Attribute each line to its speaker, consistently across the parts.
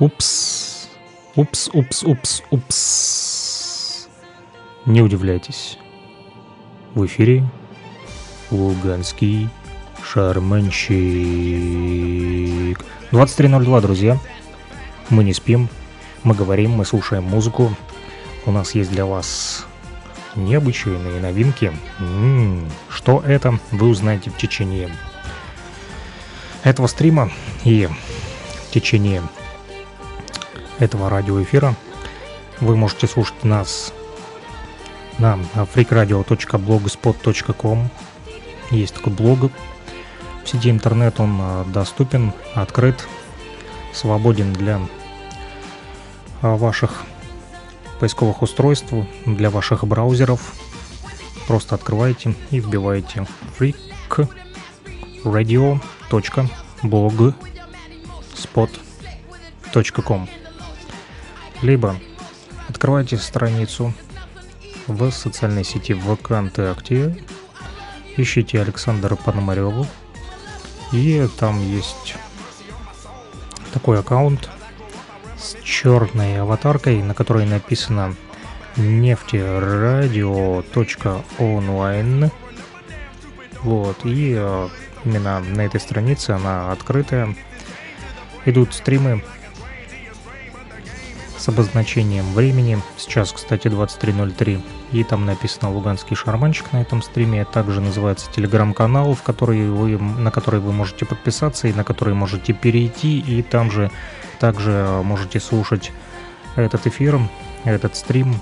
Speaker 1: Упс. Упс, упс, упс, упс. Не удивляйтесь. В эфире Луганский шарманщик. 23.02, друзья. Мы не спим, мы говорим, мы слушаем музыку. У нас есть для вас необычайные новинки. М-м, что это, вы узнаете в течение этого стрима и в течение этого радиоэфира. Вы можете слушать нас на freakradio.blogspot.com. Есть такой блог. В сети интернет он а, доступен, открыт, свободен для а, ваших поисковых устройств, для ваших браузеров. Просто открываете и вбиваете freakradio.blogspot.com либо открывайте страницу в социальной сети ВКонтакте, ищите Александра Пономарева, и там есть такой аккаунт с черной аватаркой, на которой написано нефтерадио.онлайн. Вот, и э, именно на этой странице она открытая. Идут стримы с обозначением времени. Сейчас, кстати, 23.03. И там написано «Луганский шарманщик» на этом стриме. Также называется телеграм-канал, в который вы, на который вы можете подписаться и на который можете перейти. И там же также можете слушать этот эфир, этот стрим,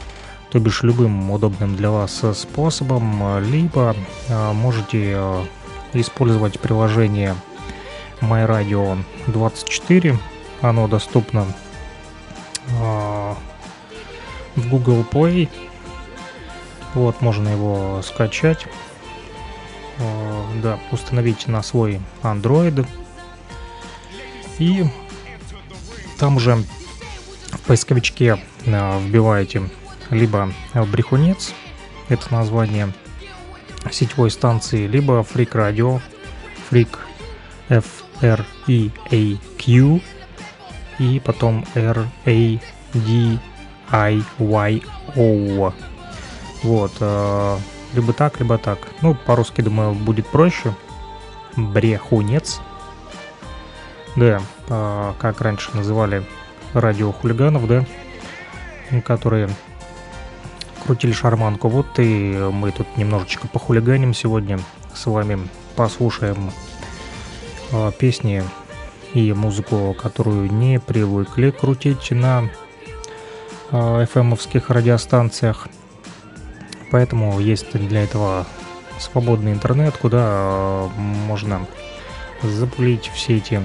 Speaker 1: то бишь любым удобным для вас способом, либо а, можете а, использовать приложение MyRadio 24. Оно доступно а, в Google Play. Вот, можно его скачать. А, да, установить на свой Android. И там же в поисковичке а, вбиваете либо Брехунец, это название сетевой станции, либо Freak Radio, Freak F R E A Q и потом R A D I Y O. Вот, э, либо так, либо так. Ну, по-русски, думаю, будет проще. Брехунец. Да, э, как раньше называли радиохулиганов, да, которые крутили шарманку. Вот и мы тут немножечко похулиганим сегодня с вами, послушаем э, песни и музыку, которую не привыкли крутить на FM-овских а, радиостанциях. Поэтому есть для этого свободный интернет, куда а, можно запулить все эти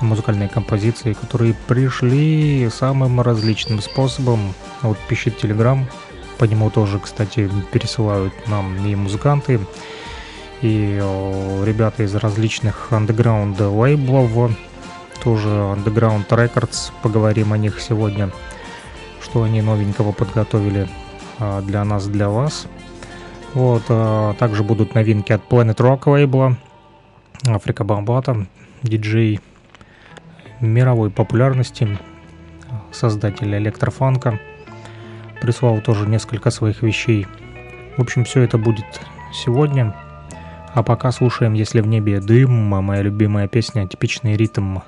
Speaker 1: музыкальные композиции, которые пришли самым различным способом. Вот пишет Telegram, по нему тоже, кстати, пересылают нам и музыканты, и ребята из различных андеграунд лейблов тоже Underground Records, поговорим о них сегодня, что они новенького подготовили а, для нас, для вас. Вот, а, также будут новинки от Planet Rock лейбла, Африка Бомбата, диджей мировой популярности, создатель электрофанка, прислал тоже несколько своих вещей. В общем, все это будет сегодня. А пока слушаем «Если в небе дым», моя любимая песня, типичный ритм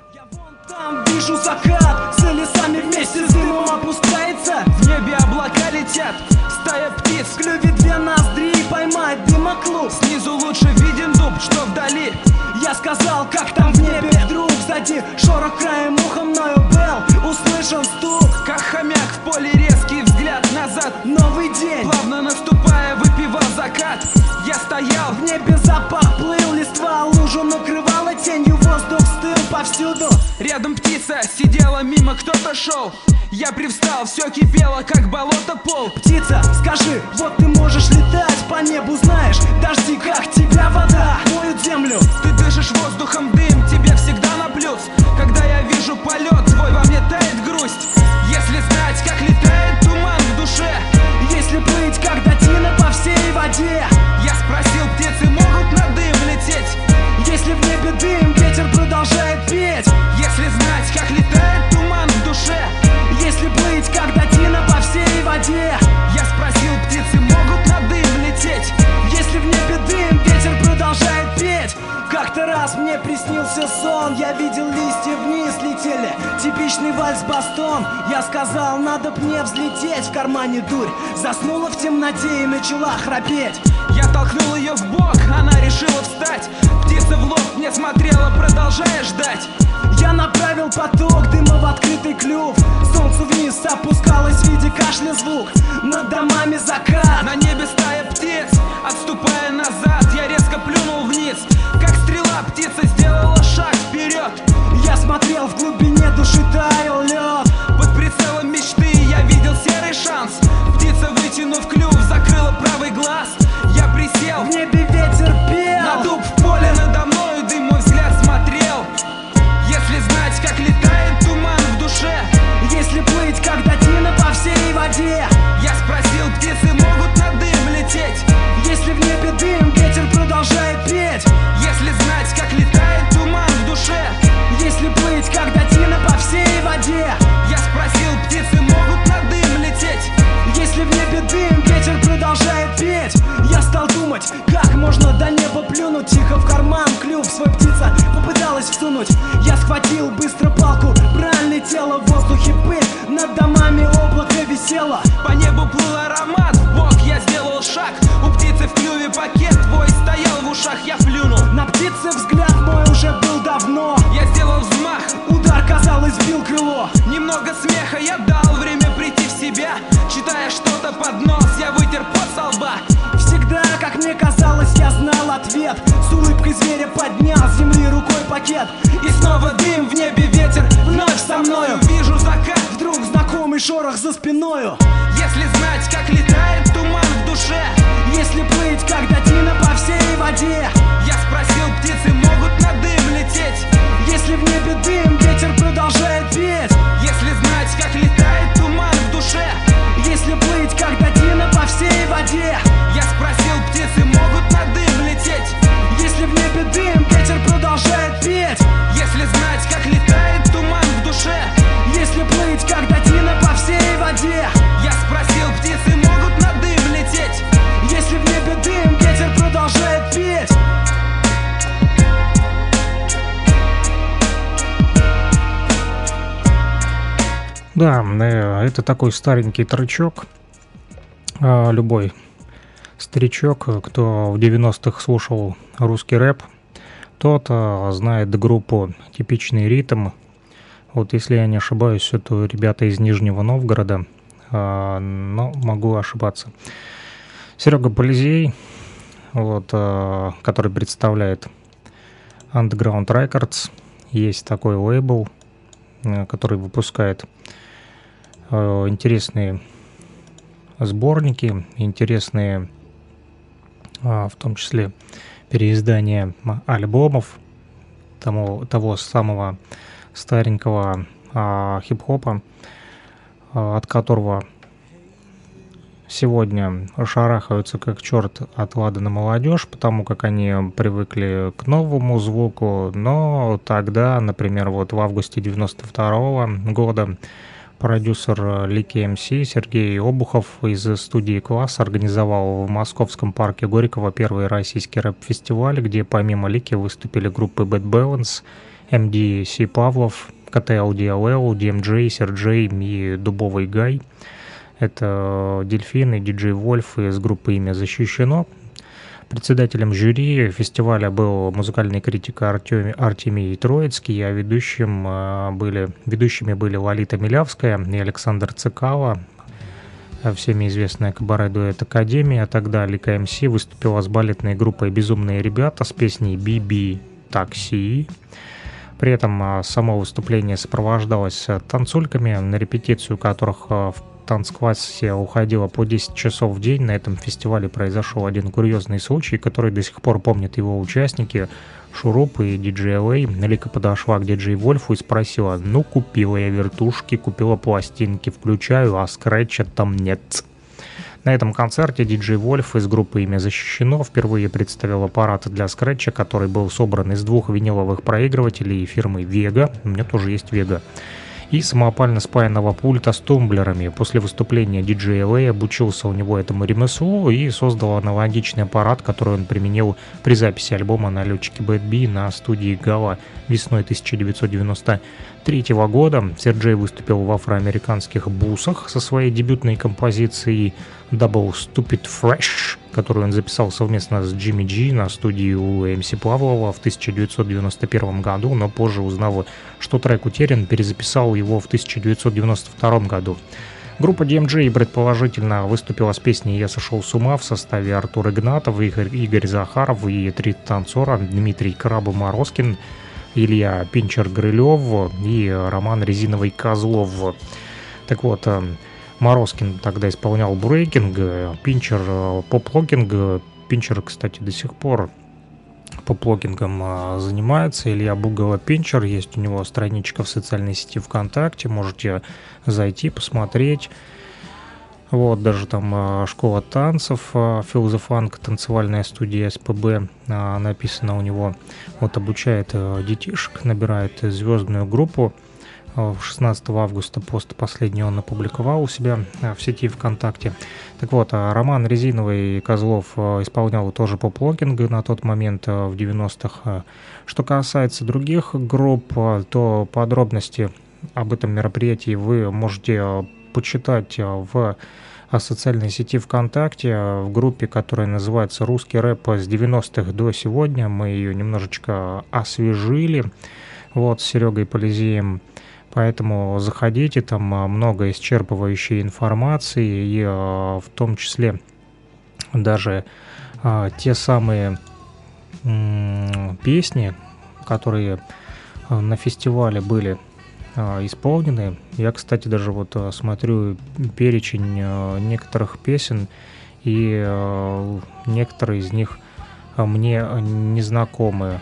Speaker 2: вижу закат Цели сами вместе с дымом опускается. В небе облака летят Стая птиц в две ноздри Поймать дымоклуб. Снизу лучше виден дуб, что вдали. Я сказал, как там в небе Вдруг сзади шорох краем уха мною был. Услышан стук, как хомяк в поле резкий взгляд назад. Новый день, плавно наступая, выпивал закат. Я стоял, в небе запах плыл Листва лужу накрывала тенью Воздух повсюду. Рядом птица сидела мимо, кто-то шел. Я привстал, все кипело, как болото пол. Птица, скажи, вот ты можешь летать по небу Знаешь, дожди, как тебя вода Моют землю, ты дышишь воздухом дым Тебе всегда на плюс. Когда я вижу полет твой, во мне тает грусть. Если знать, как летает туман в душе Если плыть, как Сказал, надо б мне взлететь В кармане дурь Заснула в темноте и начала храпеть. Я толкнул ее в бок, она решила встать. Птица в лоб мне смотрела, продолжая ждать. Я направил поток дыма в открытый клюв. Солнце вниз опускалось в виде кашля звук. Над домами закат. На небе стая птиц. Отступая назад, я резко плюнул вниз. Как стрела птица сделала шаг вперед Я смотрел в глубине души таял лед можно до неба плюнуть? Тихо в карман клюв свой птица попыталась всунуть. Я схватил быстро пакет И снова дым, в небе ветер, вновь со мною. Вижу закат, вдруг знакомый шорох за спиною. Если знать, как летает туман в душе Если плыть, как датина по всей воде. Я спросил, птицы могут на дым лететь? Если в небе дым, ветер продолжает петь. Если знать, как летает туман в душе Если плыть, как датина по всей воде. Я спросил, птицы могут Небе дым, ветер продолжает петь. Если знать, как летает туман в душе Если плыть, как датина по всей воде. Я спросил, птицы могут на дым лететь? Если в небе дым, ветер продолжает петь.
Speaker 1: Да, э, это такой старенький тречок. А, Любой старичок, кто в 90-х слушал русский рэп, тот а, знает группу «Типичный ритм». Вот если я не ошибаюсь, это ребята из Нижнего Новгорода, а, но могу ошибаться. Серега Полизей, вот, а, который представляет Underground Records, есть такой лейбл, э, который выпускает э, интересные сборники, интересные, а, в том числе переиздания м- альбомов тому, того самого старенького а, хип-хопа, а, от которого сегодня шарахаются как черт от Ладана молодежь, потому как они привыкли к новому звуку, но тогда, например, вот в августе 92 года продюсер Лики МС Сергей Обухов из студии «Класс» организовал в московском парке Горького первый российский рэп-фестиваль, где помимо Лики выступили группы Bad Balance, MDC Павлов, КТ Аудиалел, DMJ, Серджей и Дубовый Гай. Это Дельфин и Диджей Вольф из группы «Имя защищено». Председателем жюри фестиваля был музыкальный критик Артем- Артемий Троицкий, а ведущим э, были, ведущими были Лолита Милявская и Александр Цикало, а всеми известная кабаре дуэт Академия, тогда Лика МС выступила с балетной группой «Безумные ребята» с песней «Биби Такси». При этом а, само выступление сопровождалось а, танцульками, на репетицию которых а, в танцклассе уходило по 10 часов в день. На этом фестивале произошел один курьезный случай, который до сих пор помнят его участники. Шуруп и диджей Лэй. Лика подошла к диджей Вольфу и спросила, ну купила я вертушки, купила пластинки, включаю, а скретча там нет. На этом концерте диджей Вольф из группы «Имя защищено» впервые представил аппарат для скретча, который был собран из двух виниловых проигрывателей фирмы Vega. У меня тоже есть Vega. И самопально спаянного пульта с тумблерами. После выступления диджея Лэй обучился у него этому ремеслу и создал аналогичный аппарат, который он применил при записи альбома на летчике Bad B на студии Гала весной 1993 года. Серджей выступил в афроамериканских бусах со своей дебютной композицией Double Stupid Fresh, которую он записал совместно с Джимми Джи на студии у МС Павлова в 1991 году, но позже узнал, что трек утерян, перезаписал его в 1992 году. Группа DMG предположительно выступила с песней «Я сошел с ума» в составе Артур Игнатов, Игорь, Игорь Захаров и три танцора Дмитрий Крабы-Мороскин, Илья Пинчер-Грылев и Роман Резиновый-Козлов. Так вот, Морозкин тогда исполнял брейкинг, Пинчер э, поп-локинг. Пинчер, кстати, до сих пор поп-локингом э, занимается. Илья Бугова Пинчер. Есть у него страничка в социальной сети ВКонтакте. Можете зайти, посмотреть. Вот, даже там э, школа танцев, Feel the Funk, танцевальная студия СПБ написано у него. Вот обучает детишек, набирает звездную группу. 16 августа пост последний он опубликовал у себя э, в сети ВКонтакте. Так вот, а Роман Резиновый Козлов э, исполнял тоже поп-логинг на тот момент э, в 90-х. Что касается других групп, то подробности об этом мероприятии вы можете почитать в социальной сети ВКонтакте, в группе, которая называется «Русский рэп с 90-х до сегодня». Мы ее немножечко освежили вот, с Серегой Полизеем. Поэтому заходите, там много исчерпывающей информации, и в том числе даже те самые песни, которые на фестивале были исполнены. Я, кстати, даже вот смотрю перечень некоторых песен, и некоторые из них мне незнакомы.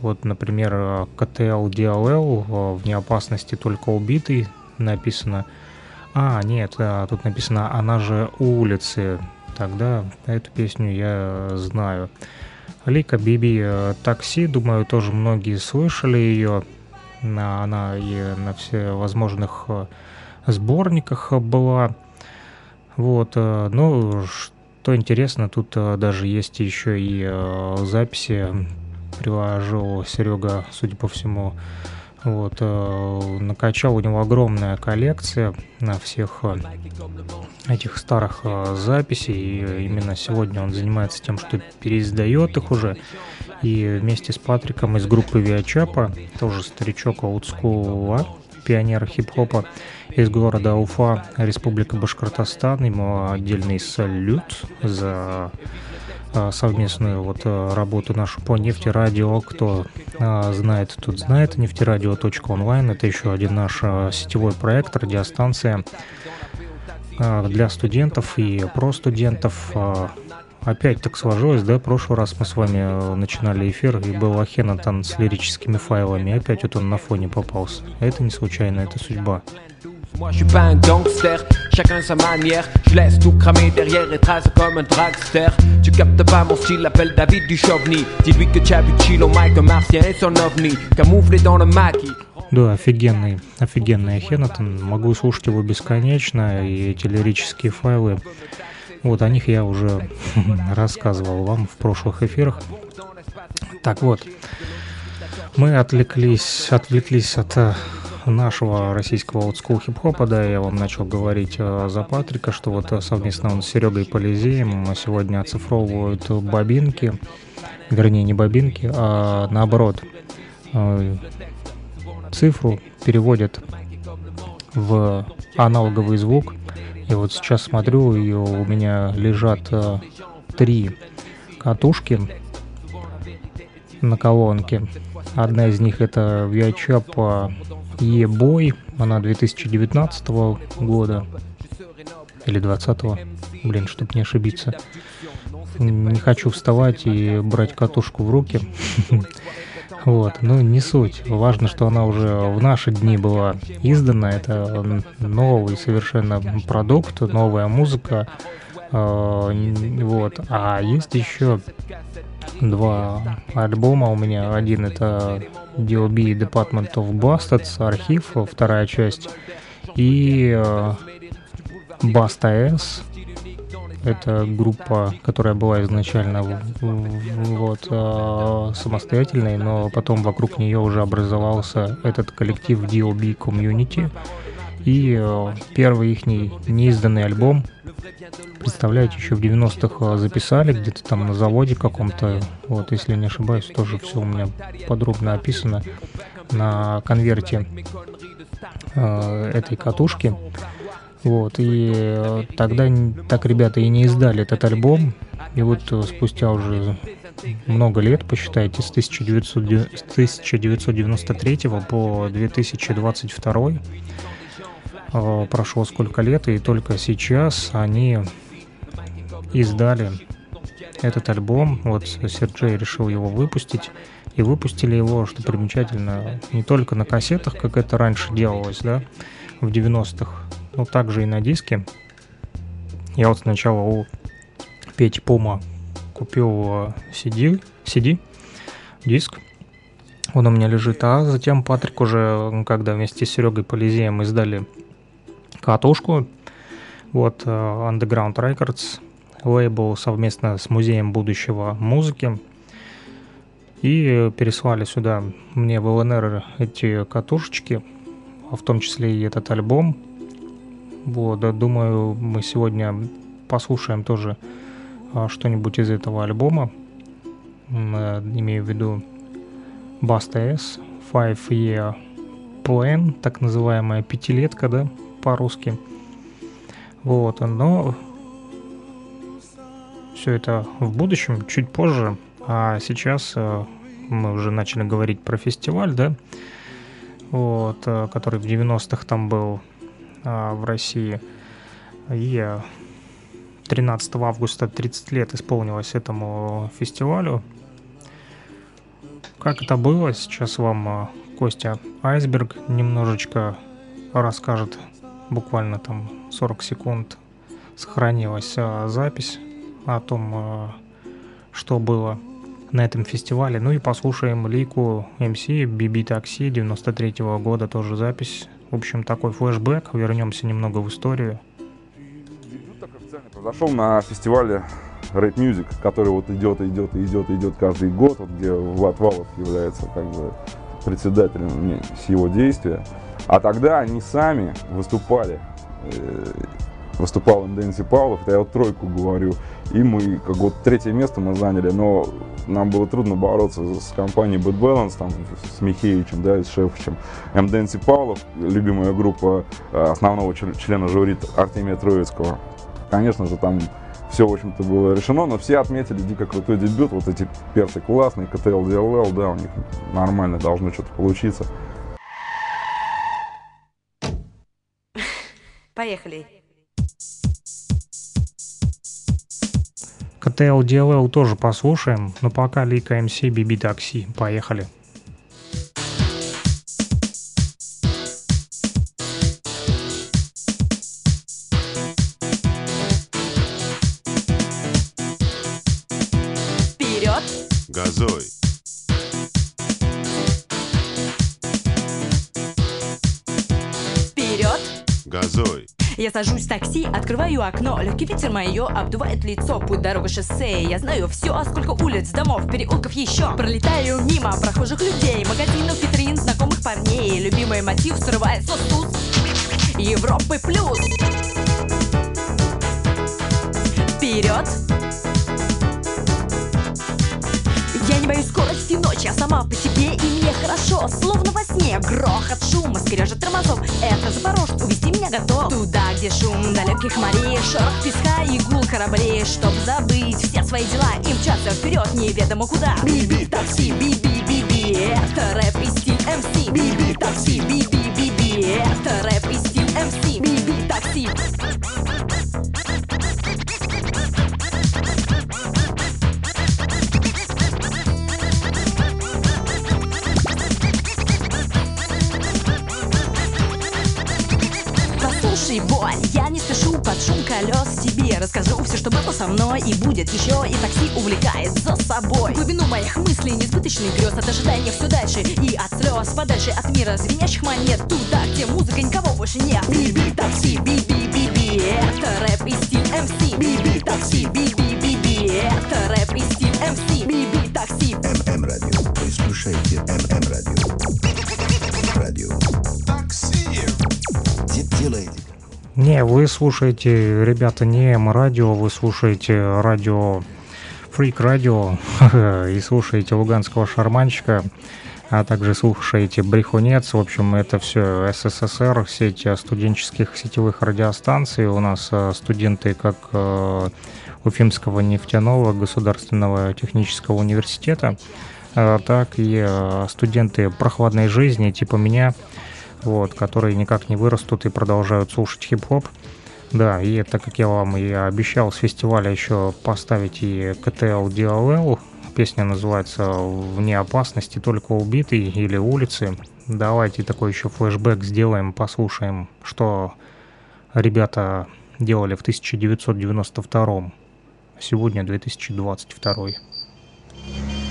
Speaker 1: Вот, например, КТЛ DLL в неопасности только убитый написано. А, нет, тут написано «Она же улицы». Тогда эту песню я знаю. Лика Биби «Такси», думаю, тоже многие слышали ее. Она и на всевозможных э, сборниках была. Вот, э, ну, что интересно, тут даже есть еще и записи приложил Серега, судя по всему. Вот, э, накачал у него огромная коллекция на всех э, этих старых э, записей. И именно сегодня он занимается тем, что переиздает их уже. И вместе с Патриком из группы Виачапа, тоже старичок олдскула, пионер хип-хопа из города Уфа, Республика Башкортостан. Ему отдельный салют за совместную вот а, работу нашу по нефтерадио. Кто а, знает, тут знает. Нефтерадио.онлайн. Это еще один наш сетевой проект, радиостанция для студентов и про студентов. Опять так сложилось, да, в прошлый раз мы с вами начинали эфир, и был Ахенатан с лирическими файлами, опять вот он на фоне попался. Это не случайно, это судьба. Moi je suis pas un gangster, chacun sa manière. Je laisse tout cramer derrière et trace comme un dragster. Tu captes pas mon style, appelle David du Chauvny. Dis-lui que tu as vu Chilo Mike, un martien et son ovni. Camouflé dans le maquis. Да, офигенный, офигенный Хеннетон. Могу слушать его бесконечно, и эти лирические файлы, вот о них я уже рассказывал вам в прошлых эфирах. Так вот, мы отвлеклись, отвлеклись от нашего российского олдскул хип-хопа, да, я вам начал говорить э, за Патрика, что вот э, совместно он с Серегой Полизеем сегодня оцифровывают бобинки, вернее не бобинки, а наоборот э, цифру переводят в аналоговый звук. И вот сейчас смотрю, и у меня лежат три катушки на колонке. Одна из них это VHAP E-Boy, она 2019 года или 20 блин, чтобы не ошибиться. Не хочу вставать и брать катушку в руки. Вот, ну не суть. Важно, что она уже в наши дни была издана. Это новый совершенно продукт, новая музыка, Вот. А есть еще два альбома у меня. Один это DOB Department of Bastards, архив, вторая часть. И Basta S, это группа, которая была изначально вот, э, самостоятельной, но потом вокруг нее уже образовался этот коллектив DOB Community. И э, первый их неизданный альбом, представляете, еще в 90-х записали где-то там на заводе каком-то, вот, если не ошибаюсь, тоже все у меня подробно описано на конверте э, этой катушки. Вот, и э, тогда так ребята и не издали этот альбом. И вот э, спустя уже много лет, посчитайте, с, 1900, с 1993 по 2022 э, прошло сколько лет, и только сейчас они издали этот альбом. Вот Серджей решил его выпустить. И выпустили его, что примечательно, не только на кассетах, как это раньше делалось, да, в 90-х, ну, также и на диске. Я вот сначала у Пети Пума купил CD, CD, диск. Он у меня лежит, а затем Патрик уже, когда вместе с Серегой Полизеем издали катушку, вот э, Underground Records, лейбл совместно с Музеем будущего музыки, и переслали сюда мне в ЛНР эти катушечки, в том числе и этот альбом, вот, думаю, мы сегодня послушаем тоже а, что-нибудь из этого альбома. А, имею в виду Basta S, Five Year Plan, так называемая пятилетка, да, по-русски. Вот, но все это в будущем, чуть позже. А сейчас а, мы уже начали говорить про фестиваль, да, вот, а, который в 90-х там был а, в России. И 13 августа 30 лет исполнилось этому фестивалю. Как это было, сейчас вам Костя Айсберг немножечко расскажет. Буквально там 40 секунд сохранилась а, запись о том, что было на этом фестивале. Ну и послушаем Лику МС BB Такси 93 -го года, тоже запись в общем, такой флешбэк. Вернемся немного в историю.
Speaker 3: Дебют так официально произошел на фестивале Red Music, который вот идет, идет, идет, идет каждый год, вот, где Влад Валов является как бы председателем всего действия. А тогда они сами выступали. Э, выступал Дэнси Павлов, это я вот тройку говорю. И мы, как вот третье место мы заняли, но нам было трудно бороться с компанией Bad Balance, там, с Михеевичем, да, с Шефовичем. МДНС Павлов, любимая группа э, основного члена жюри Артемия Троицкого. Конечно же, там все, в общем-то, было решено, но все отметили дико крутой дебют. Вот эти перцы классные, КТЛ, DLL, да, у них нормально должно что-то получиться.
Speaker 4: Поехали.
Speaker 1: КТЛ DLL тоже послушаем, но пока Лика МС BB Такси. Поехали.
Speaker 4: Вперед!
Speaker 5: Газой.
Speaker 4: Я сажусь в такси, открываю окно. Легкий ветер мое обдувает лицо. Путь, дорога, шоссе. Я знаю все, а сколько улиц, домов, переулков еще Пролетаю мимо прохожих людей. Магазинов, витрин, знакомых парней. Любимый мотив срывается тут Европы плюс. Вперед! Я не боюсь скорости ночи, я сама по себе и мне хорошо Словно во сне, грохот, шум, скрежет тормозов Это Запорожск, увести меня готов Туда, где шум далеких морей Шорох песка и гул кораблей Чтоб забыть все свои дела И мчаться вперед неведомо куда Биби, такси, биби, биби Это рэп со мной и будет еще И такси увлекает за собой. Глубину моих мыслей несбыточных грез От ожидания все дальше и от слез Подальше от мира звенящих монет Туда, где музыка никого больше нет. Биби, такси, биби, биби Это рэп и стиль МС. Биби, такси, биби, биби Это рэп и стиль
Speaker 1: Не, вы слушаете, ребята, не М-радио, вы слушаете радио Фрик Радио и слушаете Луганского шарманщика, а также слушаете Брехунец. В общем, это все СССР, сеть студенческих сетевых радиостанций. У нас э, студенты как э, Уфимского нефтяного государственного технического университета, э, так и студенты прохладной жизни, типа меня, вот, которые никак не вырастут и продолжают слушать хип-хоп. Да, и так как я вам и обещал с фестиваля еще поставить и КТЛ DLL, песня называется «Вне опасности, только убитый» или «Улицы». Давайте такой еще флешбэк сделаем, послушаем, что ребята делали в 1992 Сегодня 2022
Speaker 6: улица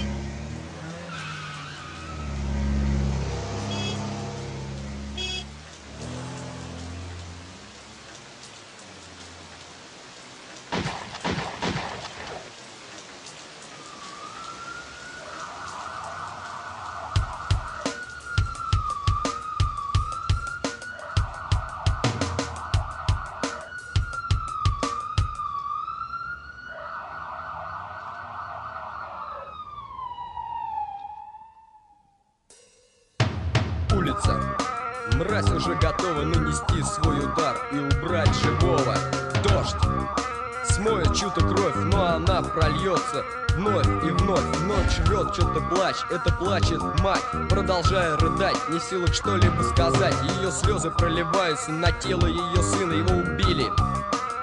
Speaker 6: в силах что-либо сказать. Ее слезы проливаются на тело ее сына. Его убили,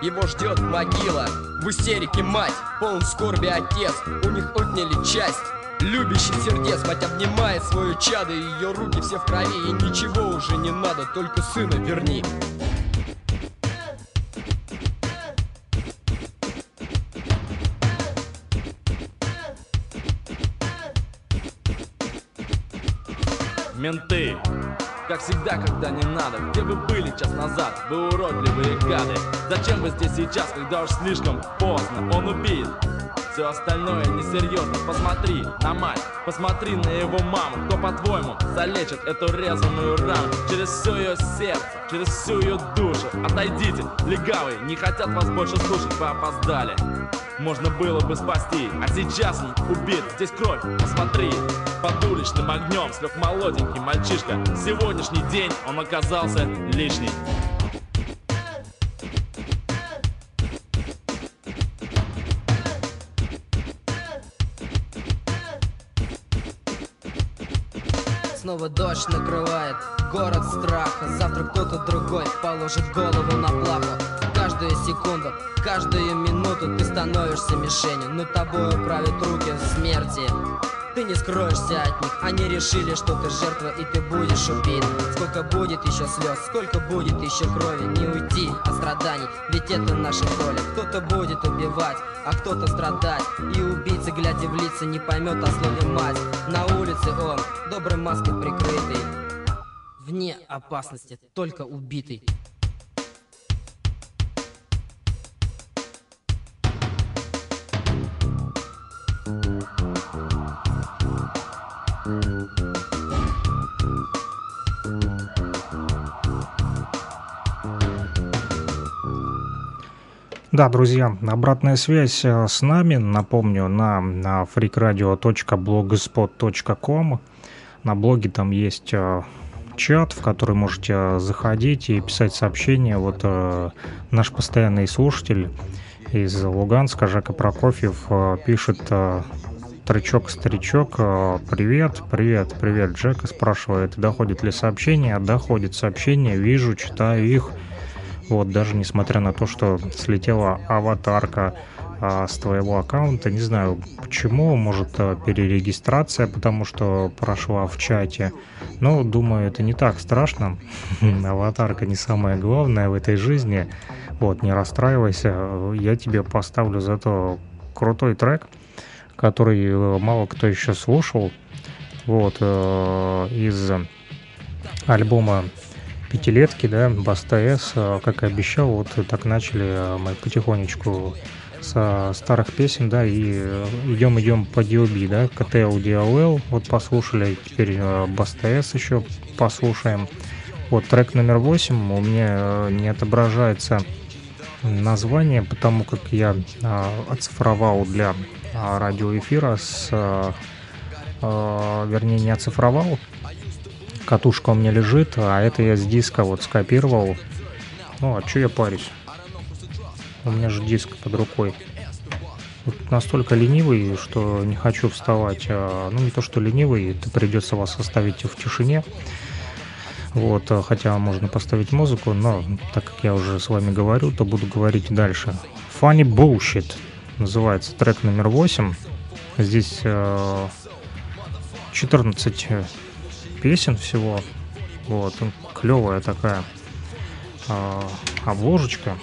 Speaker 6: его ждет могила. В истерике мать, полн скорби отец. У них отняли часть. Любящий сердец, мать обнимает свое чадо. Ее руки все в крови, и ничего уже не надо. Только сына верни
Speaker 7: Менты, как всегда, когда не надо Где вы были час назад, вы уродливые гады. Зачем вы здесь сейчас, когда уж слишком поздно? Он убит, все остальное несерьезно. Посмотри на мать, посмотри на его маму. Кто, по-твоему, залечит эту резаную рану Через все ее сердце, через всю ее душу? Отойдите, легавые, не хотят вас больше слушать Вы опоздали. Можно было бы спасти А сейчас он убит, здесь кровь, посмотри Под уличным огнем слег молоденький мальчишка. Сегодняшний день он оказался лишний
Speaker 8: Снова дождь накрывает. Город страха Завтра кто-то другой положит голову на плаху. Каждую секунду, каждую минуту ты становишься мишенью. Но тобою правят руки смерти ты не скроешься от них. Они решили, что ты жертва и ты будешь убит. Сколько будет еще слез, сколько будет еще крови Не уйти от страданий, ведь это наша доля Кто-то будет убивать, а кто-то страдать. И убийца, глядя в лица, не поймет о слове мать. На улице он, доброй маской прикрытый. Вне опасности, только убитый
Speaker 1: Да, друзья, обратная связь э, с нами, напомню, на, на freakradio.blogspot.com. На блоге там есть э, чат, в который можете э, заходить и писать сообщения. Вот наш постоянный слушатель из Луганска, Жака Прокофьев, пишет Старичок-старичок, э, привет, привет, привет, Джека спрашивает, доходит ли сообщение, доходит сообщение, вижу, читаю их, вот, даже несмотря на то, что слетела аватарка, а, с твоего аккаунта. Не знаю почему, может а, перерегистрация, потому что прошла в чате. Но думаю, это не так страшно. Аватарка не самое главное в этой жизни. Вот, не расстраивайся. Я тебе поставлю зато крутой трек, который э, мало кто еще слушал. Вот, э, из альбома пятилетки, да, Баста С, э, как и обещал, вот так начали мы потихонечку со старых песен, да, и идем идем по DOB, да, КТЛ, DLL, вот послушали, теперь Баста С еще послушаем. Вот трек номер 8 у меня не отображается название, потому как я а, оцифровал для а, радиоэфира с... А, а, вернее, не оцифровал. Катушка у меня лежит, а это я с диска вот скопировал. Ну, а что я парюсь? У меня же диск под рукой. Вот настолько ленивый, что не хочу вставать. А, ну, не то, что ленивый, это придется вас оставить в тишине. Вот, э, хотя можно поставить музыку, но так как я уже с вами говорю, то буду говорить дальше. Funny Bullshit называется трек номер 8. Здесь э, 14 э, песен всего. Вот, клевая такая э, обложечка.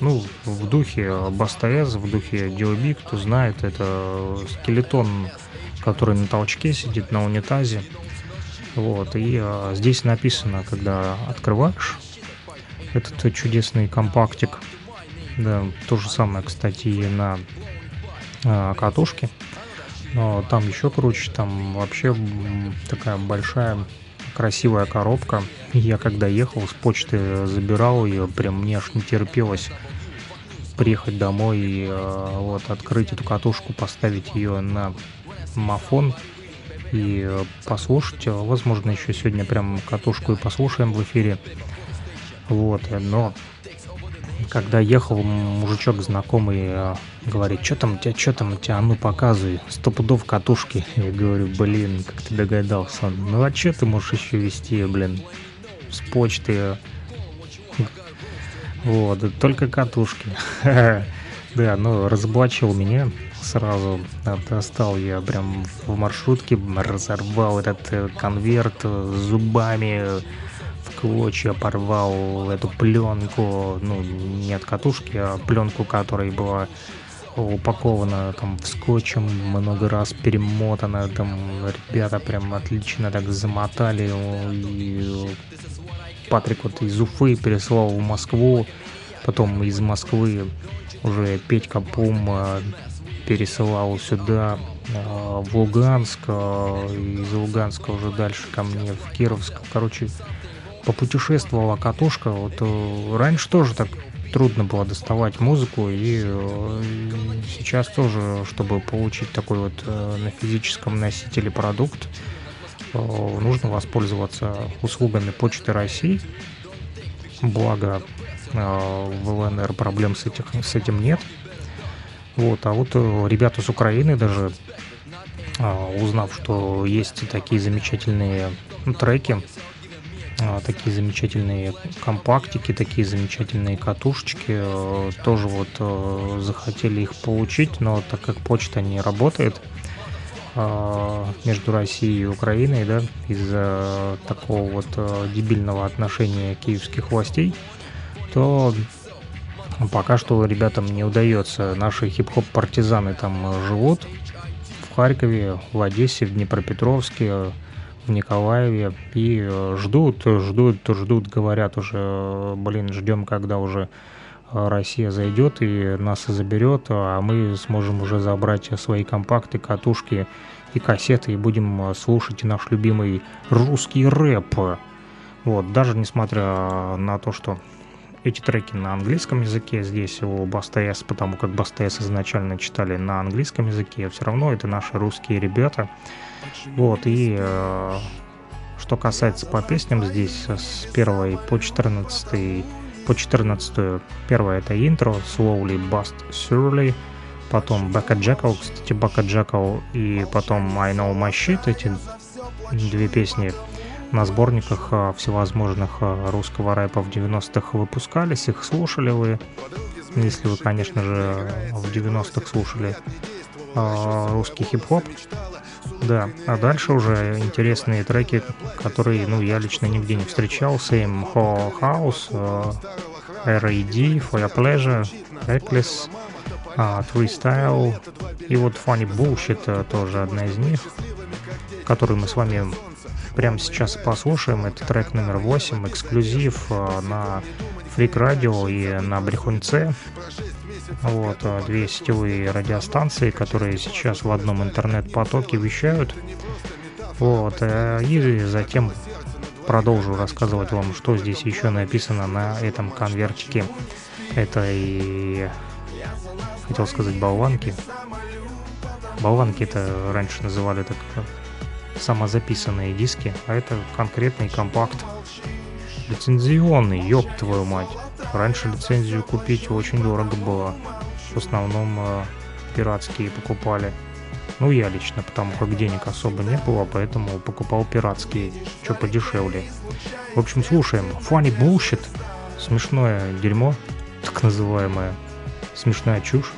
Speaker 1: Ну, в духе Бастаэз, в духе Диоби, кто знает, это скелетон, который на толчке сидит на унитазе. Вот, и а, здесь написано, когда открываешь этот чудесный компактик, да, то же самое, кстати, и на а, катушке, но там еще круче, там вообще такая большая красивая коробка. Я когда ехал с почты забирал ее, прям мне аж не терпелось приехать домой и э, вот открыть эту катушку, поставить ее на мафон и э, послушать. Возможно, еще сегодня прям катушку и послушаем в эфире. Вот, но когда ехал, мужичок знакомый э, говорит, что там у тебя, что там у тебя, а ну показывай, сто пудов катушки. Я говорю, блин, как ты догадался? Ну а что ты можешь еще вести, блин, с почты? Вот, только катушки. Да, ну разоблачил меня сразу достал я прям в маршрутке, разорвал этот э, конверт э, зубами, клочья порвал эту пленку, ну, не от катушки, а пленку, которая была упакована там в скотчем, много раз перемотана, там ребята прям отлично так замотали, и Патрик вот из Уфы переслал в Москву, потом из Москвы уже Петька Пум пересылал сюда, э, в Луганск, э, из Луганска уже дальше ко мне в Кировск. Короче, попутешествовала катушка. Вот э, раньше тоже так трудно было доставать музыку, и сейчас тоже, чтобы получить такой вот на физическом носителе продукт, нужно воспользоваться услугами Почты России. Благо в ЛНР проблем с, этих, с этим нет. Вот, а вот э, ребята с Украины даже, узнав, что есть такие замечательные треки, такие замечательные компактики, такие замечательные катушечки, э, тоже вот э, захотели их получить, но так как почта не работает а, между Россией и Украиной, да, из-за такого вот дебильного отношения киевских властей, то Пока что ребятам не удается. Наши хип-хоп партизаны там э, живут в Харькове, в Одессе, в Днепропетровске, в Николаеве и э, ждут, ждут, ждут, говорят уже, блин, ждем, когда уже э, Россия зайдет и нас заберет, а мы сможем уже забрать свои компакты, катушки и кассеты и будем слушать наш любимый русский рэп. Вот, даже несмотря на то, что эти треки на английском языке здесь у Бастес, потому как Бастес изначально читали на английском языке, все равно это наши русские ребята. Вот, и э, что касается по песням здесь с первой по 14 по 14 первая это интро Slowly Bust Surely потом Бака Джекал, кстати, Бака Джекал и потом I Know My Shit, эти две песни на сборниках а, всевозможных а, русского рэпа в 90-х выпускались, их слушали вы. если вы, конечно же, в 90-х слушали э, русский хип-хоп. Да, а дальше уже интересные треки, которые, ну, я лично нигде не встречал. Same Ho House, э, R.A.D., For Your Pleasure, Reckless, uh, Freestyle и вот Funny Bullshit э, тоже одна из них, которую мы с вами прямо сейчас послушаем. Это трек номер 8, эксклюзив э, на Freak Radio и на Брехунце. Вот, э, две сетевые радиостанции, которые сейчас в одном интернет-потоке вещают. Вот, и затем продолжу рассказывать вам, что здесь еще написано на этом конвертике этой, хотел сказать, болванки. Болванки это раньше называли так самозаписанные диски, а это конкретный компакт. Лицензионный, ёб твою мать. Раньше лицензию купить очень дорого было. В основном э, пиратские покупали. Ну, я лично, потому как денег особо не было, поэтому покупал пиратские, что подешевле. В общем, слушаем. Funny Bullshit. Смешное дерьмо, так называемое. Смешная чушь.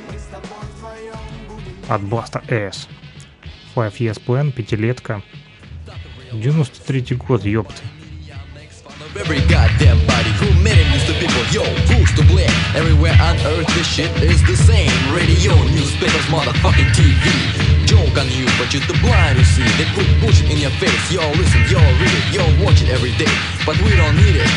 Speaker 1: От Blaster S. Five Years Plan, пятилетка. 93 год, ёпты.
Speaker 9: Every goddamn body who made to people. Yo, who's to blame? Everywhere on earth this shit is the same. Radio, newspapers, motherfucking TV Joke on you, but you're too blind to see. They put bullshit in your face. Yo, listen, yo, read it, yo, watch it every day. But we don't need it.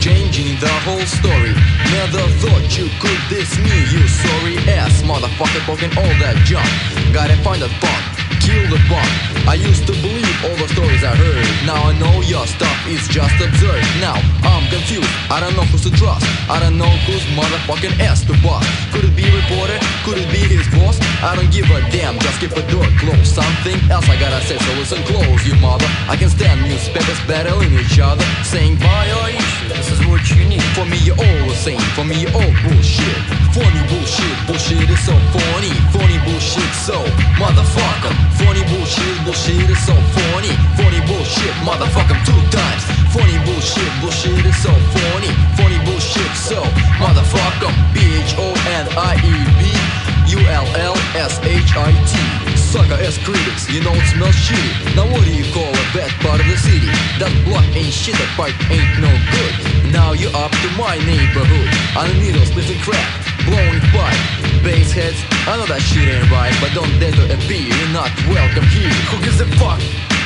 Speaker 9: Changing the whole story. Never thought you could diss me. You sorry ass motherfucker talking all that junk. Gotta find that fun the I used to believe all the stories I heard. Now I know your stuff is just absurd. Now I'm confused, I don't know who to trust. I don't know who's motherfucking ass to bust. Could it be reporter, could it be his boss? I don't give a damn, just keep the door closed. Something else I gotta say, so listen close you mother. I can stand newspapers battling each other Saying buy your this is what you need. For me you're all the same, for me you're all bullshit. Funny bullshit, bullshit is so funny. Funny bullshit so, motherfucker Funny bullshit, bullshit is so funny. Funny bullshit, motherfucker, two times. Funny bullshit, bullshit is so funny. Funny bullshit, so motherfucker, B H O N I E B U L L S H I T. Sucker as critics, you know it smells shitty. Now what do you call a bad part of the city? That block ain't shit, that pipe ain't no good. Now you're up to my neighborhood. On the needle sniffing crack blowing pipe Bass heads, I know that shit ain't right But don't dare to appear, you're not welcome here. Who gives a fuck?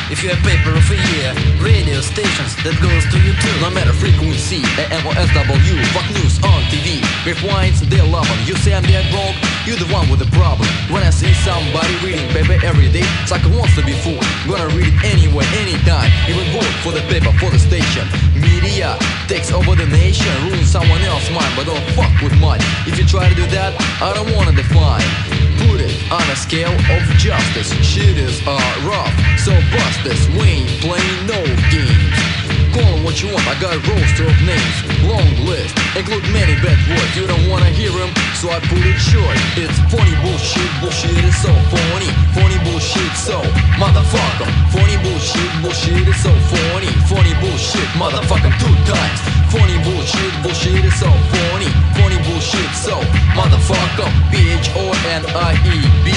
Speaker 9: If you have paper of a year, radio stations that goes to you too. No matter frequency, AM or SW, fuck news on TV. Rewinds, they love them. You say I'm dead wrong, you're the one with the problem. When I see somebody reading paper every day, sucker wants to be fooled. Gonna read it anyway, anytime. Even vote for the paper, for the station. Media takes over the nation, ruin someone else's mind, but don't fuck with mine. If you try to do that, I don't wanna define. Put it on a scale of justice. Shit is uh, rough, so bust this. We ain't playing no games. Call Call 'em what you want, I got a roster of names. Long list, include many bad words. You don't wanna hear them, so I put it short. It's funny bullshit, bullshit is so funny. Funny bullshit, so motherfucker. Funny bullshit, bullshit is so funny. Funny bullshit, motherfucker, two times. Funny bullshit, bullshit is so funny. Funny bullshit, so motherfucker. B-H-O-N-I-E-B.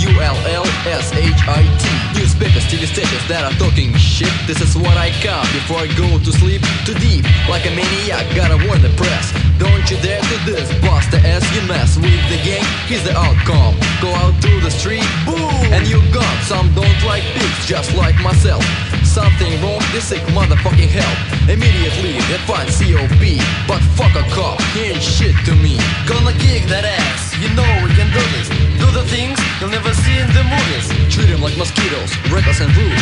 Speaker 9: U-L-L-S-H-I-T Newspapers, TV stations that are talking shit. This is what I count before I go to sleep Too deep, like a maniac, gotta warn the press. Don't you dare to this, bust the ass You mess with the gang, here's the outcome. Go out to the street, boom And you gone, some don't like pigs Just like myself. Something wrong, they sick motherfucking help Immediately, they find COP But fuck a cop, he ain't shit to me.
Speaker 10: Gonna kick that ass, you know we can do this. Do the things you'll never see in the movies.
Speaker 9: Treat them like mosquitoes, reckless and rude.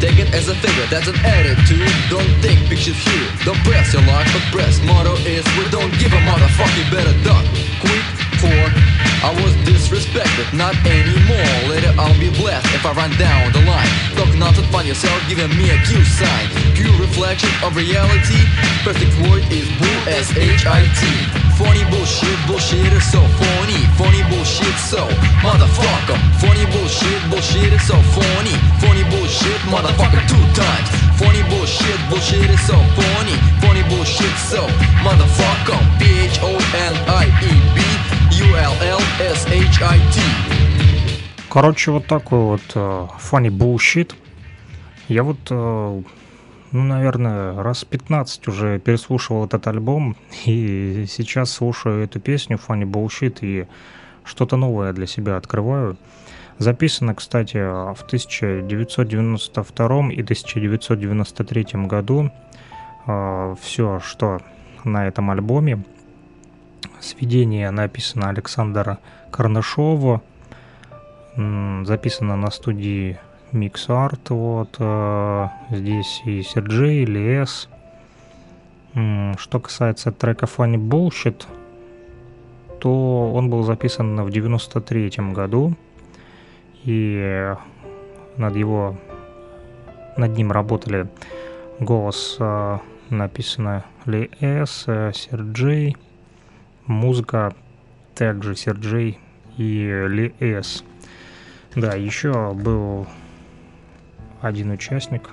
Speaker 9: Take it as a figure, that's an attitude. Don't take pictures here, don't press your luck But press. Motto is, we don't give a motherfucking better duck. Quick, for I was disrespected, not anymore. Later I'll be blessed if I run down the line. Talk nonsense, find yourself giving me a Q sign. Pure reflection of reality. Perfect word is boo, S-H-I-T Funny bullshit, bullshit is so funny. Funny bullshit so motherfucker. Funny bullshit, bullshit is so funny. Funny bullshit, motherfucker two times Funny bullshit, bullshit is so funny Funny bullshit so motherfucker P-H-O-N-I-E-B S-H-I-T
Speaker 1: Короче, вот такой вот uh, funny bullshit. Я вот, uh, ну, наверное, раз 15 уже переслушивал этот альбом, и сейчас слушаю эту песню Funny Bullshit и что-то новое для себя открываю. Записано, кстати, в 1992 и 1993 году. Uh, все, что на этом альбоме. Сведение написано Александра Карнашова, записано на студии Mix Art. Вот э, здесь и Серджей, и Лес. Что касается трека Funny Bullshit, то он был записан в 93 году, и над его над ним работали голос э, написано Ли С, э, Сэр Джей, музыка также Сэр Джей и Ли С. Да, еще был один участник.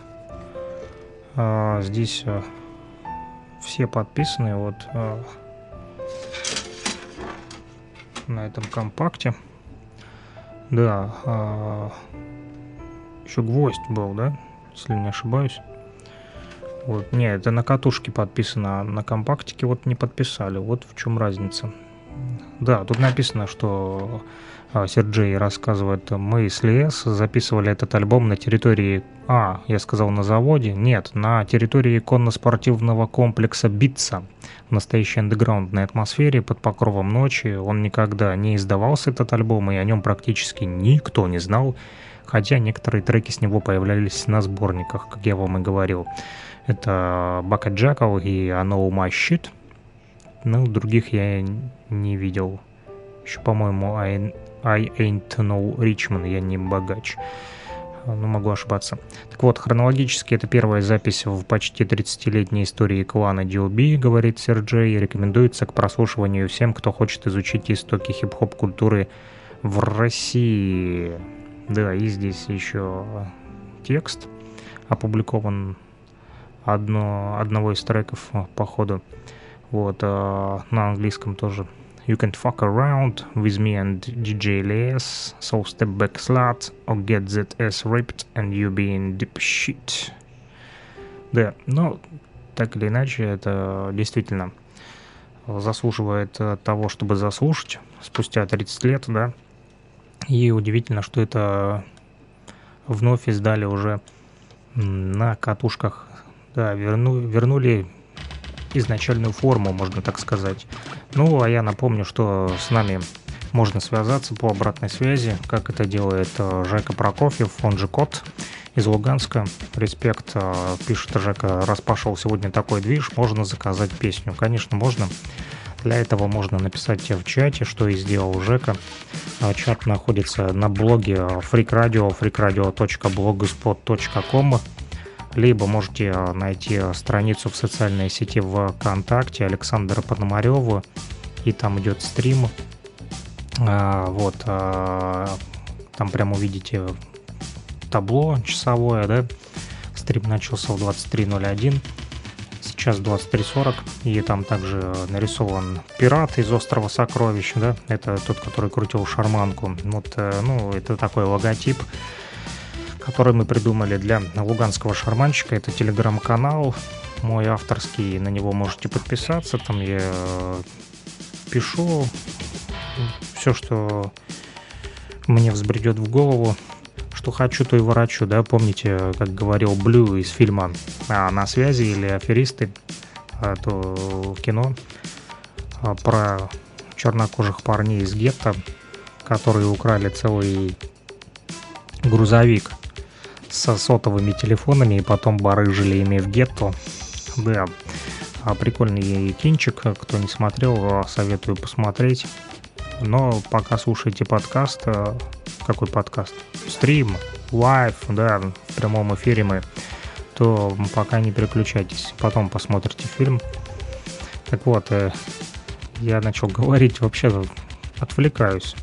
Speaker 1: А, здесь все подписаны вот на этом компакте. Да, а, еще гвоздь был, да, если не ошибаюсь. Вот, не, это на катушке подписано, а на компактике вот не подписали. Вот в чем разница. Да, тут написано, что Серджей рассказывает, мы с Лес записывали этот альбом на территории, а, я сказал на заводе, нет, на территории конно-спортивного комплекса Битца. В настоящей андеграундной атмосфере под покровом ночи он никогда не издавался, этот альбом, и о нем практически никто не знал, хотя некоторые треки с него появлялись на сборниках, как я вам и говорил. Это Бака Джакал и Know My Shit. Ну, других я не видел. Еще, по-моему, I Ain't No Richmond, я не богач. Ну, могу ошибаться. Так вот, хронологически это первая запись в почти 30-летней истории клана DOB, говорит Серджей, рекомендуется к прослушиванию всем, кто хочет изучить истоки хип-хоп культуры в России. Да, и здесь еще текст опубликован одно, одного из треков, э, походу. Вот, э, на английском тоже. You can fuck around with me and DJ LS, so step back slut, or get that ass ripped and you be in deep shit. Да, ну, так или иначе, это действительно заслуживает э, того, чтобы заслушать спустя 30 лет, да. И удивительно, что это вновь издали уже на катушках да, верну, вернули изначальную форму, можно так сказать. Ну, а я напомню, что с нами можно связаться по обратной связи, как это делает э, Жека Прокофьев, он же Кот из Луганска. Респект, э, пишет Жека, раз пошел сегодня такой движ, можно заказать песню. Конечно, можно. Для этого можно написать в чате, что и сделал Жека. Э, чат находится на блоге Freak Radio, freakradio.blogspot.com либо можете а, найти а, страницу в социальной сети ВКонтакте Александра Пономарева, и там идет стрим. А, вот, там прямо увидите табло часовое, да, стрим начался в 23.01, сейчас 23.40, и там также нарисован пират из острова Сокровищ, да, это тот, который крутил шарманку, вот, э, ну, это такой логотип, который мы придумали для луганского шарманщика. Это телеграм-канал мой авторский, на него можете подписаться. Там я э, пишу все, что мне взбредет в голову. Что хочу, то и ворочу, да, помните, как говорил Блю из фильма а, «На связи» или «Аферисты», а, то кино а, про чернокожих парней из гетто, которые украли целый грузовик со сотовыми телефонами и потом барыжили ими в гетто. Да, а прикольный кинчик, кто не смотрел, советую посмотреть. Но пока слушаете подкаст, э, какой подкаст? Стрим, live, да, в прямом эфире мы, то пока не переключайтесь, потом посмотрите фильм. Так вот, э, я начал говорить, вообще отвлекаюсь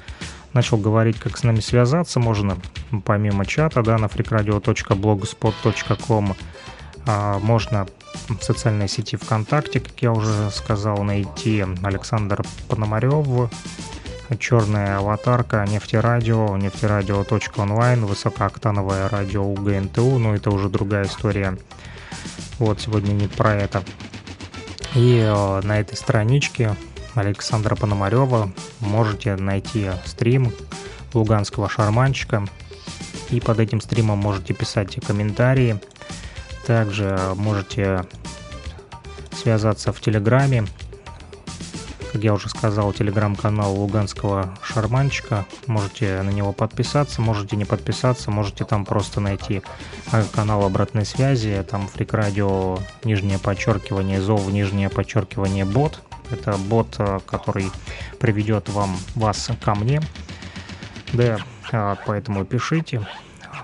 Speaker 1: начал говорить, как с нами связаться можно, помимо чата, да, на freakradio.blogspot.com. А, можно в социальной сети ВКонтакте, как я уже сказал, найти Александр Пономарев. черная аватарка, нефтерадио, нефтерадио.онлайн, высокооктановое радио УГНТУ, но это уже другая история. Вот, сегодня не про это. И э, на этой страничке Александра Пономарева можете найти стрим луганского шарманчика. И под этим стримом можете писать комментарии. Также можете связаться в Телеграме как я уже сказал, телеграм-канал Луганского Шарманчика. Можете на него подписаться, можете не подписаться, можете там просто найти канал обратной связи, там фрик радио, нижнее подчеркивание, зов, нижнее подчеркивание бот. Это бот, а, который приведет вам вас ко мне. Да, а, поэтому пишите.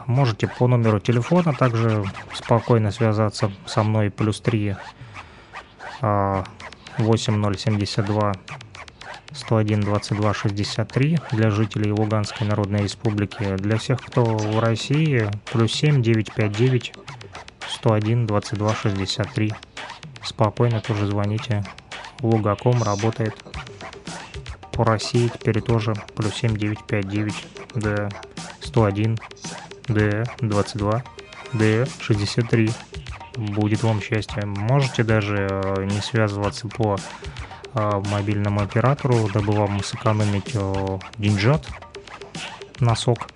Speaker 1: Можете по номеру телефона также спокойно связаться со мной плюс 3 8072 101 22 63 для жителей Луганской Народной Республики. Для всех, кто в России, плюс 7 959 101 22 63. Спокойно тоже звоните. Лугаком работает по России теперь тоже плюс 7 959 Д 101 Д 22 Д 63 будет вам счастье. Можете даже э, не связываться по э, мобильному оператору, дабы вам сэкономить э, деньжат, носок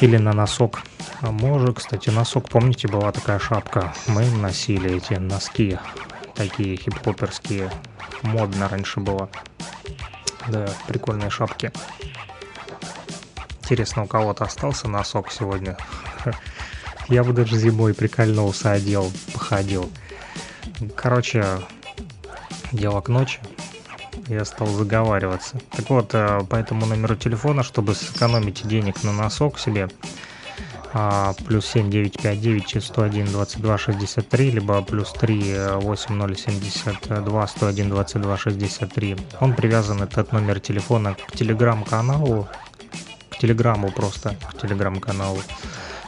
Speaker 1: или на носок. А может, кстати, носок, помните, была такая шапка? Мы носили эти носки, такие хип-хоперские. Модно раньше было. Да, прикольные шапки. Интересно, у кого-то остался носок сегодня? Я бы даже зимой прикольнулся, одел, походил. Короче, дело к ночи. Я стал заговариваться. Так вот, э, по этому номеру телефона, чтобы сэкономить денег на носок себе, а, плюс 7 959 101 22 63, либо плюс 3 8072 101 22 63. Он привязан, этот номер телефона, к телеграм-каналу, к телеграмму просто, к телеграм-каналу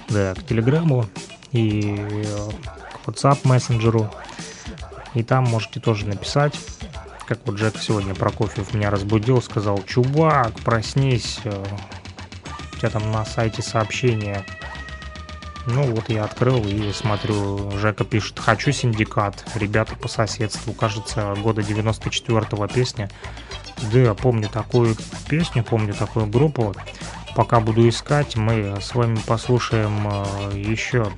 Speaker 1: да, к Телеграму и э, к WhatsApp мессенджеру. И там можете тоже написать, как вот Джек сегодня Прокофьев меня разбудил, сказал, чувак, проснись, э, у тебя там на сайте сообщение. Ну вот я открыл и смотрю, Жека пишет, хочу синдикат, ребята по соседству, кажется, года 94-го песня. Да, помню такую песню, помню такую группу пока буду искать, мы с вами послушаем э, еще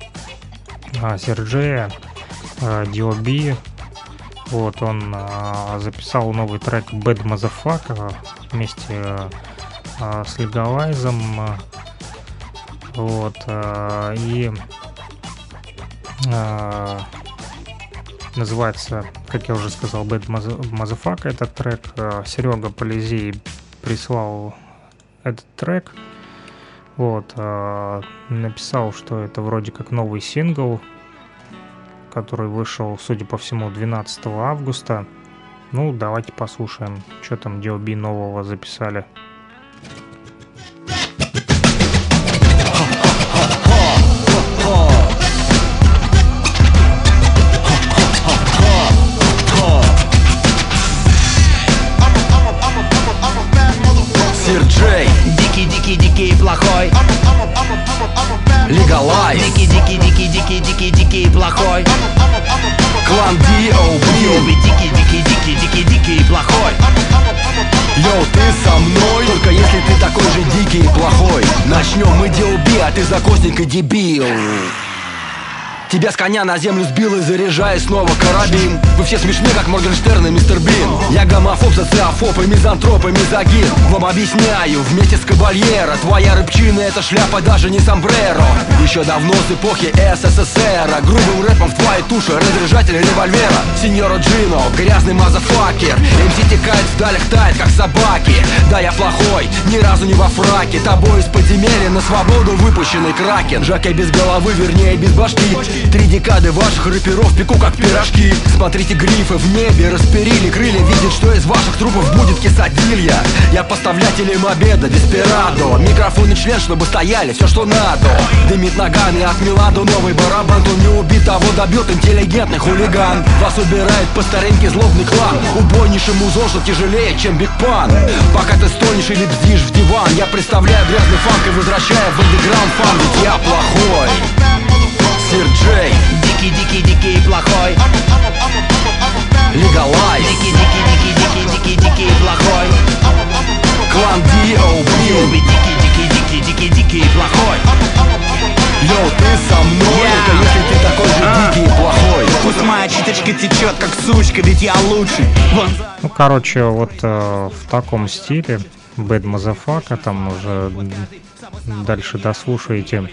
Speaker 1: э, Серджея, э, Диоби. Вот, он записал новый трек Bad Motherfucker вместе с Легалайзом. Вот, и называется, как я уже сказал, Bad Motherfucker этот трек. Серега Полизей прислал этот трек. Вот, э, написал, что это вроде как новый сингл, который вышел, судя по всему, 12 августа. Ну, давайте послушаем, что там DLB нового записали.
Speaker 9: Дикий, плохой. Легалайз. Дикий, дикий, дикий, дикий, дикий, дикий, плохой. Клан D.O.B. Дикий, дикий, дикий, дикий, дикий, плохой. Йоу, ты со мной. Только если ты такой же дикий и плохой. Начнем мы D.O.B., а ты закосник и дебил Тебя с коня на землю сбил и заряжая снова карабин. Вы все смешны, как Моргенштерн и Мистер Бин. Я гомофоб, социофоб и мизантроп и мизогин. Вам объясняю, вместе с Кабальера. Твоя рыбчина это шляпа, даже не сомбреро. Еще давно с эпохи СССР. Грубым рэпом в твоей туше разряжатель револьвера. Сеньора Джино, грязный мазафакер. МС текает вдалях, тает как собаки. Да, я плохой, ни разу не во фраке. Тобой из подземелья на свободу выпущенный кракен. Жаке без головы, вернее без башки Три декады ваших рэперов пеку как пирожки. Смотрите грифы в небе, расперили крылья. Видят, что из ваших трупов будет кисадилья Я поставлятель им обеда, деспирадо Микрофон и член, чтобы стояли, все что надо. Дымит ногами от Миладо новый барабан. То не убит, того добьет интеллигентный хулиган. Вас убирает по старинке злобный клан. Убойнейший музон, что
Speaker 11: тяжелее, чем Биг Пан. Пока ты стонешь или бздишь в диван Я представляю грязный фанк и возвращаю в андеграунд фан Ведь я плохой Сир Джей.
Speaker 12: Дикий, дикий, дикий, плохой.
Speaker 11: Легалайз
Speaker 12: Дикий, дикий, дикий, дикий, дикий, дикий, плохой.
Speaker 11: Клан D.O.B.
Speaker 12: Дикий, дикий, дикий, дикий, дикий, плохой.
Speaker 11: Йоу, ты со мной,
Speaker 12: Я.
Speaker 11: только если ты такой же
Speaker 12: А.
Speaker 11: дикий и плохой.
Speaker 12: Пусть моя читочка течет, как сучка, ведь я лучший Вон
Speaker 1: Ну, короче, вот э, в таком стиле Bad Motherfucker, там уже дальше дослушаете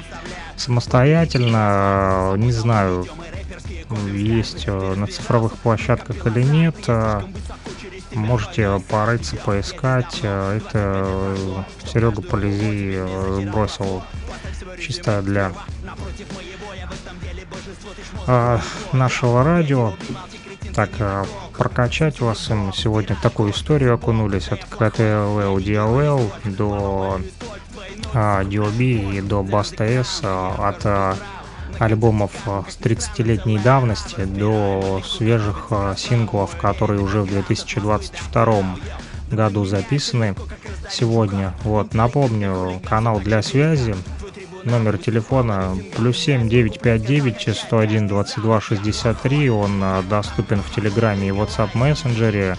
Speaker 1: самостоятельно. Э, Не знаю, есть э, на цифровых площадках или нет. Э, Можете порыться, поискать. Это Серега Полизей бросил чисто для нашего радио. Так, прокачать вас мы сегодня такую историю окунулись от КТЛЛ, DLL до DOB и до Баста S, а, от а, альбомов а, с 30-летней давности до свежих а, синглов, которые уже в 2022 году записаны сегодня. Вот, напомню, канал для связи, номер телефона плюс 7 959 101 22 63. Он а, доступен в Телеграме и WhatsApp мессенджере.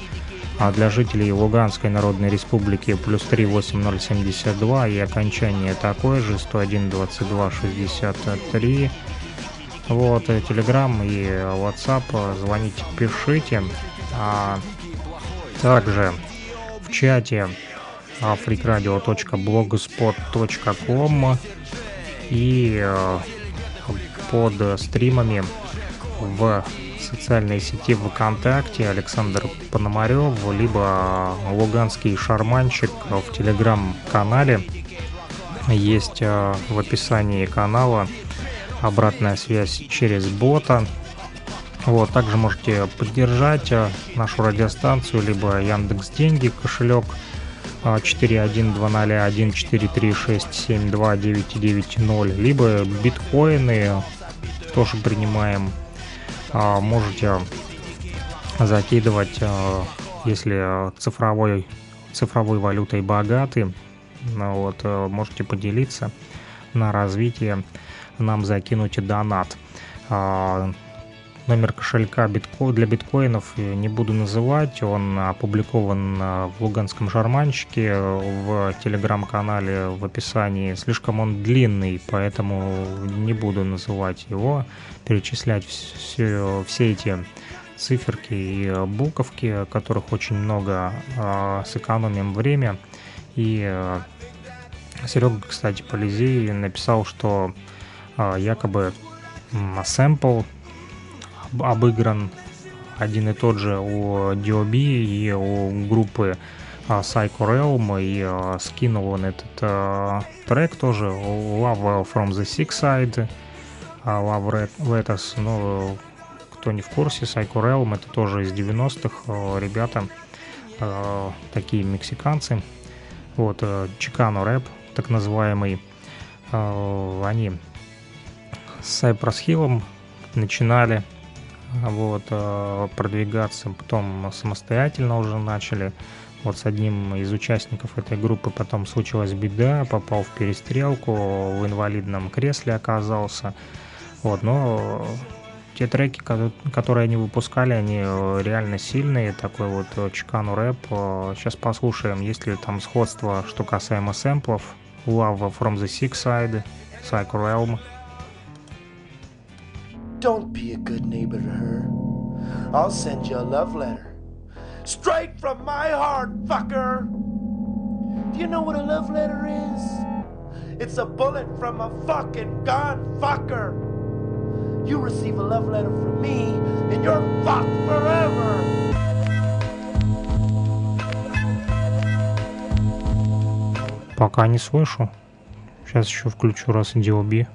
Speaker 1: А для жителей Луганской Народной Республики плюс 3 8072 и окончание такое же 101 22 63. Вот, э, Телеграм и WhatsApp, э, звоните, пишите. А также в чате africradio.blogspot.com и э, под стримами в социальной сети ВКонтакте Александр Пономарев, либо Луганский шарманщик в телеграм-канале. Есть э, в описании канала обратная связь через бота. Вот, также можете поддержать э, нашу радиостанцию, либо Яндекс Деньги, кошелек а, 41201336729990, либо биткоины тоже принимаем. А, Можете закидывать, а, если цифровой, цифровой валютой богаты, ну вот, э, можете поделиться на развитие, нам закинуть донат. А, Номер кошелька для биткоинов э, не буду называть, он опубликован э, в Луганском шарманщике в телеграм-канале в описании. Слишком он длинный, поэтому не буду называть его, перечислять все, все эти циферки и э, буковки, которых очень много, а, сэкономим время. И э, Серега, кстати, Полизей написал, что а, якобы сэмпл об- обыгран один и тот же у DOB и у группы а, Psycho Realm, и скинул он этот трек тоже, Love from the Sick Side, Love Red- Letters, ну, кто не в курсе, Psycho Realm это тоже из 90-х а, ребята, а, такие мексиканцы, вот, э, Чикано рэп, так называемый, а, они с Cypress Hill начинали вот, э, продвигаться, потом самостоятельно уже начали. Вот с одним из участников этой группы потом случилась беда, попал в перестрелку, в инвалидном кресле оказался. Вот, но те треки, ко- которые они выпускали, они э, реально сильные, такой вот э, чекану рэп. Сейчас послушаем, есть ли там сходство, что касаемо сэмплов. Love from the Sick Side, Psycho Realm.
Speaker 13: Don't be a good neighbor to her. I'll send you a love letter. Straight from my heart, fucker! Do you know what a love letter is? It's a bullet from a fucking gun, fucker! You receive a love letter from me, and you're fucked forever!
Speaker 1: Пока не слышу. Сейчас еще включу раз DOB.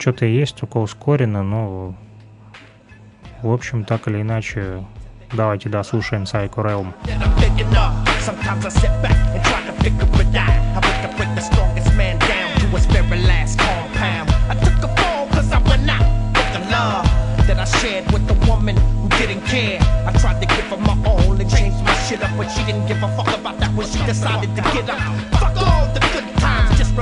Speaker 1: Что-то есть только ускорено, но... В общем, так или иначе, давайте дослушаем Psycho Realm.
Speaker 14: I tried to give her my all and change my shit up, but she didn't give a fuck about that when she decided to get up. Fuck all the good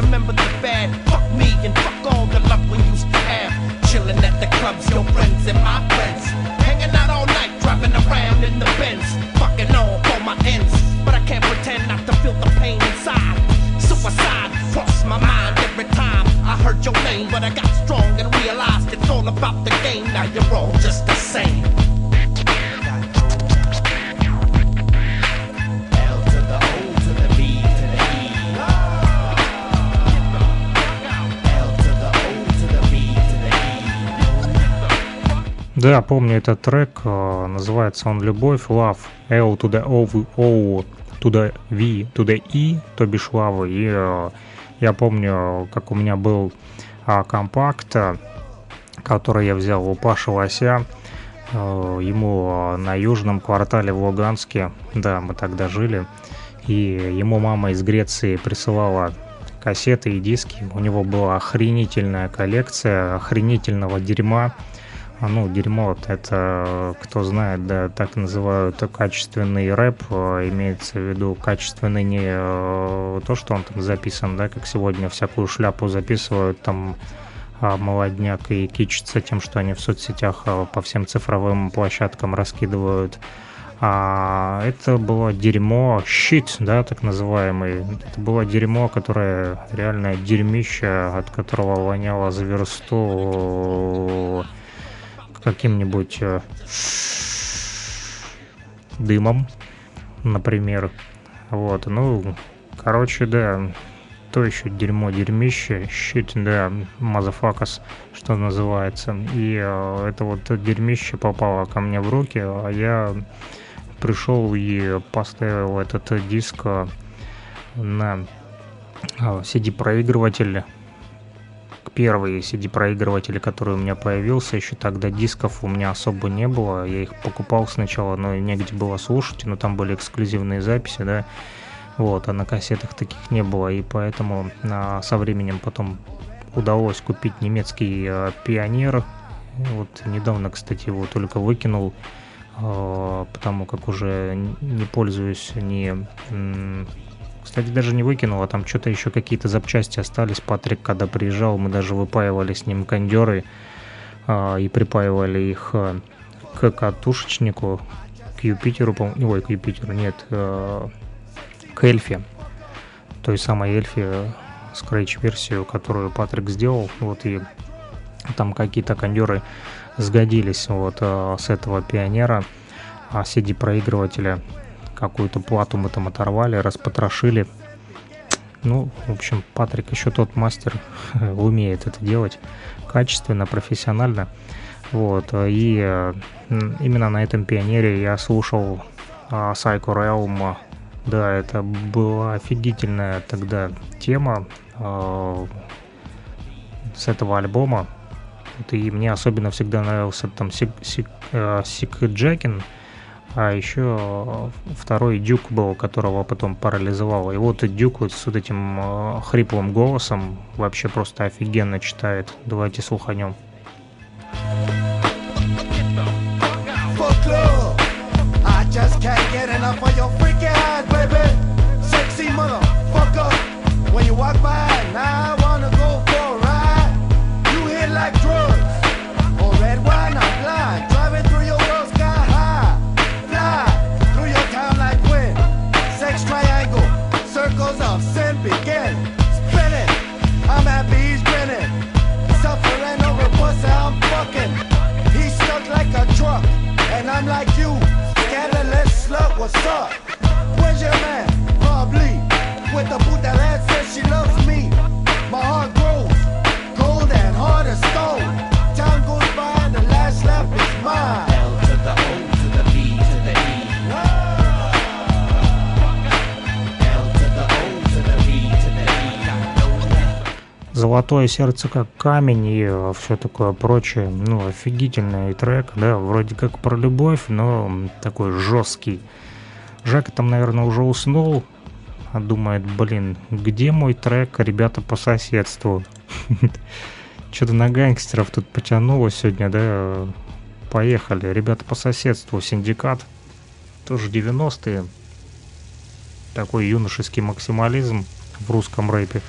Speaker 14: remember the bad. Fuck me and fuck all the love we used to have. Chilling at the clubs, your friends and my friends. Hanging out all night, driving around in the Benz. Fucking all for my ends. But I can't pretend not to feel the pain inside. Suicide crossed my mind every time I heard your name. But I got strong and realized it's all about the game. Now you're all just the same.
Speaker 1: Да, помню этот трек, э, называется он «Любовь», «Love», «L to the O, o to the V, to the E», то бишь «Love». И э, я помню, как у меня был а, компакт, э, который я взял у Паши Лося, ему на южном квартале в Луганске, да, мы тогда жили, и ему мама из Греции присылала кассеты и диски, у него была охренительная коллекция охренительного дерьма, ну, дерьмо, это, кто знает, да, так называют качественный рэп, э, имеется в виду качественный не э, то, что он там записан, да, как сегодня всякую шляпу записывают, там, а, молодняк и кичится тем, что они в соцсетях а, по всем цифровым площадкам раскидывают. А это было дерьмо, щит, да, так называемый. Это было дерьмо, которое реально дерьмище, от которого воняло за версту каким-нибудь э, дымом, например. Вот, ну, короче, да, то еще дерьмо, дерьмище, щит, да, мазафакас, что называется. И э, это вот дерьмище попало ко мне в руки, а я пришел и поставил этот диск э, на CD-проигрыватель первые CD-проигрыватели, который у меня появился, еще тогда дисков у меня особо не было. Я их покупал сначала, но негде было слушать, но там были эксклюзивные записи, да. Вот, а на кассетах таких не было, и поэтому а, со временем потом удалось купить немецкий а, пионер. Вот недавно, кстати, его только выкинул, а, потому как уже не пользуюсь ни кстати, даже не выкинул, а там что-то еще какие-то запчасти остались. Патрик, когда приезжал, мы даже выпаивали с ним кондеры а, и припаивали их а, к катушечнику, к Юпитеру, по-моему, ой, к Юпитеру, нет, а, к Эльфе, той самой Эльфе, скретч-версию, которую Патрик сделал, вот, и там какие-то кондеры сгодились вот а, с этого пионера, а CD-проигрывателя какую-то плату мы там оторвали, распотрошили. Ну, в общем, Патрик еще тот мастер, умеет это делать качественно, профессионально. Вот, и э, именно на этом пионере я слушал а, Psycho Realm. Да, это была офигительная тогда тема а, с этого альбома. И мне особенно всегда нравился там Sick, Sick, Sick Jacken, а еще второй Duke был, которого потом парализовало. И вот Duke вот с вот этим э, хриплым голосом вообще просто офигенно читает. Давайте слуханем. When you walk by, now what's up? Where's your man? Probably with the boot that lad says she loves me. My heart grows, cold and hard as stone. Time goes by, the last lap is mine. L to the O to the B to the E. L to the O to the B to the E. Золотое сердце как камень и все такое прочее. Ну, офигительный трек, да, вроде как про любовь, но такой жесткий. Жак там, наверное, уже уснул, а думает, блин, где мой трек, ребята по соседству? Что-то на гангстеров тут потянуло сегодня, да? Поехали, ребята по соседству, синдикат. Тоже 90-е. Такой юношеский максимализм в русском рэпе.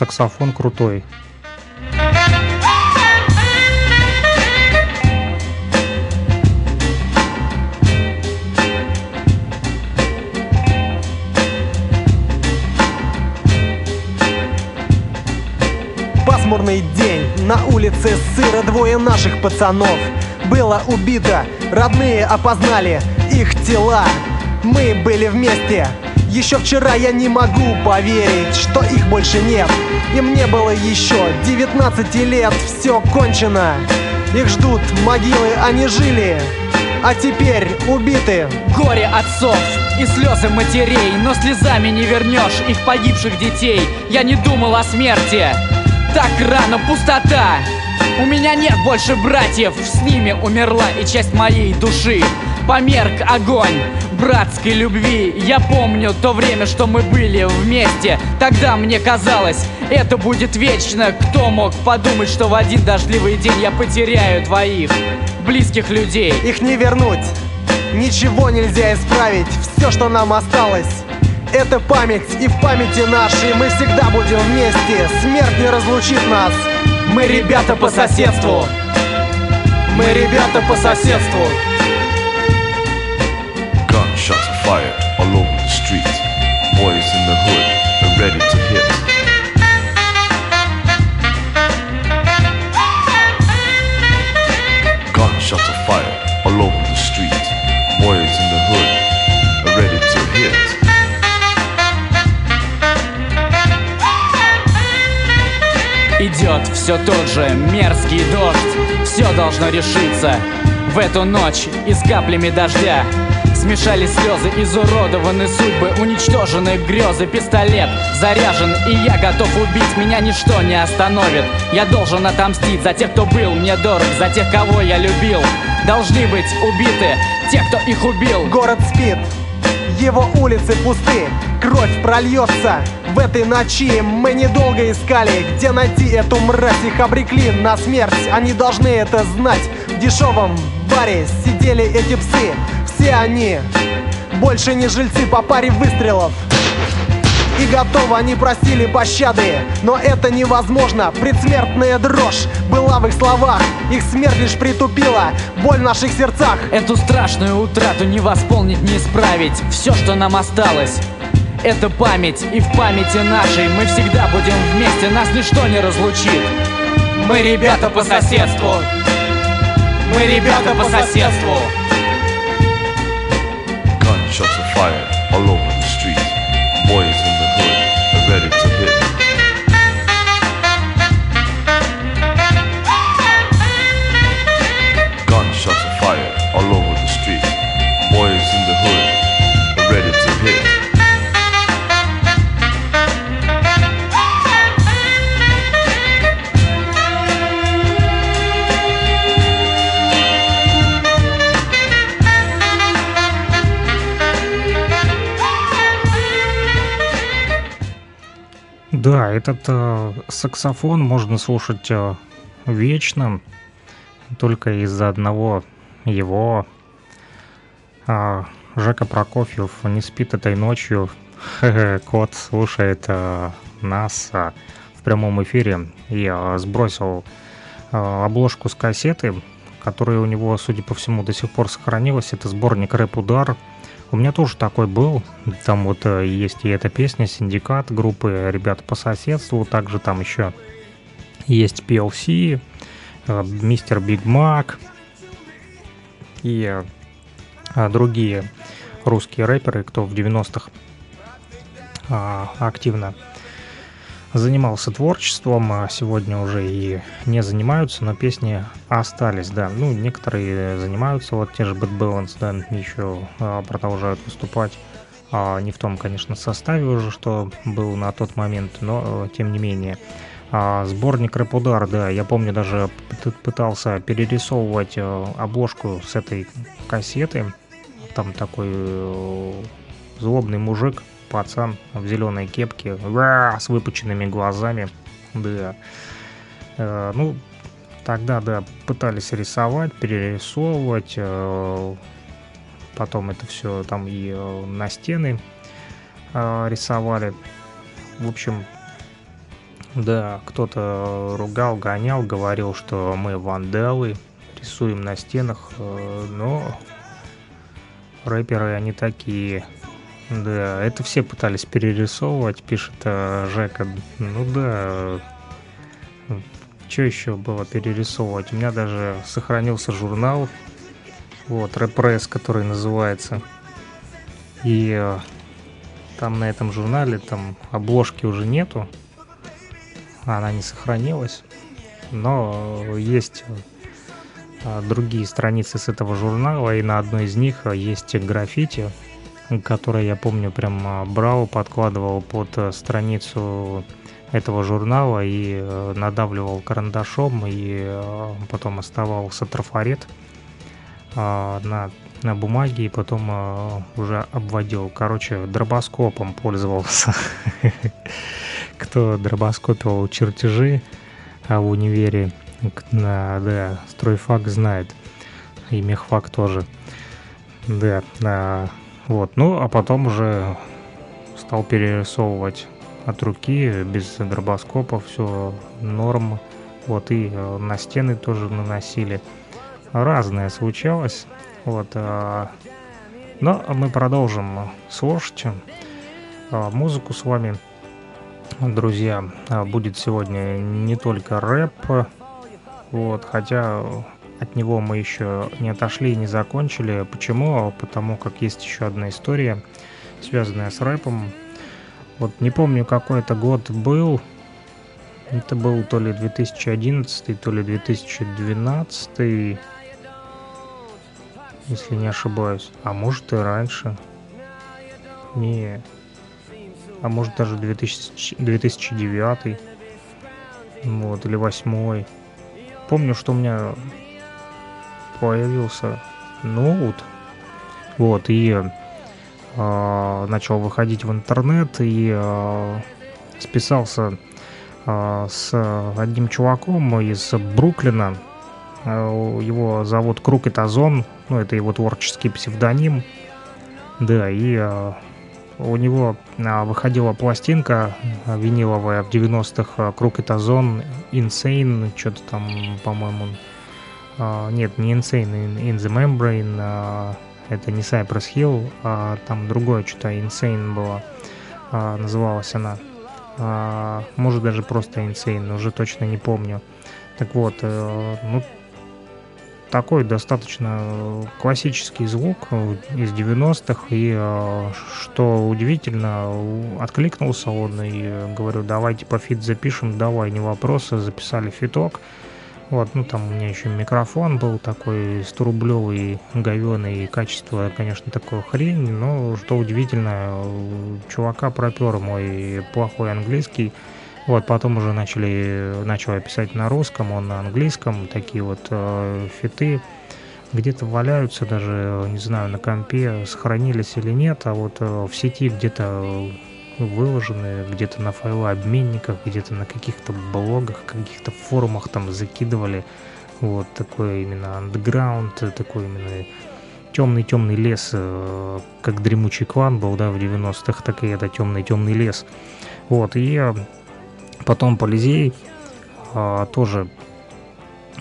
Speaker 1: Саксофон крутой.
Speaker 15: Пасмурный день, на улице сыро двое наших пацанов Было убито, родные опознали их тела Мы были вместе, еще вчера я не могу поверить, что их больше нет. И мне было еще 19 лет, все кончено. Их ждут могилы, они жили, а теперь убиты.
Speaker 16: Горе отцов и слезы матерей Но слезами не вернешь их погибших детей. Я не думал о смерти. Так рано пустота. У меня нет больше братьев С ними умерла и часть моей души Померк огонь. Братской любви Я помню то время, что мы были вместе. Тогда мне казалось, это будет вечно. Кто мог подумать, что в один дождливый день Я потеряю твоих близких людей?
Speaker 15: Их не вернуть, ничего нельзя исправить. Все, что нам осталось это память, и в памяти нашей мы всегда будем вместе. Смерть не разлучит нас.
Speaker 16: Мы ребята по соседству.
Speaker 15: Мы ребята по соседству
Speaker 17: Shots of fire all over the street. Boys in the hood are ready to hit. Gunshots of fire all over the street. Boys in the hood are ready to hit.
Speaker 16: Идет все тот же мерзкий дождь Все должно решиться в эту ночь и с каплями дождя Смешали слезы, изуродованы судьбы, уничтожены грезы. Пистолет заряжен, и я готов убить. Меня ничто не остановит. Я должен отомстить за тех, кто был мне дорог За тех, кого я любил. Должны быть убиты те, кто их убил.
Speaker 15: Город спит, его улицы пусты Кровь прольется. В этой ночи Мы недолго искали, где найти эту мразь. Их обрекли на смерть, они должны это знать. В дешевом баре сидели эти псы все они больше не жильцы по паре выстрелов. И готовы они просили пощады. Но это невозможно, предсмертная дрожь Была в их словах, их смерть лишь притупила Боль в наших сердцах.
Speaker 16: Эту страшную утрату не восполнить, не исправить. Все, что нам осталось это память, и в памяти нашей Мы всегда будем вместе, нас ничто не разлучит. Мы ребята по соседству. Мы ребята по соседству
Speaker 1: Да, этот э, саксофон можно слушать э, вечно, только из-за одного его. Э, Жека Прокофьев не спит этой ночью. Кот слушает э, нас э, в прямом эфире и э, сбросил э, обложку с кассеты, которая у него, судя по всему, до сих пор сохранилась. Это сборник «Рэп Удар». У меня тоже такой был. Там вот э, есть и эта песня «Синдикат» группы «Ребята по соседству». Также там еще есть PLC, э, Мистер Биг Мак и э, другие русские рэперы, кто в 90-х а, активно занимался творчеством, а сегодня уже и не занимаются, но песни остались, да. Ну, некоторые занимаются, вот те же Bad Balance, да, еще а, продолжают выступать. А, не в том, конечно, составе уже, что был на тот момент, но тем не менее. А, сборник Рэп Удар, да, я помню, даже пытался перерисовывать обложку с этой кассеты. Там такой э, злобный мужик пацан в зеленой кепке, с выпученными глазами. Да. Э, ну, тогда, да, пытались рисовать, перерисовывать. Э, потом это все там и э, на стены рисовали. В общем, да, кто-то ругал, гонял, говорил, что мы вандалы, рисуем на стенах, но рэперы они такие – да, это все пытались перерисовывать, пишет э, Жека. Ну да, что еще было перерисовывать? У меня даже сохранился журнал, вот, Репресс, который называется. И э, там на этом журнале, там обложки уже нету, она не сохранилась, но есть э, другие страницы с этого журнала, и на одной из них есть граффити, который я помню прям а, брал, подкладывал под э, страницу этого журнала и э, надавливал карандашом, и э, потом оставался трафарет а, на, на бумаге, и потом уже обводил. Короче, дробоскопом пользовался. Кто дробоскопил чертежи а в универе, да, стройфак знает, и мехфак тоже. Да, вот, ну, а потом уже стал перерисовывать от руки, без дробоскопа, все норм. Вот, и э, на стены тоже наносили. Разное случалось. Вот, а... но мы продолжим слушать а, музыку с вами, друзья. А, будет сегодня не только рэп, вот, хотя от него мы еще не отошли и не закончили. Почему? Потому как есть еще одна история, связанная с рэпом. Вот не помню, какой это год был. Это был то ли 2011, то ли 2012, если не ошибаюсь. А может и раньше. Не. А может даже 2000, 2009. Вот, или 8. Помню, что у меня появился. Ноут, вот, и э, начал выходить в интернет, и э, списался э, с одним чуваком из Бруклина, его зовут Крукет Озон, ну, это его творческий псевдоним, да, и э, у него э, выходила пластинка виниловая в 90-х Крукет Озон, Insane, что-то там, по-моему, Uh, нет, не Insane in, in the Membrane, uh, это не Cypress Hill, а там другое что-то Insane было, uh, называлась она. Может даже просто Insane, уже точно не помню. Так вот, э, ну, такой достаточно классический звук из 90-х, и э, что удивительно, откликнулся он, и говорю, давайте feat запишем, давай, не вопросы, записали фиток, вот, ну там у меня еще микрофон был такой 100-рублевый, говеный, и качество, конечно, такое хрень, но что удивительно, чувака пропер мой плохой английский, вот, потом уже начали, начал я писать на русском, он на английском, такие вот э, фиты где-то валяются даже, не знаю, на компе, сохранились или нет, а вот э, в сети где-то выложены где-то на файлообменниках, где-то на каких-то блогах, каких-то форумах там закидывали. Вот такой именно андеграунд, такой именно темный-темный лес, э, как дремучий клан был, да, в 90-х, так и это темный-темный лес. Вот, и потом Полизей а, тоже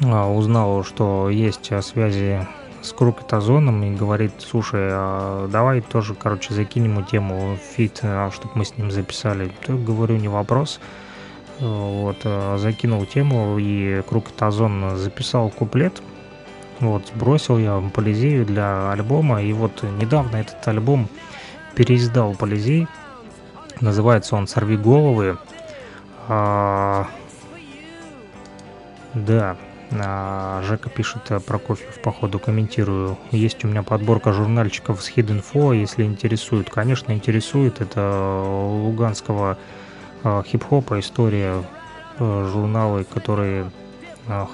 Speaker 1: а, узнал, что есть связи с Crooked Ozone'ом и говорит, слушай, а давай тоже, короче, закинем ему тему feat, а, чтобы мы с ним записали. То говорю, не вопрос. вот, э, закинул тему, и Круг Тазон записал куплет. Вот, сбросил я Полизею для альбома, и вот недавно этот альбом переиздал Полизей. Называется он «Сорви головы». А, да, а, Жека пишет э, про кофе в походу, комментирую. Есть у меня подборка журнальчиков с Hidden Info, если интересует. Конечно, интересует. Это луганского э, хип-хопа история, э, журналы, которые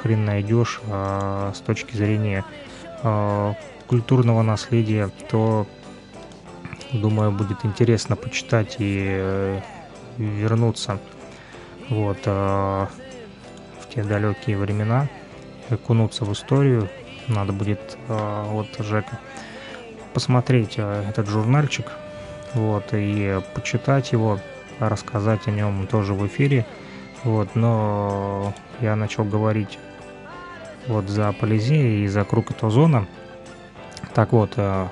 Speaker 1: хрен найдешь а с точки зрения культурного наследия, то, думаю, будет интересно почитать и вернуться вот, в те далекие времена окунуться в историю, надо будет э, вот Жека посмотреть э, этот журнальчик, вот, и почитать его, рассказать о нем тоже в эфире, вот, но я начал говорить вот за Полизея и за Круг от Озона. Так вот, э,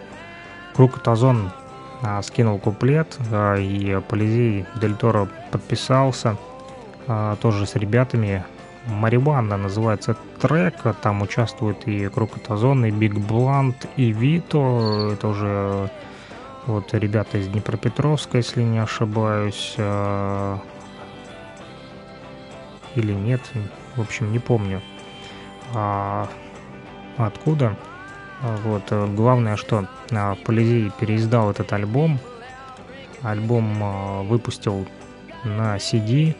Speaker 1: Круг от Озон э, скинул куплет, и Полизей Дель Торо подписался, тоже с ребятами, Марибанда называется трек, там участвуют и Крокотозон, и Биг Блант, и Вито, это уже вот ребята из Днепропетровска, если не ошибаюсь, э, или нет, в общем, не помню. А откуда? Вот, главное, что а, Полизей переиздал этот альбом, альбом а, выпустил на CD,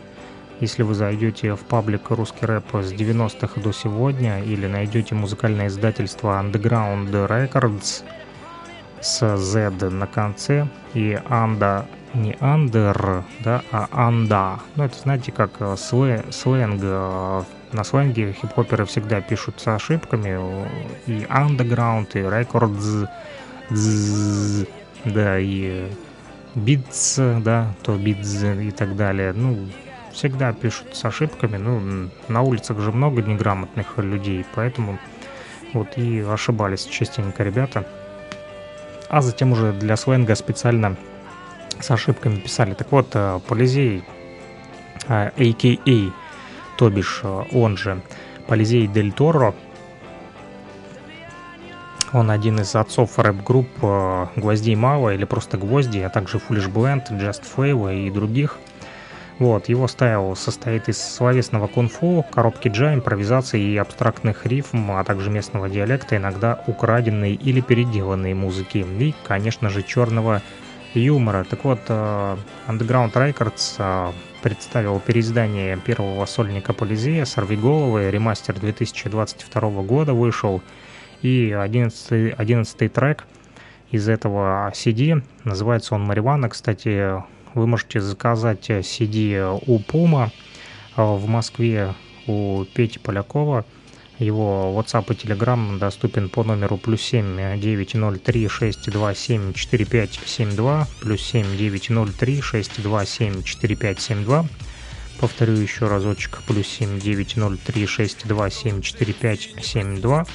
Speaker 1: если вы зайдете в паблик «Русский рэп» с 90-х до сегодня или найдете музыкальное издательство Underground Records с Z на конце и Анда не Андер, да, а Анда. Ну, это, знаете, как э, слэ, сленг. Э, на сленге хип-хоперы всегда пишут с ошибками. И Underground, и Records, да, и Beats, да, то Beats и так далее. Ну, всегда пишут с ошибками. Ну, на улицах же много неграмотных людей, поэтому вот и ошибались частенько ребята. А затем уже для сленга специально с ошибками писали. Так вот, э, Полизей, а.к.а., э, то бишь э, он же Полизей Дель Торо, он один из отцов рэп-групп «Гвоздей мало» или просто «Гвозди», а также «Foolish Blend», «Just Flavor и других – вот, его стайл состоит из словесного кунг-фу, коробки джа, импровизации и абстрактных рифм, а также местного диалекта, иногда украденной или переделанной музыки. И, конечно же, черного юмора. Так вот, э, Underground Records э, представил переиздание первого сольника Полизея «Сорвиголовы», ремастер 2022 года вышел, и 11, 11 трек из этого CD, называется он «Маривана», кстати, вы можете заказать CD э, у Puma э, в Москве у Пети Полякова. Его WhatsApp и Telegram доступен по номеру плюс 7 903 627 4572 плюс 7 903 627 4572 Повторю еще разочек. Плюс 7 903 627 4572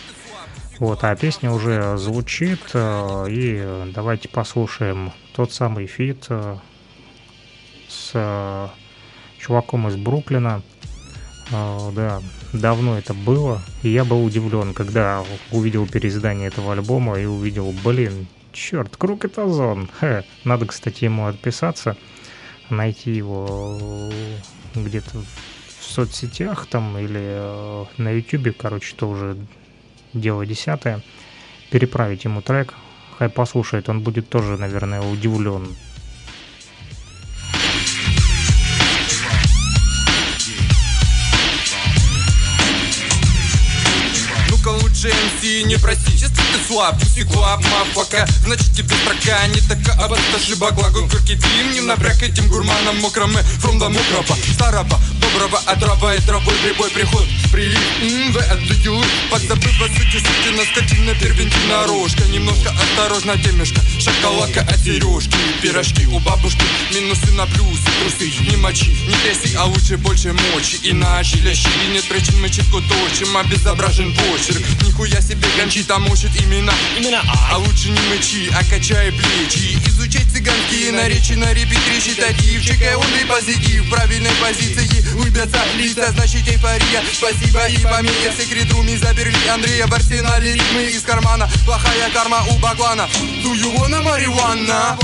Speaker 1: вот, а песня уже звучит, э, и давайте послушаем тот самый feat с э, чуваком из Бруклина. Э, да, давно это было. И я был удивлен, когда увидел переиздание этого альбома и увидел, блин, черт, Crooked Ozone. Хе. Надо, кстати, ему отписаться, найти его где-то в соцсетях там или э, на ютюбе, короче, то уже дело десятое. Переправить ему трек, хай послушает, он будет тоже, наверное, удивлен
Speaker 18: МС не проси. Если ты слаб, пусть клаб, мафака Значит тебе строка не така Абасташи баклагу, курки дим Не напряг этим гурманам мокрым From the мокропа, старого, Отрава и травой прибой приход. Прилив, вы отдают Подзабыв о сути, сути на скотина Первентина рожка, немножко осторожно темешка. Шоколадка от сережки. Пирожки у бабушки, минусы на плюсы Трусы, не мочи, не тряси, а лучше больше мочи. Иначе лящи, нет причин мы читку точим. Обезображен почерк, нихуя себе Кончита мочит имена. Имена А. Лучше не мычи, а качай плечи. Изучай цыганские наречия на репит речитатив Чекай он и позитив. В правильной позиции Выбьется листа, значит эйфория Спасибо и помея Секрет руми заперли Андрея в арсенале Ритмы из кармана Плохая карма у Баклана Do you wanna marijuana?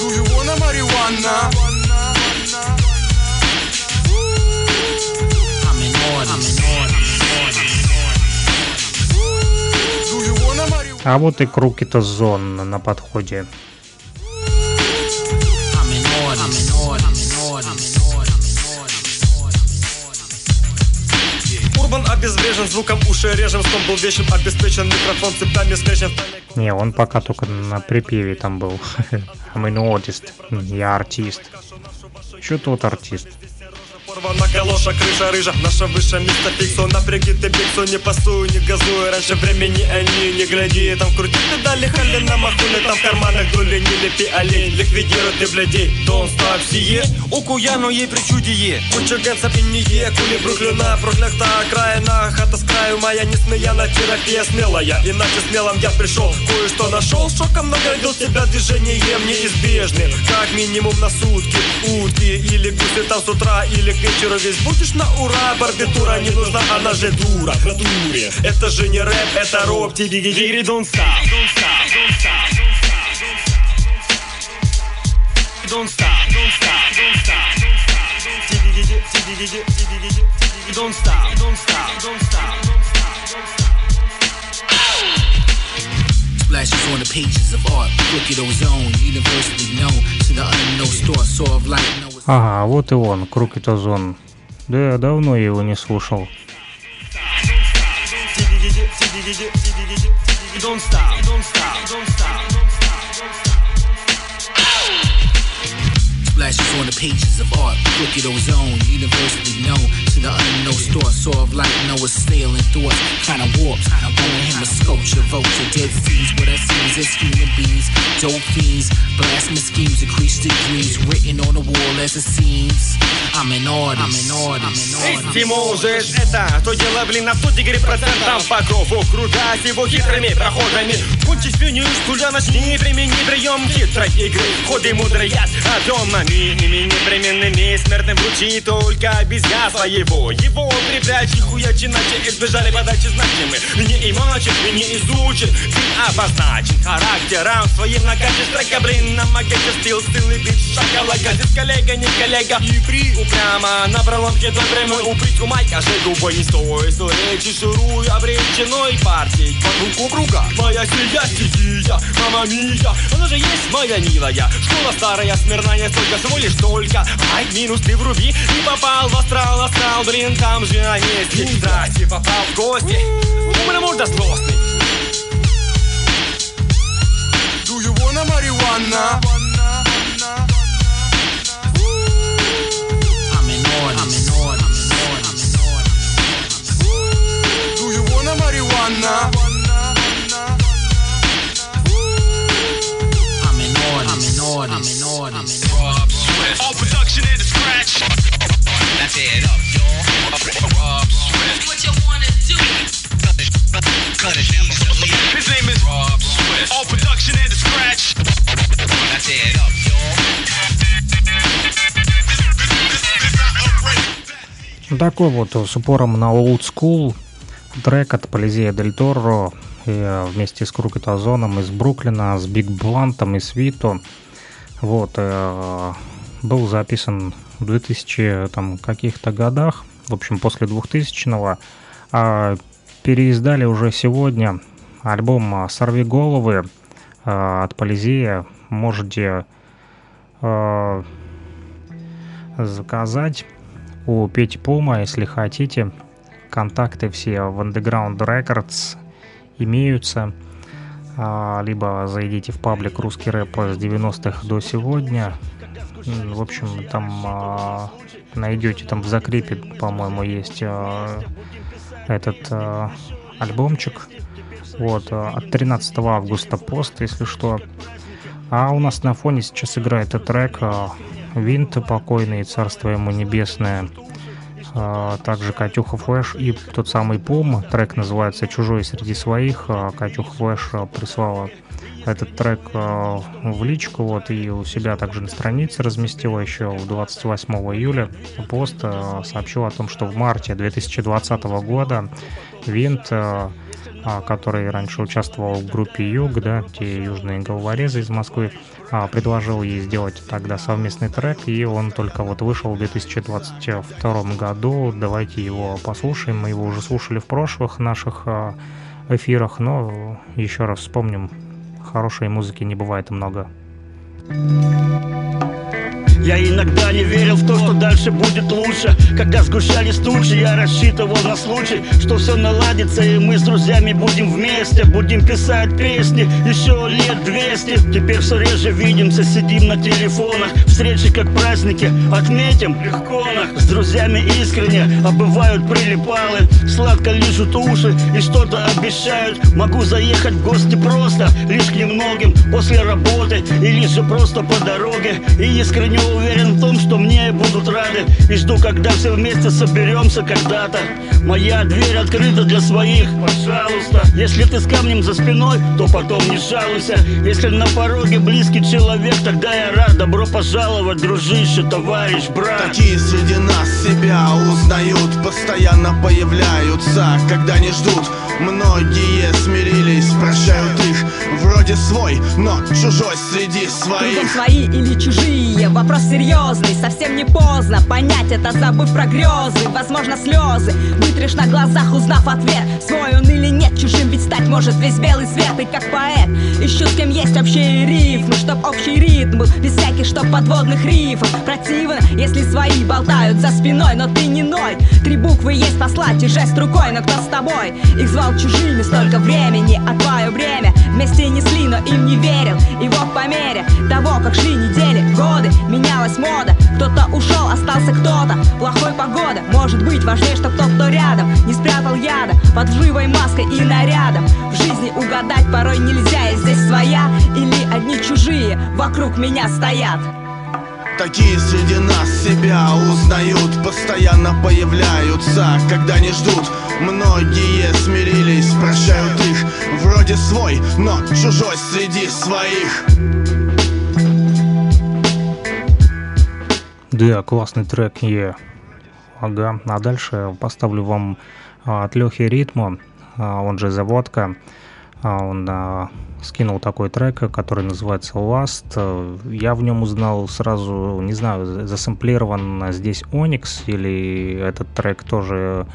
Speaker 18: Do you wanna marijuana?
Speaker 1: А вот и Крукита Зон на подходе.
Speaker 19: Обезврежен, звуком уши режем Стон был вечен, обеспечен, микрофон цепями скрещен
Speaker 1: Не, он пока только на припеве там был. I'm an artist. Я артист. Чё тот артист?
Speaker 19: Порвана калоша, крыша рыжа. Наша высшая место фиксу Напряги ты биксу, не пасуй, не газуй. Раньше времени они не гляди Там крути педали, хали на махули Там в карманах дули, не лепи олень Ликвидируй ты блядей, don't stop сие. Укуяну ей причудие Кучугенца пенье, кули Бруклина Проклята окраина, хата с краю моя Не смеяна терапия смелая. Иначе смелым я пришел, кое-что нашел. Шоком наградил тебя движением неизбежным. Как минимум на сутки Утки или гуси там с утра Или вечеру весь будешь на ура Барбитура не нужна, она же дура натуре Это же не рэп, это рок Тиги-гири, don't stop Don't stop, don't stop Don't stop, don't stop, don't stop Don't stop, don't stop, don't stop, don't stop,
Speaker 9: Splashes on the pages of art. Crooked ozone, universally known to the unknown store. Saw of light,
Speaker 1: Ага, вот и он, Крукита Зон. Да, я давно его не слушал.
Speaker 19: Don't stop, don't stop, don't stop, don't stop,
Speaker 9: Splashes on the pages of art. Crooked ozone, universally known the unknown store. Saw of light, no assailing thoughts. Kinda warped. Owing him a sculpture, vulture, dead fiends. What I see is human beings, dope fiends. Blasphemous schemes, increase the dreams. Written on the wall as it seems. I'm an artist. I'm an artist.
Speaker 19: Эй, ты можешь это, то дело, блин, на 100 процентов по крову Крутать его хитрыми проходами Кончить финиш, туда начни, примени прием хитрой игры Ходы мудрый яд, объемными Ими непременными смертным вручи только обезьян своего Его припрячь, нихуя иначе избежали подачи значимы Не имачен, и не изучен, ты обозначен Характером своим накачешь трека, блин, на макете стил, стил и бит Шакалака, здесь коллега, не коллега. И при упрямо на проломке до прямой упрыть у майка. Же губой не стой Стой речи шуруй обреченной партией. Под руку круга Моя сия стихия, мама мия. Она же есть моя милая Школа старая, смирная, столько всего лишь только. Ай, минус ты вруби И попал в астрал, астрал, блин, там же на месте Здрасте, попал в гости Умный морда злостный
Speaker 18: Do you wanna marijuana?
Speaker 9: I'm in order. I'm in order.
Speaker 18: Do you wanna marijuana?
Speaker 9: I'm in order. I'm in order. I'm in order.
Speaker 11: Rob Swift. All production in the scratch. That's it up, Cut it. His name is Rob Swift. All production in the scratch. That's it up,
Speaker 1: Такой вот с упором на old school трек от Полизея Дель Торо э, вместе с Крукетозоном из Бруклина, с Биг Блантом и с Вито. Вот, э, был записан в 2000 там, каких-то годах, в общем, после 2000-го. А переиздали уже сегодня альбом «Сорви головы» э, от Полизея. Можете э, заказать у Пети Пума, если хотите. Контакты все в Underground Records имеются. А, Либо зайдите в паблик «Русский рэп» с 90-х до сегодня. В общем, там а, найдете, там в закрепе, по-моему, есть а, этот а, альбомчик. Вот, а, от 13 августа пост, если что. А у нас на фоне сейчас играет этот трек а, Винт покойный, царство ему небесное. а, также Катюха Флэш и тот самый Пум. Трек называется «Чужой среди своих». А, Катюха Флэш прислала этот трек в личку, вот, и у себя также на странице разместила еще 28 июля пост, сообщила о том, что в марте 2020 года Винт который раньше участвовал в группе Юг, да, те южные головорезы из Москвы, а, предложил ей сделать тогда совместный трек, и он только вот вышел в 2022 году. Давайте его послушаем. Мы его уже слушали в прошлых наших а, эфирах, но еще раз вспомним, хорошей музыки не бывает много.
Speaker 20: Я иногда не верил в то, что дальше будет лучше. Когда сгущались тучи, я рассчитывал на случай Что все наладится и мы с друзьями будем вместе. Будем писать песни еще лет двести. Теперь все реже видимся, сидим на телефонах. Встречи как праздники, отметим легко С друзьями искренне, а бывают прилипалы. Сладко лижут уши и что-то обещают. Могу заехать в гости просто, лишь к немногим После работы или же просто по дороге. И искренне уверен в том, что мне будут рады. И жду, когда все вместе соберемся когда-то. Моя дверь открыта для своих, пожалуйста. Если ты с камнем за спиной, то потом не жалуйся. Если на пороге близкий человек, тогда я рад. Добро пожаловать, дружище, товарищ, брат.
Speaker 21: Такие среди нас себя узнают. Постоянно появляются, когда не ждут. Многие смирились, прощают их Вроде свой, но чужой среди своих.
Speaker 22: Кругом свои или чужие, вопрос серьезный Совсем не поздно понять это, забыв про грезы. Возможно слезы, вытрешь на глазах, узнав ответ. Свой он или нет, чужим ведь стать может весь белый свет. И как поэт, ищу с кем есть общие рифмы Чтоб общий ритм был, без всяких чтоб подводных рифов. Противно, если свои болтают за спиной, но ты не ной. Три буквы есть послать и жест рукой, но кто с тобой? Их звал чужими столько времени, а твое время Вместе несли, но им не верил. И вот по мере того, как шли недели, годы Менялась мода, кто-то ушел, остался кто-то. Плохой погода, может быть важнее, что тот, кто рядом Не спрятал яда под живой маской и нарядом. В жизни угадать порой нельзя, я здесь своя Или одни чужие вокруг меня стоят
Speaker 21: Такие среди нас себя узнают Постоянно появляются, когда не ждут Многие смирились, прощают их Вроде свой, но чужой среди своих
Speaker 1: Да, классный трек, е. Ага, а дальше поставлю вам а, от Лехи Ритма, он же Заводка. А, он а, скинул такой трек, который называется Last. Я в нем узнал сразу, не знаю, засэмплирован здесь Onyx или этот трек тоже,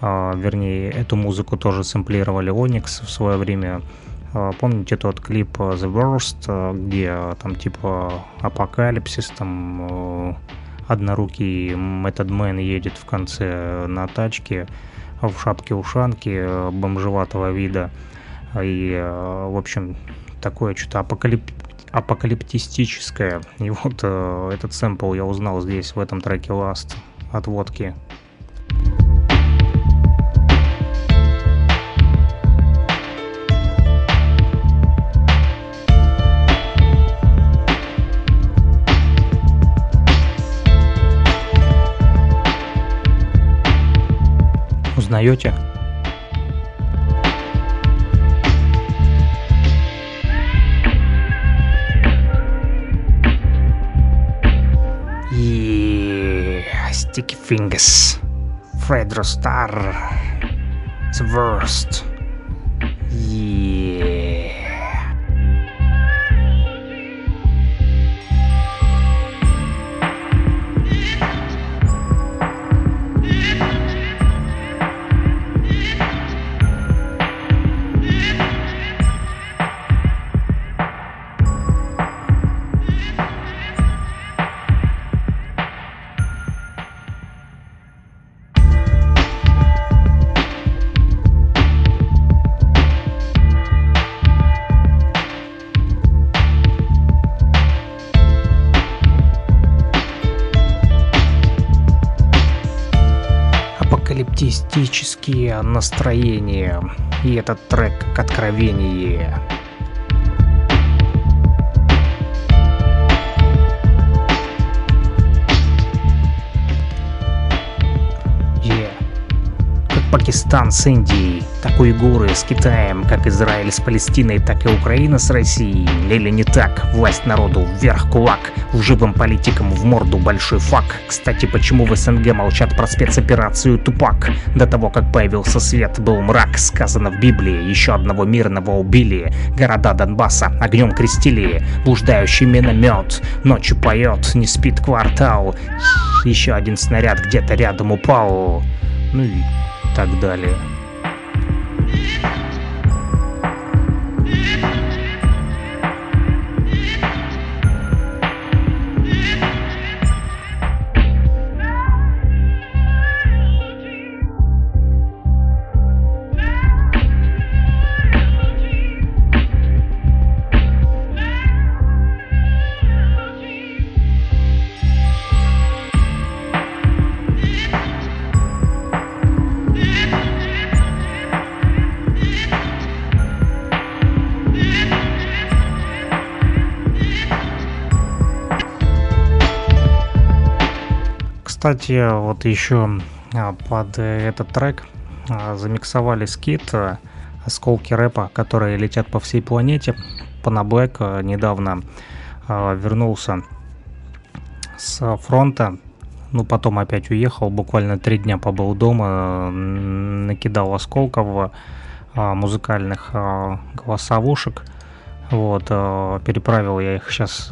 Speaker 1: а, вернее, эту музыку тоже сэмплировали Onyx в свое время. А, помните тот клип The Worst, где там типа апокалипсис, там однорукий Man едет в конце на тачке в шапке-ушанке бомжеватого вида. И, в общем, такое что-то апокалип... апокалиптистическое. И вот э, этот сэмпл я узнал здесь, в этом треке Last от водки. Узнаете? Fingers, Finges, Fredrostar, Sverst, yeah. Апокалиптические настроения. И этот трек как откровение. Пакистан с Индией, так уйгуры с Китаем, как Израиль с Палестиной, так и Украина с Россией. Или не так? Власть народу, вверх кулак, лживым политикам в морду большой фак. Кстати, почему в СНГ молчат про спецоперацию Тупак? До того, как появился свет, был мрак, сказано в Библии. Еще одного мирного убили. Города Донбасса огнем крестили. Блуждающий миномет ночью поет, не спит квартал. Еще один снаряд где-то рядом упал. Ну и так далее. Кстати, вот еще а, под этот трек а, замиксовали скит а, осколки рэпа, которые летят по всей планете. Панаблэк недавно вернулся с фронта, ну потом опять уехал, буквально три дня побыл дома, накидал осколков музыкальных голосовушек. Вот, переправил я их сейчас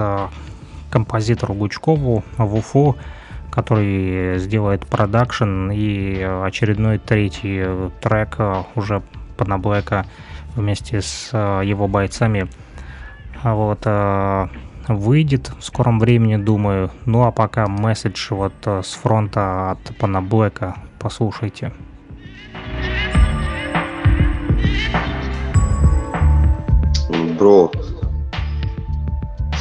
Speaker 1: композитору Гучкову в Уфу который сделает продакшн и очередной третий трек уже Панаблэка вместе с э, его бойцами вот э, выйдет в скором времени, думаю. Ну а пока месседж вот э, с фронта от Панаблэка послушайте.
Speaker 23: Бро,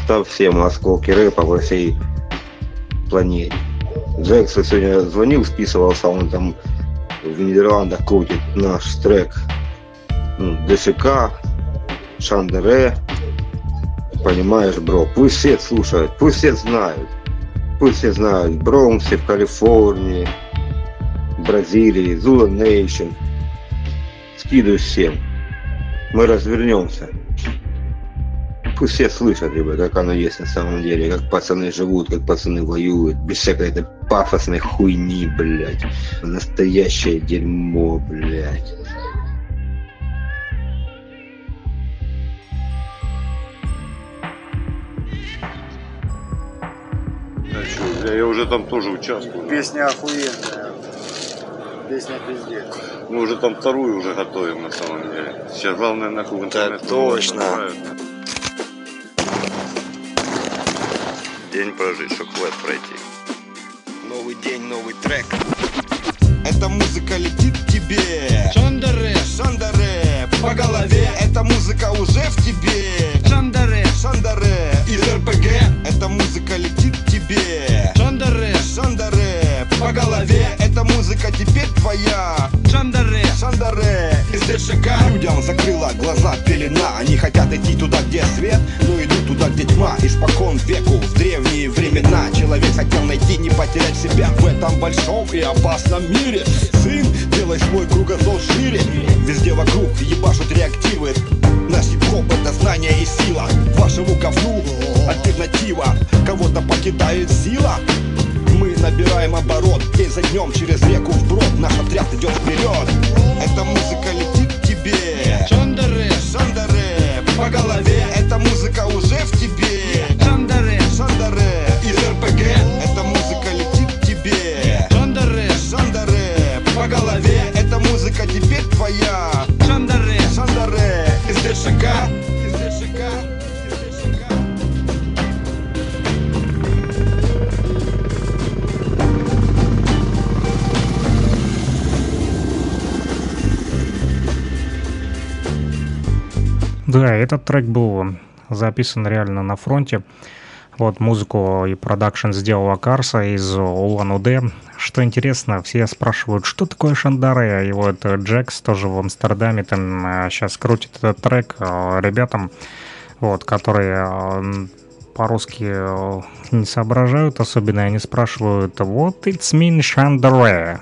Speaker 23: ставь всем осколки рэпа во всей планете. Джексон сегодня звонил, списывался, он там в Нидерландах крутит наш трек. Ну, ДШК, Шандере. Понимаешь, бро, пусть все слушают, пусть все знают. Пусть все знают, Бронксе, в Калифорнии, Бразилии, Зула Нейшн. Скидываю всем. Мы развернемся пусть все слышат, либо как оно есть на самом деле, как пацаны живут, как пацаны воюют, без всякой этой пафосной хуйни, блядь. Настоящее дерьмо, блядь.
Speaker 24: Да что, бля, я уже там тоже участвую.
Speaker 25: Песня охуенная. Песня пиздец.
Speaker 24: Мы уже там вторую уже готовим на самом деле. Сейчас главное нахуй интернет.
Speaker 23: Да точно.
Speaker 24: Набирают.
Speaker 23: День прожить, чтобы хват пройти.
Speaker 12: Новый день, новый трек. Эта музыка летит к тебе. Шандаре, Шандаре, по голове. Эта музыка уже в тебе. Шандаре, Шандаре, из РПГ. Эта музыка летит к тебе. Шандаре, Шандаре, по голове. Эта музыка теперь твоя. Шандаре, Шандаре, из ДШК. Людям закрыла глаза пелена. Они хотят идти туда, где свет, но идут туда, где тьма. Испокон веку, в древние времена Человек хотел найти, не потерять себя В этом большом и опасном мире. Сын, делай свой кругозор шире. Везде вокруг ебашут реактивы. Наш хип-хоп это знание и сила. Вашему говну альтернатива. Кого-то покидает сила. Мы набираем оборот День за днем через реку вброд Наш отряд идет вперед. Эта музыка летит к тебе. Шандаре, Шандаре По голове музыка уже в тебе. Шандаре, Шандаре Из РПГ Эта музыка летит к тебе. Шандаре, Шандаре По голове Эта музыка теперь твоя. Шандаре, Шандаре Из ДШК Из ДШК
Speaker 1: Да, этот трек был записан реально на фронте. Вот музыку и продакшн сделала Карса из Улан-Удэ. Что интересно, все спрашивают, что такое Шандаре, и вот Джекс тоже в Амстердаме там сейчас крутит этот трек э, ребятам, вот, которые э, по-русски э, не соображают особенно, они спрашивают, вот it's mean Шандаре,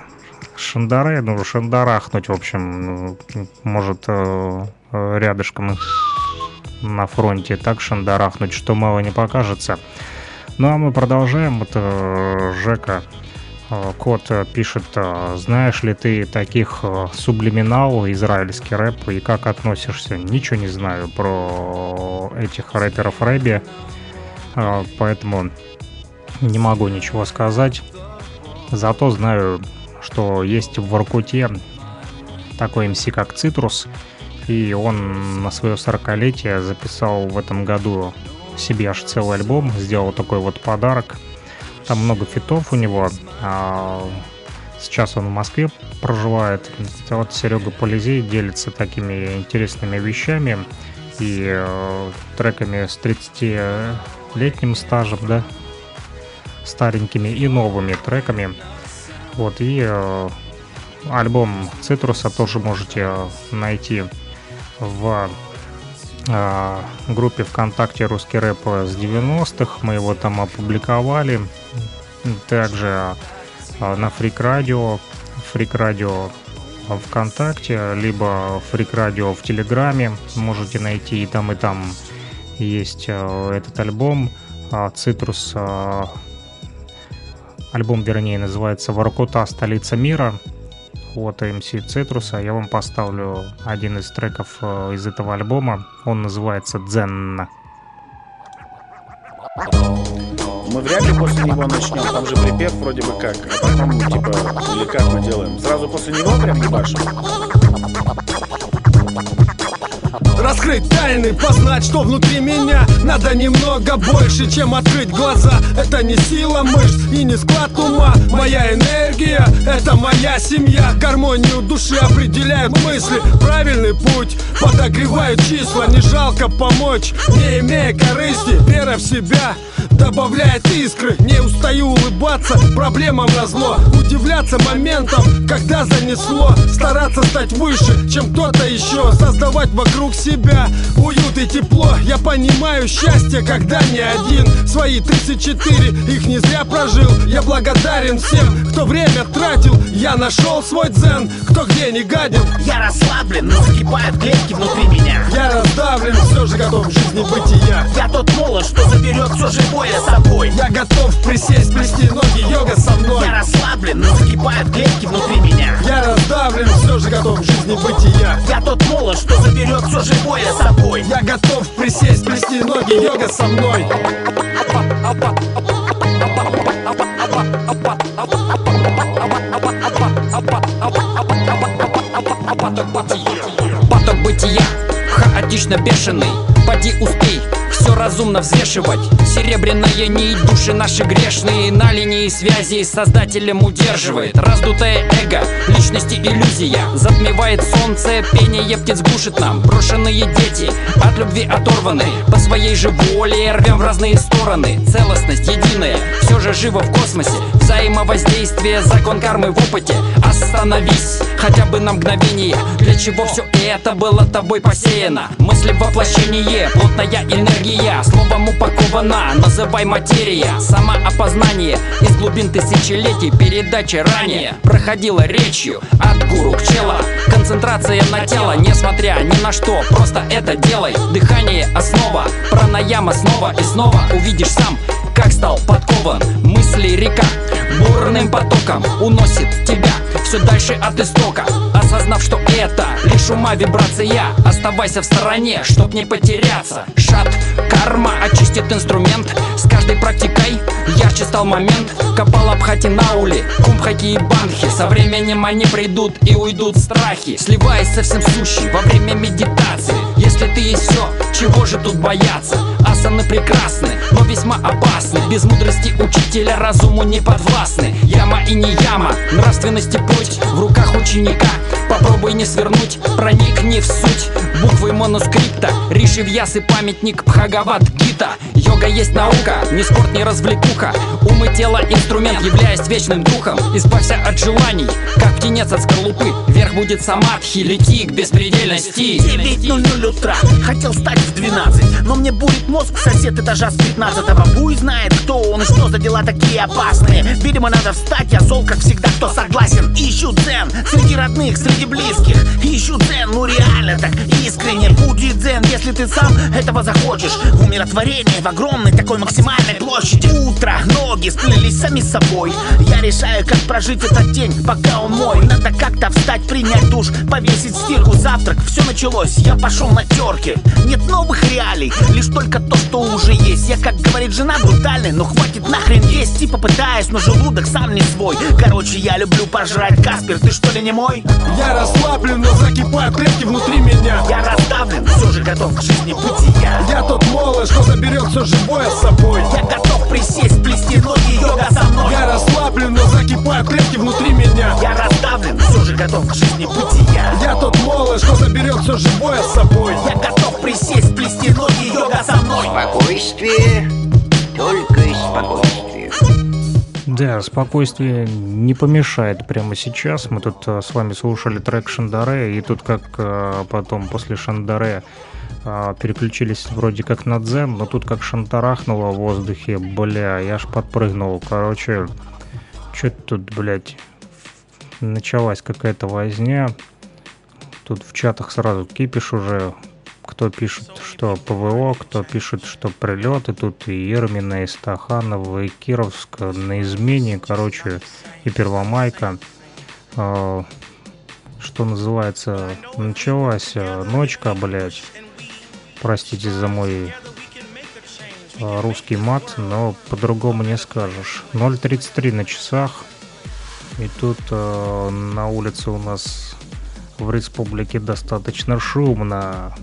Speaker 1: Шандаре, ну, шандарахнуть, в общем, ну, может э, э, рядышком на фронте так шандарахнуть, что мало не покажется. Ну а мы продолжаем. Это Жека э, Кот пишет, знаешь ли ты таких сублиминал, израильский рэп, и как относишься? Ничего не знаю про этих рэперов рэби, поэтому не могу ничего сказать. Зато знаю, что есть в Воркуте такой МС, как Цитрус, и он на свое 40-летие записал в этом году себе аж целый альбом, сделал такой вот подарок. Там много фитов у него. А сейчас он в Москве проживает. Вот Серега Полизей делится такими интересными вещами и э, треками с 30-летним стажем, да, старенькими и новыми треками. Вот, и э, альбом Цитруса тоже можете найти в э, группе ВКонтакте «Русский рэп» с 90-х. Мы его там опубликовали. Также э, на Фрик Радио, Фрик Радио ВКонтакте, либо Фрик Радио в Телеграме. Можете найти и там, и там есть э, этот альбом. Цитрус Альбом, вернее, называется «Воркута. Столица мира» от MC Цитруса. Я вам поставлю один из треков э, из этого альбома. Он называется «Дзен».
Speaker 26: Мы вряд ли после него начнем, там же припев вроде бы как, а типа, или как мы делаем? Сразу после него прям ебашим?
Speaker 27: Раскрыть тайны, познать, что внутри меня. Надо немного больше, чем открыть глаза. Это не сила мышц и не склад ума. Моя энергия, это моя семья. Гармонию души определяют мысли. Правильный путь, подогревают числа. Не жалко помочь, не имея корысти. Вера в себя добавляет искры. Не устаю улыбаться проблемам на зло Удивляться моментам, когда занесло. Стараться стать выше, чем кто-то еще. Создавать вокруг себя. Уют и тепло Я понимаю счастье, когда не один. Свои 34, их не зря прожил. Я благодарен всем, кто время тратил. Я нашел свой дзен, кто где не гадил.
Speaker 28: Я расслаблен, но закипают клетки внутри меня.
Speaker 27: Я раздавлен, все же готов в жизни бытия.
Speaker 28: Я тот молот, что заберет все живое с собой.
Speaker 27: Я готов присесть, плести ноги, йога со мной.
Speaker 28: Я расслаблен, но закипают клетки внутри меня.
Speaker 27: Я раздавлен, все же готов в жизни бытия.
Speaker 28: Я тот молот, что заберет все живое собой.
Speaker 27: Я готов присесть, плести ноги, йога со мной.
Speaker 29: Поток бытия, хаотично бешеный. Поди успей, все разумно взвешивать. Серебряная нить души наши грешные На линии связи с создателем удерживает. Раздутое эго, личности иллюзия. Затмевает солнце, пение птиц глушит нам. Брошенные дети, от любви оторваны. По своей же воле рвем в разные стороны. Целостность единая, все же живо в космосе Взаимовоздействие, закон кармы в опыте. Остановись, хотя бы на мгновение. Для чего все это было тобой посеяно? Мысли воплощение, плотная энергия. Словом упакована, называй материя. Самоопознание. Из глубин тысячелетий Передача ранее. Проходила речью От гуру к чела Концентрация на тело, несмотря ни на что. Просто это делай, дыхание основа. Пранаяма снова и снова. Увидишь сам как стал подкован. Мысли река бурным потоком уносит тебя все дальше от истока. Осознав, что это лишь ума вибрация Оставайся в стороне, чтоб не потеряться. Шат, карма очистит инструмент. С каждой практикой ярче стал момент. Копал Абхати Наули, Кумбхаки и Банхи. Со временем они придут и уйдут страхи. Сливаясь со всем сущим во время медитации. Если ты есть все, чего же тут бояться? Асаны прекрасны, но весьма опасны. Без мудрости учителя разуму не подвластны. Яма и не яма, нравственности путь в руках ученика попробуй не свернуть Проникни в суть. Буквы манускрипта Риши Вьяс и памятник Бхагават Гита Йога есть наука, не спорт, не развлекуха. Ум и тело инструмент, являясь вечным духом. Избавься от желаний, как птенец от скорлупы. Вверх будет самадхи, лети к беспредельности.
Speaker 28: 9.00 утра, хотел стать в 12 Но мне бурит мозг сосед этажа с 15 Буй знает, кто он и что за дела такие опасные. Видимо, надо встать, я зол, как всегда, кто согласен. Ищу дзен среди родных, среди близких. Ищу дзен, ну реально так искренне. Будет дзен, если ты сам этого захочешь. Умиротворение в огромной такой максимальной площади. Утро, ноги сплелись сами собой. Я решаю, как прожить этот день, пока он мой. Надо как-то встать, принять душ, повесить стирку. Завтрак, все началось, я пошел на терки Нет новых реалий, лишь только то, что уже есть. Я, как говорит жена, брутальный, но хватит нахрен есть. И попытаюсь, но желудок сам не свой. Короче, я люблю пожрать. Каспер, ты что ли не мой?
Speaker 30: Я расслаблен, но закипают клетки внутри меня.
Speaker 28: Я раздавлен, все же готов к жизни бытия
Speaker 30: Я. Тот молод, что заберет все живое с собой.
Speaker 28: Я готов присесть, плести ноги, йога со мной.
Speaker 30: Я расслаблен, но закипают клетки внутри меня.
Speaker 28: Я раздавлен, все же готов к жизни бытия
Speaker 30: Я. Тот молод, что заберет все живое с собой.
Speaker 28: Я готов присесть, плести ноги, йога со мной.
Speaker 31: Спокойствие, только спокойствие.
Speaker 1: Да, спокойствие не помешает прямо сейчас. Мы тут э, с вами слушали трек Шандаре, и тут как э, потом после Шандаре э, переключились вроде как на дзен, но тут как шантарахнуло в воздухе, бля, я аж подпрыгнул. Короче, что тут, блядь, началась какая-то возня. Тут в чатах сразу кипиш уже. Кто пишет, что ПВО, кто пишет, что прилеты. Тут и Ермина, и Стаханова, и Кировск на измене, короче, и Первомайка. Э, Что называется, началась э, ночка, блядь. Простите за мой э, русский мат, но по-другому не скажешь. 0.33 на часах. И тут э, на улице у нас в республике достаточно шумно,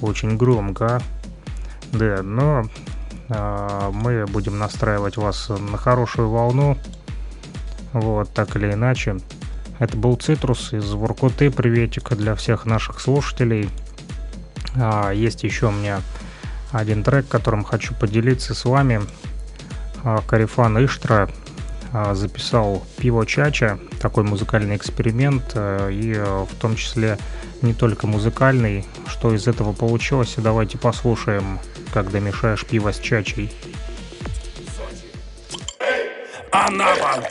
Speaker 1: очень громко. Да, но э, мы будем настраивать вас на хорошую волну. Вот, так или иначе. Это был Цитрус из Воркуты. Приветик для всех наших слушателей. А, есть еще у меня один трек, которым хочу поделиться с вами. А, Карифан Иштра записал «Пиво Чача», такой музыкальный эксперимент, э, и э, в том числе не только музыкальный. Что из этого получилось, давайте послушаем, как домешаешь пиво с чачей.
Speaker 27: Анапа,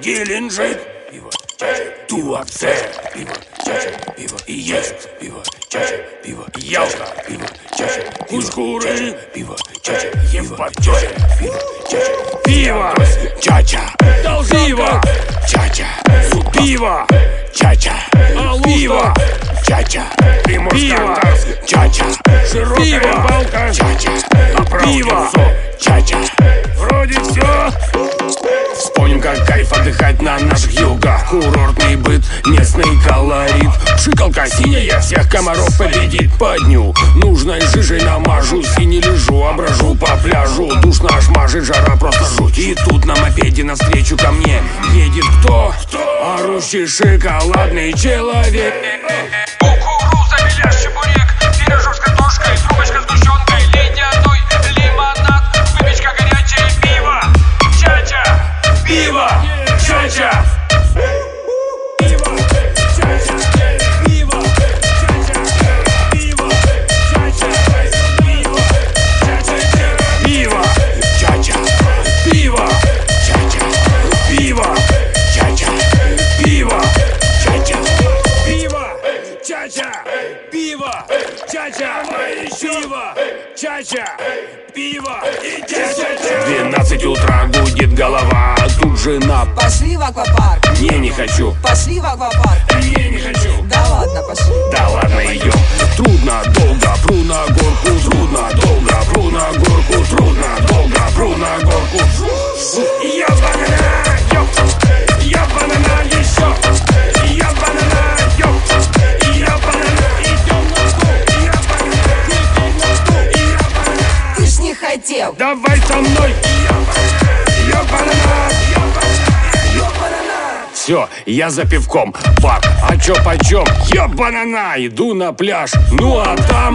Speaker 27: Геленджик, пиво, чача, Туапсе, пиво, чача, пиво, и есть пиво, чача, пиво, Ялта, пиво, чача, Ускуры, пиво, чача, Емпа, чача, пиво, чача, пиво, чача, пиво, чача, пиво, чача, пиво, чача, пиво, чача, широкая балка, чача, пиво, чача, вроде все. Вспомним, как кайф отдыхать на наших югах. Курортный быт, местный колорит. Шикалка синяя, всех комаров победит по дню. Нужной жижей намажусь и не лежу, брожу по пляжу. Душ наш мажет, жара просто жуть. И тут на мопеде навстречу ко мне едет кто? Орущий шоколадный человек 12 утра гудит голова, тут жена
Speaker 32: Пошли в аквапарк.
Speaker 27: Не, не хочу,
Speaker 32: Пошли в аквапарк.
Speaker 27: не, не хочу
Speaker 32: Да ладно, пошли.
Speaker 27: Да ладно, идем Трудно, долго, пру на горку Трудно, долго, пру на горку Трудно, долго, пру на горку
Speaker 18: Я банана,
Speaker 32: Хотел.
Speaker 18: Давай со мной, я банана, я банана, я банана,
Speaker 27: все, я за пивком. Пап, а чё почем? Ебанана, иду на пляж. Ну а там...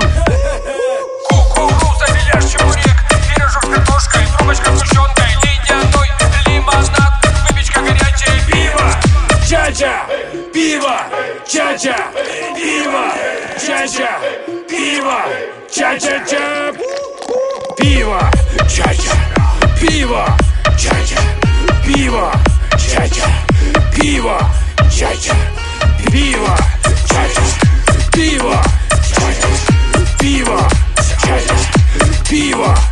Speaker 18: Кукуруза, беляш, чебурек Пирожок с картошкой, трубочка сгущенкой. Ледяной лимонад, выпечка горячая Пиво,
Speaker 27: Чача, пиво, чача, пиво, чача, пиво, чача-ча Пиво, чача, пиво, чача, пиво, чача, пиво, чача, пиво, чача, пиво, чача, пиво, чача, пиво.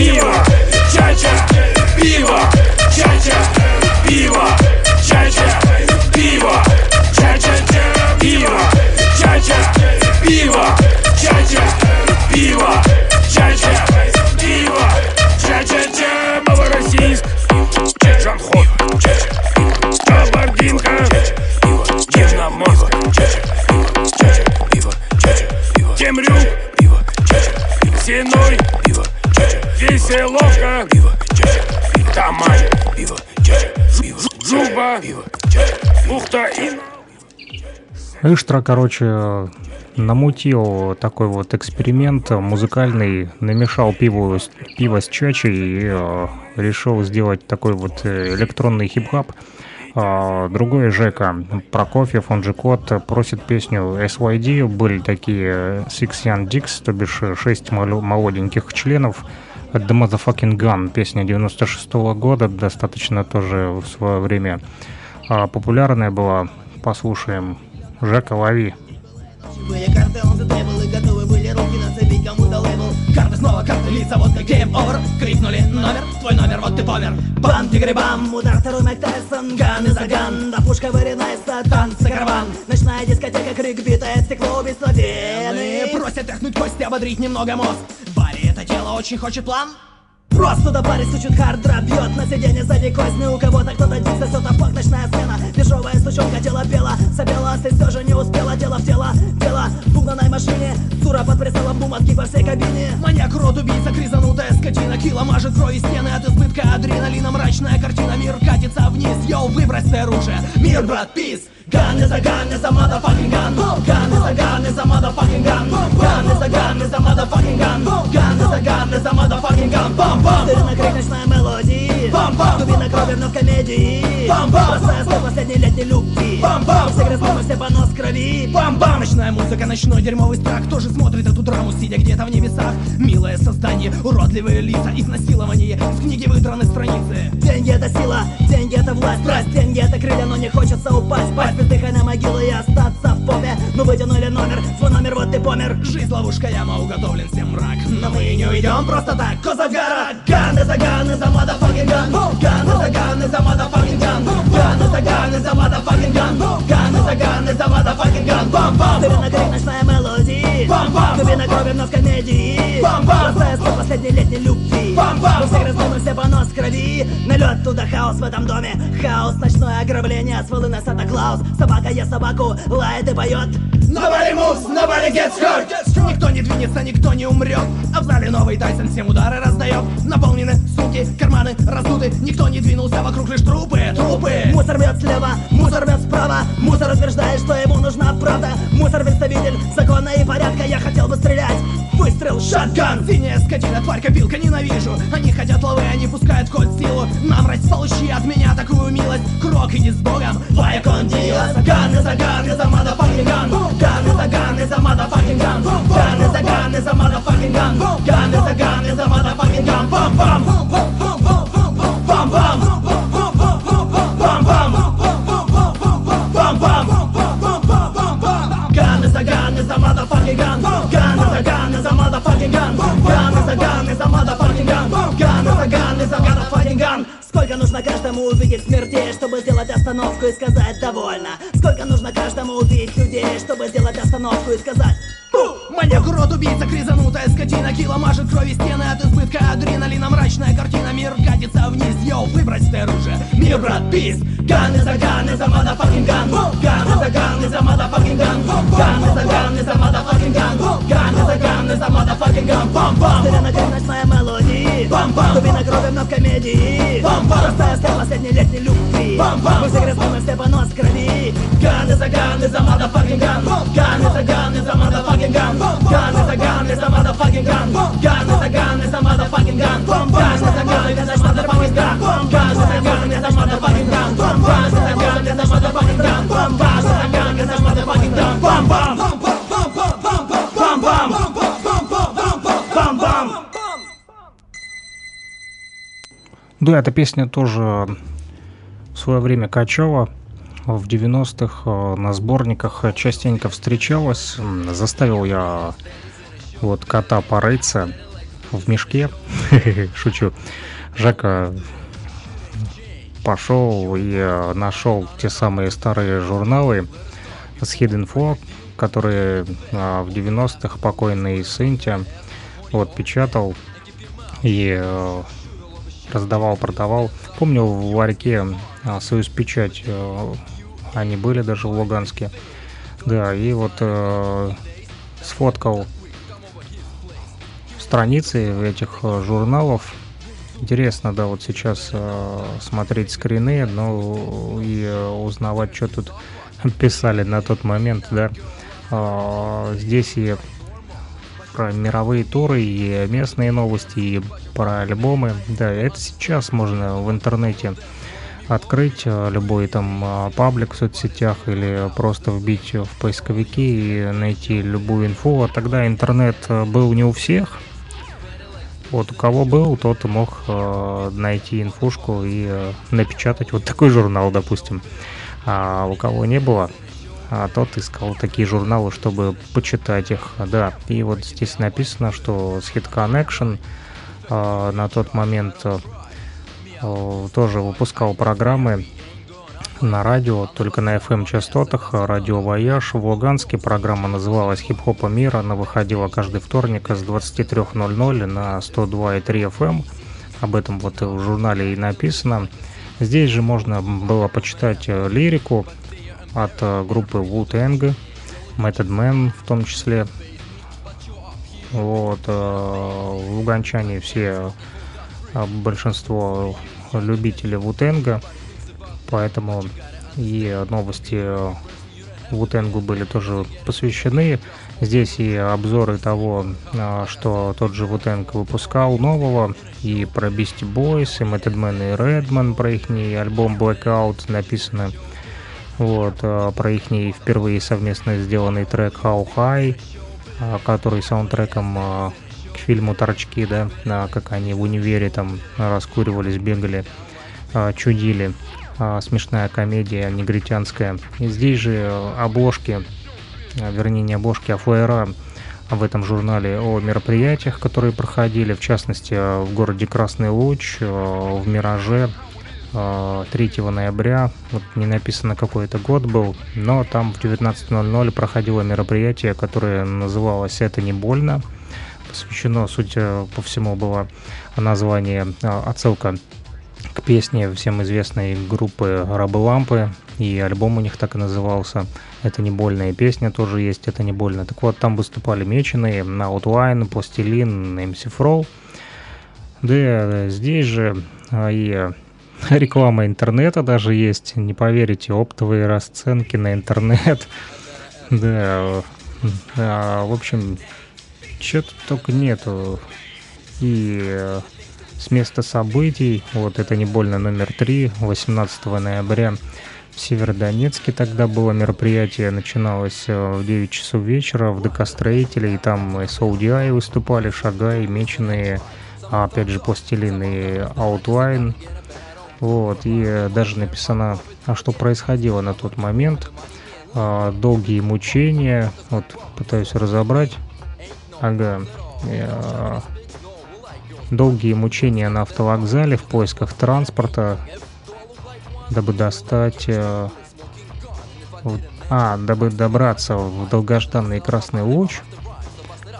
Speaker 27: Пиво, чача, пиво, Веселовка, Тамань, Жуба, Бухта и...
Speaker 1: Иштра, короче, намутил такой вот эксперимент музыкальный, намешал пиво, пиво с чачей и э, решил сделать такой вот э, электронный хип-хап. А, Другой Жека Прокофьев, он же Кот, просит песню SYD. Были такие Six Young Dicks, то бишь э, шесть малю- молоденьких членов. The Motherfucking Gun, песня 96 года, достаточно тоже в свое время а, популярная была. Послушаем. Жека, лови.
Speaker 33: Были карты, он затребовал и готовы были руки нацепить кому-то лейбл Карты снова, карты лица, вот как game over Крикнули номер, твой номер, вот ты помер Бам, тигры, бам, удар второй Майк Тайсон Ган и заган, да пушка выринается, танцы караван Ночная дискотека, крик, битое стекло, убийство вены Просят тряхнуть кости, ободрить немного мозг тело очень хочет план. Просто до паре стучит хард драп бьет на сиденье сзади козни. У кого-то кто-то дик сосет, а факт ночная смена. Дешевая сучонка дело пела, сопела, ты все же не успела. Дело в тело, дело в угнанной машине. Тура под прицелом бумажки по всей кабине. Маньяк, рот, убийца, кризанутая скотина. Кило мажет крови стены от избытка адреналина. Мрачная картина, мир катится вниз. Йоу, выбрось оружие, мир, брат, пиз Gun is a gun is a motherfucking gun. Gun is a gun is a motherfucking gun. Gun is a gun is a motherfucking gun. Gun is a gun is a motherfucking gun. Бам бам. Ты на крик ночной мелодии Бам бам. Дубина крови вновь комедии. Бам бам. Бросая слов последней летней любви. Бам бам. Все грязны, все понос крови. Бам бам. Ночная музыка, ночной дерьмовый страх. Кто же смотрит эту драму, сидя где-то в небесах? Милое создание, уродливые лица Изнасилование, с книги выдраны страницы. Деньги это сила, деньги это власть. Страсть, деньги это крылья, но не хочется упасть. Пасть бездыхай на могилу и остаться в попе. Ну вытянули номер, свой номер, вот ты помер. Жизнь ловушка, яма, уготовлен всем мрак Но мы не уйдем просто так, коза гора. Gun is a gun is a motherfucking gun. Gun is a gun is a motherfucking gun. Gun is a gun is a motherfucking gun. Gun is a gun is a motherfucking gun. Бам бам Ты на крик ночная мелодии Дубина крови вновь комедии. Бам бам Бросая слов последней летней любви. Бам бам Мы все грязны, мы все понос крови Налет туда хаос в этом доме. Хаос, ночное ограбление С волны Санта-Клаус. Собака я собаку лает и поет Nobody moves, nobody gets hurt Никто не двинется, никто не умрет. А в зале новый Тайсон всем удары раздает. Наполнены сумки, карманы раздуты. Никто не двинулся, вокруг лишь трупы, трупы. Мусор бьет слева, мусор бьет справа. Мусор утверждает, что ему нужна правда. Мусор представитель закона и порядка. Я хотел бы стрелять. Выстрел, шатган. Синяя скотина, тварь, копилка, ненавижу. Они хотят лавы, они пускают в ход силу. Намрать, получи от меня такую милость. Крок, иди с Богом, вая кон диос a gun is a motherfucking gun is a gun is a motherfucking gun Gun is a gun is a motherfucking gun Gun is a gun is a motherfucking gun Bam bam Bam bam Bam bam Bam bam Gun is a gun is a motherfucking gun Gun is a gun is a motherfucking gun Gun is a gun is a motherfucking gun Gun is a gun is a motherfucking gun Сколько нужно каждому увидеть смертей, чтобы сделать остановку и сказать довольно? Сколько нужно каждому убить людей, чтобы сделать остановку и сказать «Фу, Маньяк, урод, убийца, кризанутая скотина Кило мажет крови стены от избытка адреналина Мрачная картина, мир катится вниз Йоу, выбрось ты оружие, мир, брат, пис Gun is a gun is a motherfucking gun. Gun is a gun is a motherfucking gun. Gun is a gun is a motherfucking gun. Gun is a gun is a motherfucking gun. Бам бам. Стырена моя мелодии Бам. Бам Дубина крови в комедии. Бам бам. Простая степ последней летней любви. Бам бам. Мы все грязные степа нос крови. Gun is a gun is a motherfucking gun. Gun is a gun is a motherfucking Ган это ган, это motherfucking ган Ган это ган, это motherfucking ган Ган это ган, это motherfucking ган Gun is a gun is a motherfucking gun. Gun is a gun is a motherfucking gun. Gun is a gun is a motherfucking gun. Бам-бам! Бам-бам! Бам-бам!
Speaker 1: Да, эта песня тоже в свое время качала. В 90-х э, на сборниках частенько встречалась. Заставил я вот кота порыться в мешке. Шучу. Жака пошел и э, нашел те самые старые журналы с Hidden Info, которые э, в 90-х покойный Синтия вот печатал и раздавал, продавал. Помню, в ларьке Союз Печать они были даже в Луганске. Да, и вот э, сфоткал страницы этих э, журналов. Интересно, да, вот сейчас э, смотреть скрины, ну и э, узнавать, что тут писали на тот момент, да. А, здесь и про мировые туры, и местные новости, и про альбомы. Да, это сейчас можно в интернете открыть э, любой там э, паблик в соцсетях или просто вбить в поисковики и найти любую инфу. А тогда интернет э, был не у всех. Вот у кого был, тот мог найти инфушку и напечатать вот такой журнал, допустим. А у кого не было, а тот искал такие журналы, чтобы почитать их. Да, и вот здесь написано, что с Hit Connection э, на тот момент тоже выпускал программы на радио, только на FM частотах, радио Вояж. В Луганске программа называлась «Хип-хопа мира», она выходила каждый вторник с 23.00 на 102.3 FM. Об этом вот в журнале и написано. Здесь же можно было почитать э, лирику от э, группы Wu-Tang, Method Man в том числе. Вот, э, луганчане все, э, большинство любителей Вутенга, поэтому и новости Вутенгу были тоже посвящены. Здесь и обзоры того, э, что тот же Вутенг выпускал нового, и про Beastie Boys, и Method Man, и Redman, про их альбом Blackout написано. Вот, э, про их впервые совместно сделанный трек How High, который саундтреком фильму Торчки, да, э, как они в универе там раскуривались, бегали, э, чудили. Э, смешная комедия негритянская. И здесь же э, обложки, вернее не обложки, а флеера в этом журнале о мероприятиях, которые проходили, в частности, э, в городе Красный Луч, э, в Мираже, э, 3 ноября, вот не написано какой это год был, но там в 19.00 проходило мероприятие, которое называлось «Это не больно», посвящено, судя по всему, было название, э, отсылка к песне всем известной группы Рабы Лампы, и альбом у них так и назывался. Это не больно, и песня тоже есть, это не больно. Так вот, там выступали Меченые, Outline, Пластилин, MC Фрол. Да, э, здесь же а, и реклама интернета даже есть, не поверите, оптовые расценки на интернет. Да, в общем, чего тут только нету. И э, с места событий, вот это не больно номер 3, 18 ноября в Северодонецке тогда было мероприятие, начиналось э, в 9 часов вечера в ДК и там и выступали, Шагай, Меченые, а опять же Пластилин и Outline. Вот, и э, даже написано, а что происходило на тот момент. А, долгие мучения, вот пытаюсь разобрать. Ага. э, долгие мучения на автовокзале в поисках транспорта, дабы достать... э, а, дабы добраться в долгожданный Красный Луч.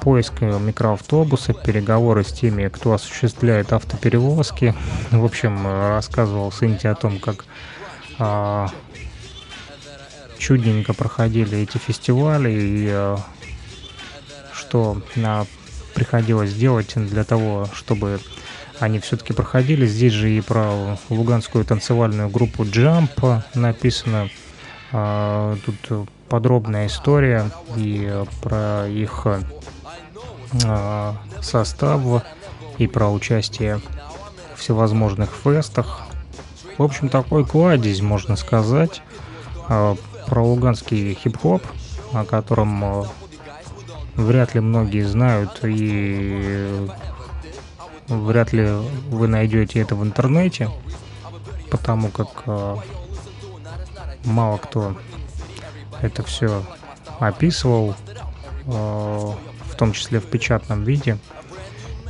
Speaker 1: поиск микроавтобуса, переговоры с теми, кто осуществляет автоперевозки. В общем, рассказывал Синти о том, как а, чудненько проходили эти фестивали и а, что а, приходилось делать для того, чтобы они все-таки проходили. Здесь же и про луганскую танцевальную группу Jump написано. А, тут подробная история и про их а, состав, и про участие всевозможных фестах. В общем, такой кладезь, можно сказать, про луганский хип-хоп, о котором вряд ли многие знают и вряд ли вы найдете это в интернете, потому как э, мало кто это все описывал, э, в том числе в печатном виде.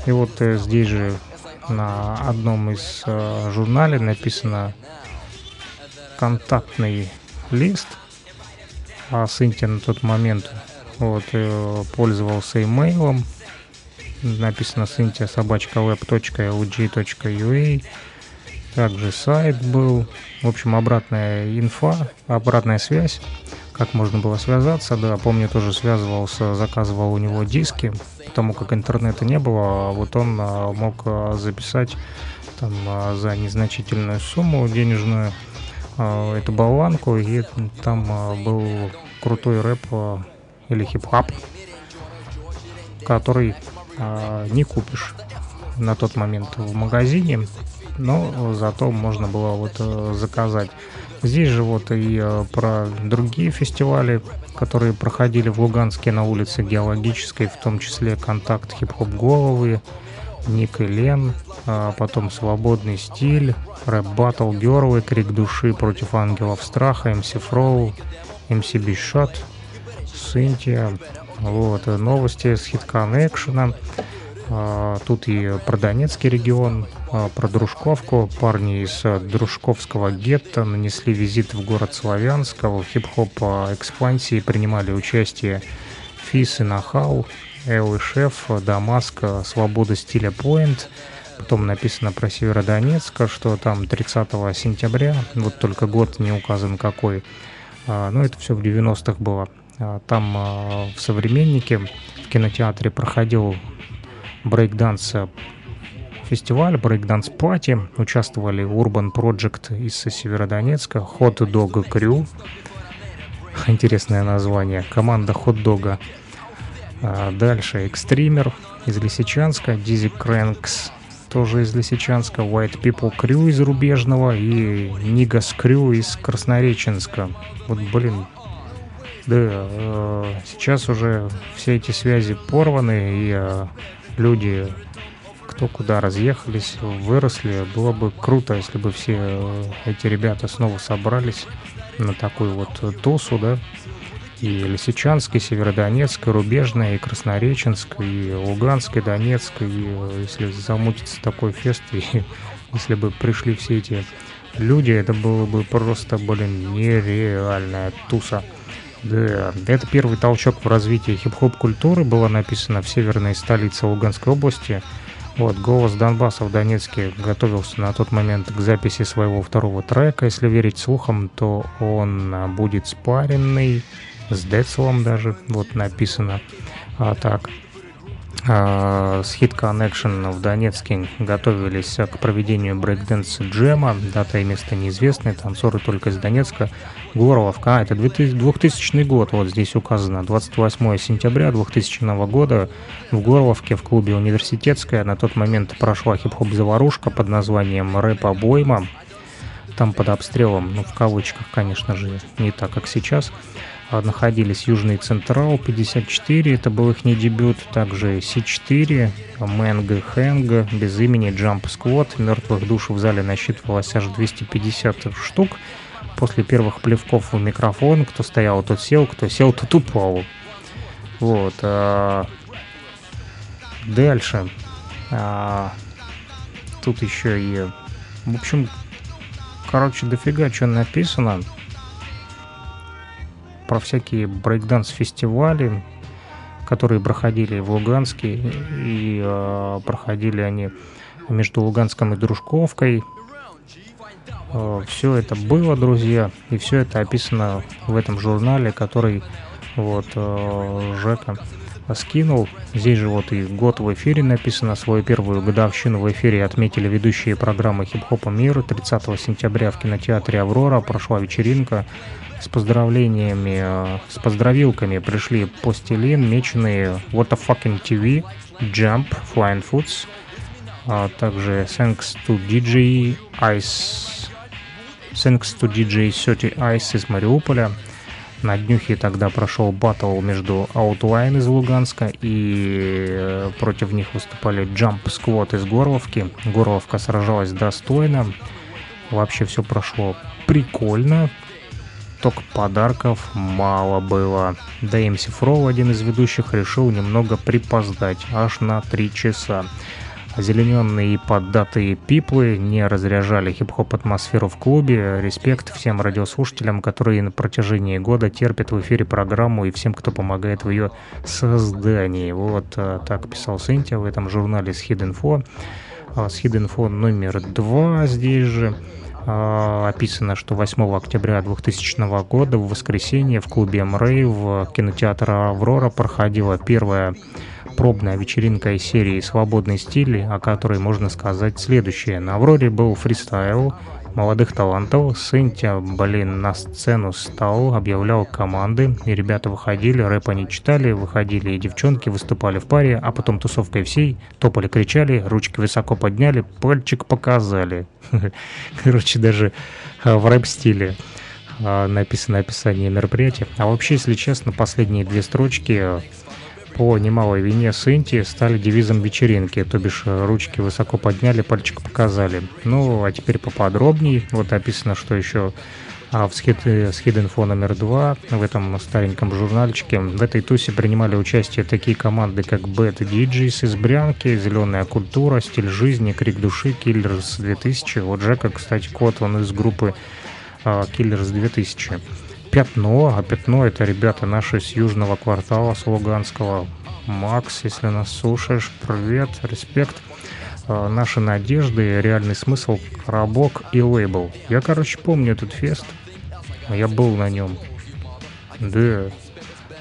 Speaker 1: И вот э, здесь же на одном из э, журнале написано контактный лист, а Синти на тот момент вот, э, пользовался имейлом, написано cynthia собачка web.lg.ua также сайт был. В общем обратная инфа обратная связь. Как можно было связаться? Да помню тоже связывался заказывал у него диски потому как интернета не было а вот он а, мог а, записать там за незначительную сумму денежную эту болванку. И там был крутой рэп или хип-хап который а, не купишь на тот момент в магазине, но зато можно было вот э, заказать. Здесь же вот и э, про другие фестивали, которые проходили в Луганске на улице Геологической, в том числе «Контакт хип-хоп головы», Ник и Лен, а потом «Свободный стиль», «Рэп Баттл Герлы», «Крик души против ангелов страха», «МС Фроу», «МС Бишот», «Синтия», вот, новости с Hit Connection. А, тут и про Донецкий регион, а, про Дружковку. Парни из э, Дружковского гетто нанесли визит в город Славянск. В хип-хоп а, экспансии принимали участие Фис и Нахал, Эл и Шеф, Дамаск, Свобода стиля Point. Потом написано про Северодонецк, что там 30 сентября, вот только год не указан какой. Ну, это все в 90-х было. А, там а, в «Современнике» в кинотеатре проходил брейкданс фестиваль, брейкданс пати. Участвовали Urban Project из Северодонецка, Hot Dog Crew. Интересное название. Команда Hot Dog. А, дальше Экстример из Лисичанска, Дизи Крэнкс тоже из Лисичанска, White People Crew из Рубежного и Нигас Crew из Краснореченска. Вот, блин, да, э, сейчас уже все эти связи порваны, и э, люди кто куда разъехались, выросли. Было бы круто, если бы все э, эти ребята снова собрались на такую вот тусу, да, и Лисичанск, и Северодонецк, и Рубежная, и Краснореченск, и Луганск, и Донецк, и если замутится такой фест, и если бы пришли все эти люди, это было бы просто, блин, нереальная туса. Да, это первый толчок в развитии хип-хоп культуры было написано в северной столице Луганской области. Вот, «Голос Донбасса» в Донецке готовился на тот момент к записи своего второго трека. Если верить слухам, то он а, будет спаренный с Децелом даже, вот написано а, так. А, с Hit Connection в Донецке готовились к проведению брейкденс джема. Дата и место неизвестны. Танцоры только из Донецка. Горловка. А, это 2000 год. Вот здесь указано. 28 сентября 2000 года в Горловке в клубе «Университетская» на тот момент прошла хип-хоп-заварушка под названием «Рэп обойма». Там под обстрелом, ну в кавычках, конечно же, не так, как сейчас – находились Южный Централ 54, это был их дебют, также Си4, Мэнг Хэнг, без имени Jump Squad, мертвых душ в зале насчитывалось аж 250 штук. После первых плевков в микрофон, кто стоял, тот сел, кто сел, тот упал. Вот. А... Дальше. А... Тут еще и... В общем, короче, дофига что написано про всякие брейкданс-фестивали, которые проходили в Луганске, и э, проходили они между Луганском и Дружковкой. Э, все это было, друзья, и все это описано в этом журнале, который вот э, Жека скинул. Здесь же вот и год в эфире написано. Свою первую годовщину в эфире отметили ведущие программы «Хип-хопа мира». 30 сентября в кинотеатре «Аврора» прошла вечеринка с поздравлениями, э, с поздравилками пришли Постелин, Меченые, What the Fucking TV, Jump, Flying Foods, а также Thanks to DJ Ice, Thanks to DJ 30 Ice из Мариуполя, на днюхе тогда прошел батл между Outline из Луганска и э, против них выступали Jump Squad из Горловки. Горловка сражалась достойно. Вообще все прошло прикольно. Только подарков мало было. Да и МС Фроу, один из ведущих, решил немного припоздать, аж на 3 часа. Озелененные и поддатые пиплы не разряжали хип-хоп атмосферу в клубе. Респект всем радиослушателям, которые на протяжении года терпят в эфире программу и всем, кто помогает в ее создании. Вот а, так писал Сентия в этом журнале с Hidinfo. А, с Hidinfo номер два здесь же. А, описано, что 8 октября 2000 года в воскресенье в клубе МРЭЙ в кинотеатре «Аврора» проходила первая пробная вечеринка из серии «Свободный стиль», о которой можно сказать следующее. На «Авроре» был фристайл, молодых талантов. Сентя, блин, на сцену стал, объявлял команды, и ребята выходили, рэп они читали, выходили и девчонки, выступали в паре, а потом тусовкой всей, топали, кричали, ручки высоко подняли, пальчик показали. Короче, даже а, в рэп-стиле а, написано описание мероприятия. А вообще, если честно, последние две строчки по немалой вине Синти стали девизом вечеринки, то бишь э, ручки высоко подняли, пальчик показали. Ну, а теперь поподробнее. Вот описано, что еще а в скид, э, с Hidden номер два в этом стареньком журнальчике в этой тусе принимали участие такие команды, как Bad DJs из Брянки, Зеленая культура, Стиль жизни, Крик души, Killers 2000. Вот Джека, кстати, кот, он из группы uh, Killers 2000. Пятно, а Пятно это ребята наши с южного квартала, с Луганского. Макс, если нас слушаешь, привет, респект. А, наши надежды, реальный смысл, коробок и лейбл. Я, короче, помню этот фест. Я был на нем. Да,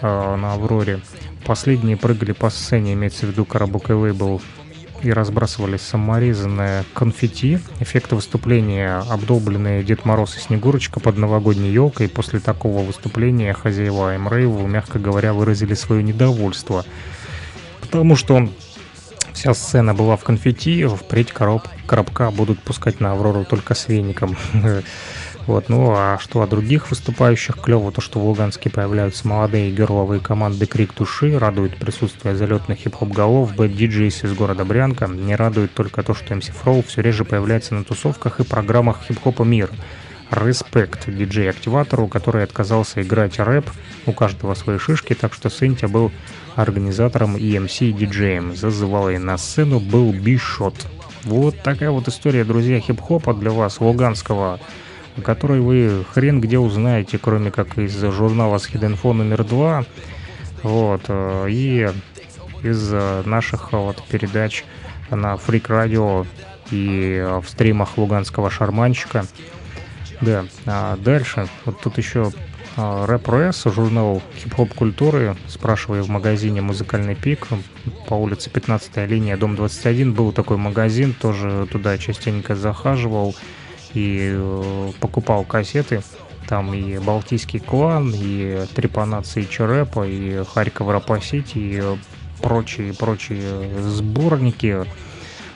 Speaker 1: а, на Авроре. Последние прыгали по сцене, имеется в виду коробок и лейбл и разбрасывали саморезанное конфетти. Эффекты выступления обдолбленные Дед Мороз и Снегурочка под новогодней елкой. После такого выступления хозяева Эмрейву, мягко говоря, выразили свое недовольство. Потому что Вся сцена была в конфетти, впредь короб, коробка будут пускать на Аврору только с веником. Вот, ну а что о других выступающих? Клево то, что в Луганске появляются молодые герловые команды Крик Души, радует присутствие залетных хип-хоп голов, DJs из города Брянка. Не радует только то, что MC Фроу все реже появляется на тусовках и программах хип-хопа мира. Респект диджей-активатору, который отказался играть рэп, у каждого свои шишки, так что Сентя был организатором и MC и диджеем. Зазывал и на сцену был Бишот. Вот такая вот история, друзья, хип-хопа для вас, луганского который вы хрен где узнаете, кроме как из журнала с Hidden номер 2. Вот, э, и из э, наших вот передач на Freak Radio и в стримах Луганского шарманщика. Да, а дальше, вот тут еще Рэп Рэс, журнал хип-хоп культуры, спрашивая в магазине «Музыкальный пик» по улице 15 линия, дом 21, был такой магазин, тоже туда частенько захаживал и э, покупал кассеты. Там и Балтийский клан, и Трепанации Черепа, и Харьков Рапосити, и прочие-прочие сборники.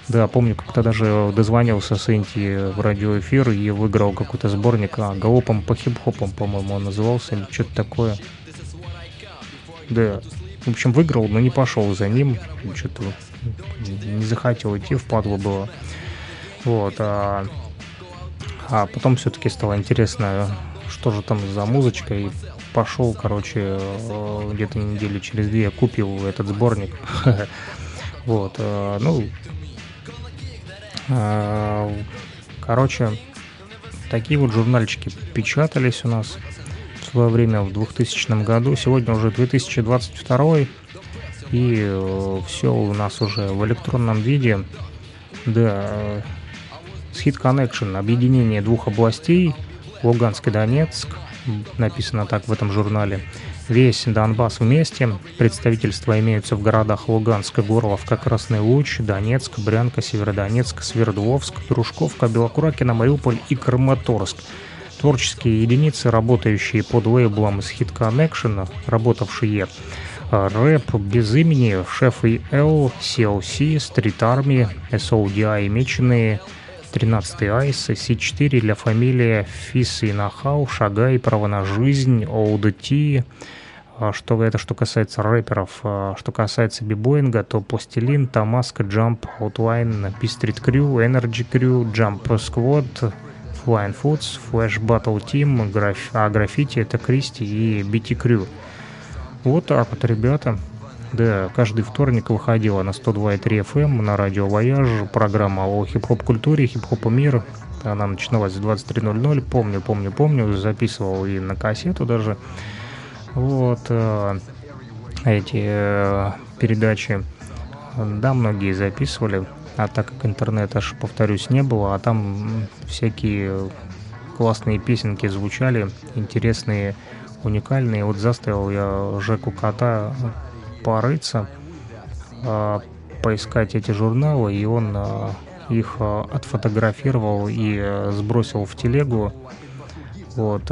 Speaker 1: Да, помню, как-то даже дозвонился с Энти в радиоэфир и выиграл какой-то сборник, а, галопом по хип-хопам, по-моему, он назывался, или что-то такое. Да, в общем, выиграл, но не пошел за ним, что-то не захотел идти, впадло было. Вот, а а потом все-таки стало интересно, что же там за музычка, и пошел, короче, э, где-то недели через две купил этот сборник. Вот, э, ну, э, короче, такие вот журнальчики печатались у нас в свое время в 2000 году. Сегодня уже 2022 И все у нас уже в электронном виде. Да, Hit Connection, объединение двух областей, Луганск и Донецк, написано так в этом журнале. Весь Донбасс вместе. Представительства имеются в городах Луганск, Горловка, Красный Луч, Донецк, Брянка, Северодонецк, Свердловск, Дружковка, Белокуракина, Мариуполь и Краматорск. Творческие единицы, работающие под лейблом с Hit Connection, работавшие рэп без имени, Шеф и Л, CLC, Street Army, SODI, меченые 13 Айс, Си4 для фамилии Фис и Нахау, Шагай, Право на жизнь, ODT. А что это что касается рэперов. А что касается бибоинга, то Пластилин, Тамаска, Jump, Outline, P-Street Crew, Energy Crew, Jump Squad, Flying Foods, Flash Battle Team, граф... а граффити это Кристи и BT Crew. Вот так вот, ребята. Да, каждый вторник выходила на 102.3 FM эм на радио Вояж программа о хип-хоп культуре, хип-хоп мир. Она начиналась в 23.00, помню, помню, помню, записывал и на кассету даже. Вот э, эти э, передачи, да, многие записывали, а так как интернета, аж повторюсь, не было, а там всякие классные песенки звучали, интересные, уникальные. Вот заставил я Жеку Кота порыться, а, поискать эти журналы, и он а, их а, отфотографировал и сбросил в телегу. Вот,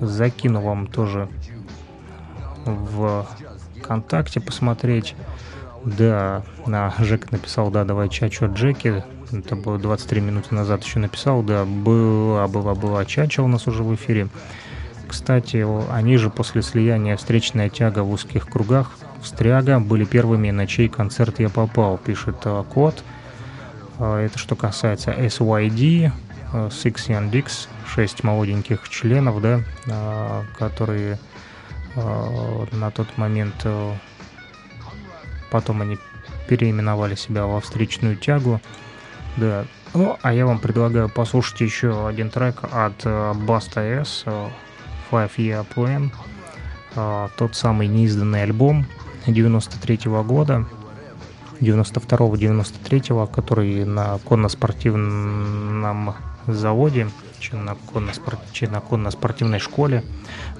Speaker 1: закину вам тоже в ВКонтакте посмотреть. Да, на Жек написал, да, давай чачу Джеки. Это было 23 минуты назад еще написал, да, была, была, была чача у нас уже в эфире. Кстати, они же после слияния «Встречная тяга» в узких кругах «Встряга» были первыми, на чей концерт я попал, пишет э, Кот. Э, это что касается SYD, э, Six Young Dicks, шесть молоденьких членов, да, которые на тот момент потом они переименовали себя во встречную тягу. Да. Ну, а я вам предлагаю послушать еще один трек от Баста S Five Year Plan, а, тот самый неизданный альбом 93 -го года, 92-93, который на конно-спортивном заводе, на конно-спортивной школе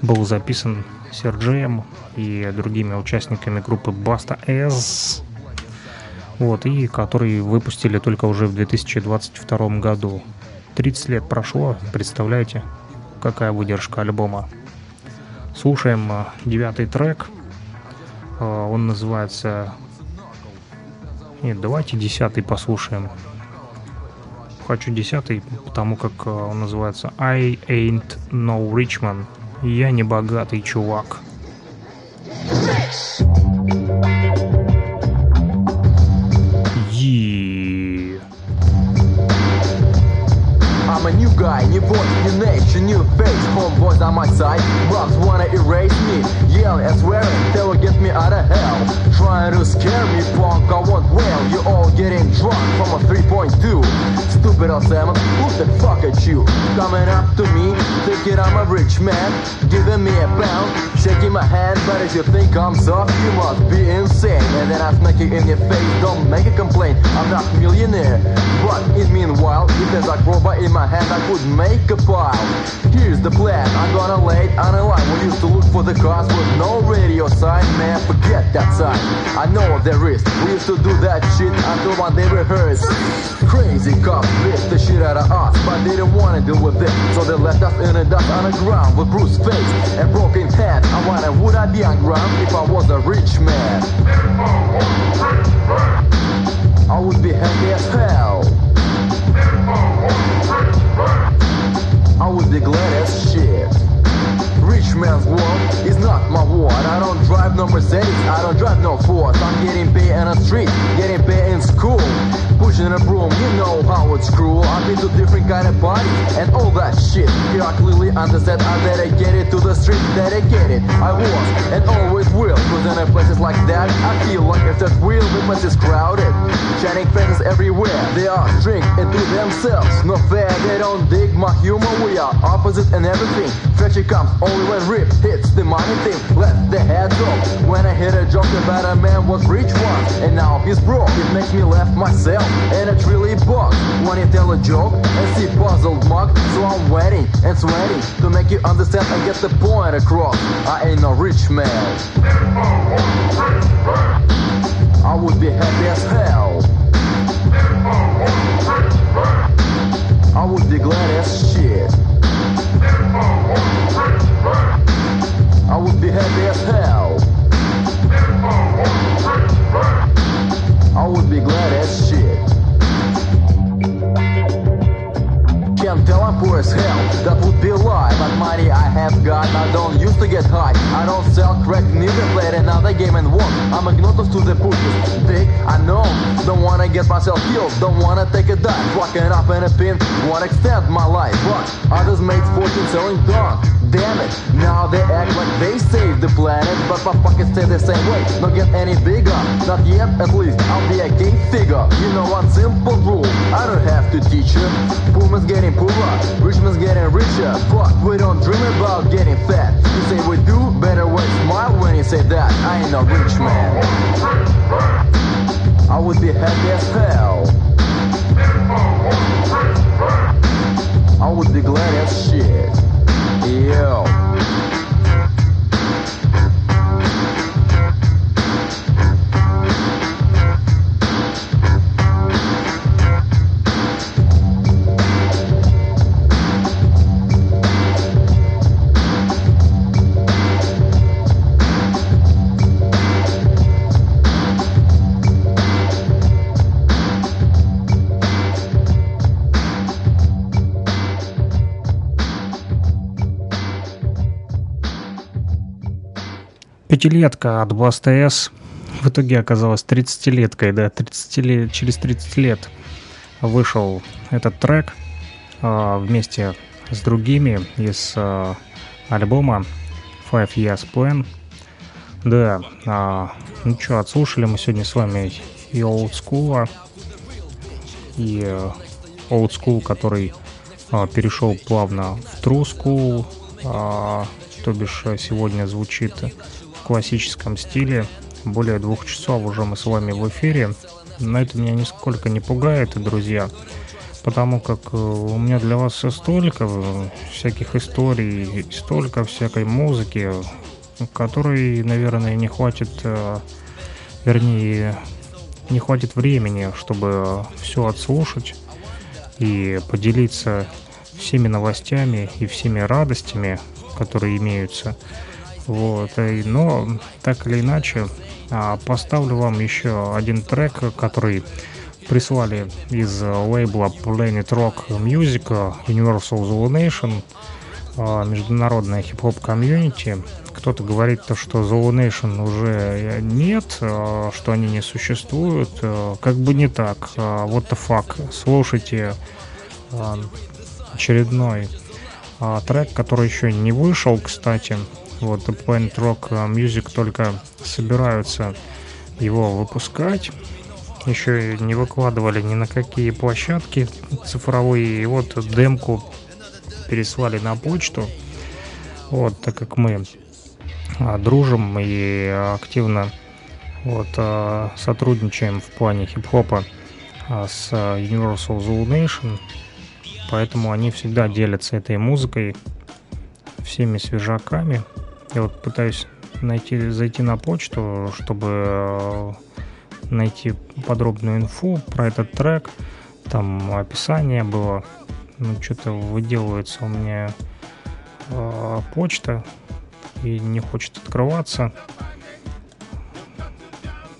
Speaker 1: был записан Серджеем и другими участниками группы Баста S, вот, и который выпустили только уже в 2022 году. 30 лет прошло, представляете? Какая выдержка альбома. Слушаем э, девятый трек. Э, он называется... Нет, давайте десятый послушаем. Хочу десятый, потому как э, он называется I ain't no rich man. Я не богатый чувак.
Speaker 34: I'm a new guy, new voice, new nature, new face Homeboys on my side, bugs wanna erase me Yelling and swearing, they will get me out of hell. Trying to scare me, punk, I won't wail You all getting drunk from a 3.2 Stupid old 7, who the fuck at you? Coming up to me, thinking I'm a rich man Giving me a pound, shaking my hand But if you think I'm soft, you must be insane And then I smack you in your face, don't make a complaint I'm not a millionaire, but in meanwhile If there's a crowbar in my hand I could make a pile. Here's the plan, I'm gonna lay it on a line. We used to look for the cars with no radio sign, man, forget that sign. I know there is, we used to do that shit until one day rehearsed. Crazy cops bit the shit out of us, but they didn't wanna deal with it. So they left us in the dust on the ground with bruised face and broken head. I wonder, would I be on ground if I was a rich man? I would be happy as hell. I would be glad as shit. Rich man's world is not my world. I don't drive no Mercedes, I don't drive no Ford. I'm getting paid on the street, getting paid in school. Pushing a broom, you know how it's cruel. I've been to different kind of parties and all that shit. Here I clearly understand I dedicated to the street, dedicated. I was and always will. Cause in places like that, I feel like if that wheel, the place is crowded. Shining faces everywhere, they are strict into themselves. No fair, they don't dig my humor. We are opposite and everything. Fetchy comes only when rip hits the money thing left the head off When I hear a joke about a man was rich once And now he's broke. It makes me laugh myself. And it really bugs When you tell a joke and see puzzled mug So I'm waiting and sweating To make you understand and get the point across. I ain't no rich man. I would be happy as hell. I would be glad as shit I would be happy as hell. I would be glad as shit. Can't tell I'm poor as hell, that would be a lie. But money I have got, I don't used to get high. I don't sell crack, neither played another game and won. I'm agnostic to the pushes. Big, I know. Don't wanna get myself killed, don't wanna take a dive. Fucking up in a pin, wanna extend my life. But others made fortune selling dung damn it. Now they act like they saved the planet But my pockets stay the same way. Not get any bigger. Not yet at least I'll be a gay figure. You know one simple rule I don't have to teach you Poor getting poorer Rich man's getting richer. But we don't dream about getting fat. You say we do Better way smile when you say that. I ain't no rich man. I would be happy as hell. I would be glad as shit Yo.
Speaker 1: Пятилетка от Баста С в итоге оказалась 30-леткой, да, 30 лет, через 30 лет вышел этот трек а, вместе с другими из а, альбома Five Years Plan. Да, а, ну что, отслушали мы сегодня с вами и Old School, и э, Old School, который а, перешел плавно в True School, а, то бишь сегодня звучит классическом стиле. Более двух часов уже мы с вами в эфире. Но это меня нисколько не пугает, друзья. Потому как э, у меня для вас столько э, всяких историй, столько всякой музыки, которой, наверное, не хватит, э, вернее, не хватит времени, чтобы все отслушать и поделиться всеми новостями и всеми радостями, которые имеются. Вот, но так или иначе а, поставлю вам еще один трек, который прислали из лейбла Planet Rock Music Universal Zulu Nation, а, международная хип-хоп комьюнити. Кто-то говорит, то, что Zulu Nation уже нет, а, что они не существуют. Как бы не так. What the fuck. Слушайте очередной трек, который еще не вышел, кстати. Вот Planet Rock Music только собираются его выпускать. Еще не выкладывали ни на какие площадки цифровые. И вот демку переслали на почту. Вот, так как мы а, дружим и активно вот, а, сотрудничаем в плане хип-хопа а, с Universal Zulu Nation, поэтому они всегда делятся этой музыкой, всеми свежаками. Я вот пытаюсь найти, зайти на почту, чтобы э, найти подробную инфу про этот трек. Там описание было. Ну, что-то выделывается у меня э, почта и не хочет открываться.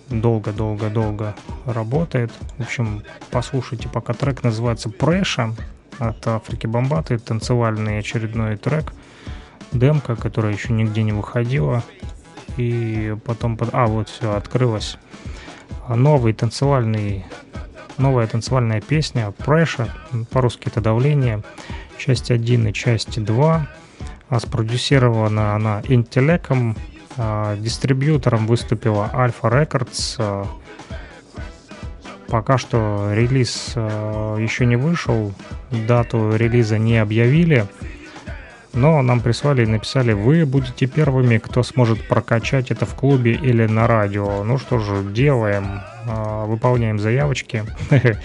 Speaker 1: Долго-долго-долго работает. В общем, послушайте, пока трек называется Преша от Африки Бомбаты. Танцевальный очередной трек – демка, которая еще нигде не выходила. И потом... А, вот все, открылась. Новый танцевальный... Новая танцевальная песня Pressure, по-русски это давление, часть 1 и часть 2. А спродюсирована она интеллеком, а, дистрибьютором выступила Alpha Records. А, пока что релиз а, еще не вышел, дату релиза не объявили
Speaker 35: но нам прислали и написали, вы будете первыми, кто сможет прокачать это в клубе или на радио. Ну что же, делаем, а, выполняем заявочки.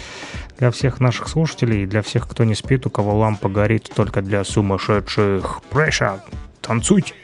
Speaker 35: Для всех наших слушателей, для всех, кто не спит, у кого лампа горит только для сумасшедших. Pressure, танцуйте!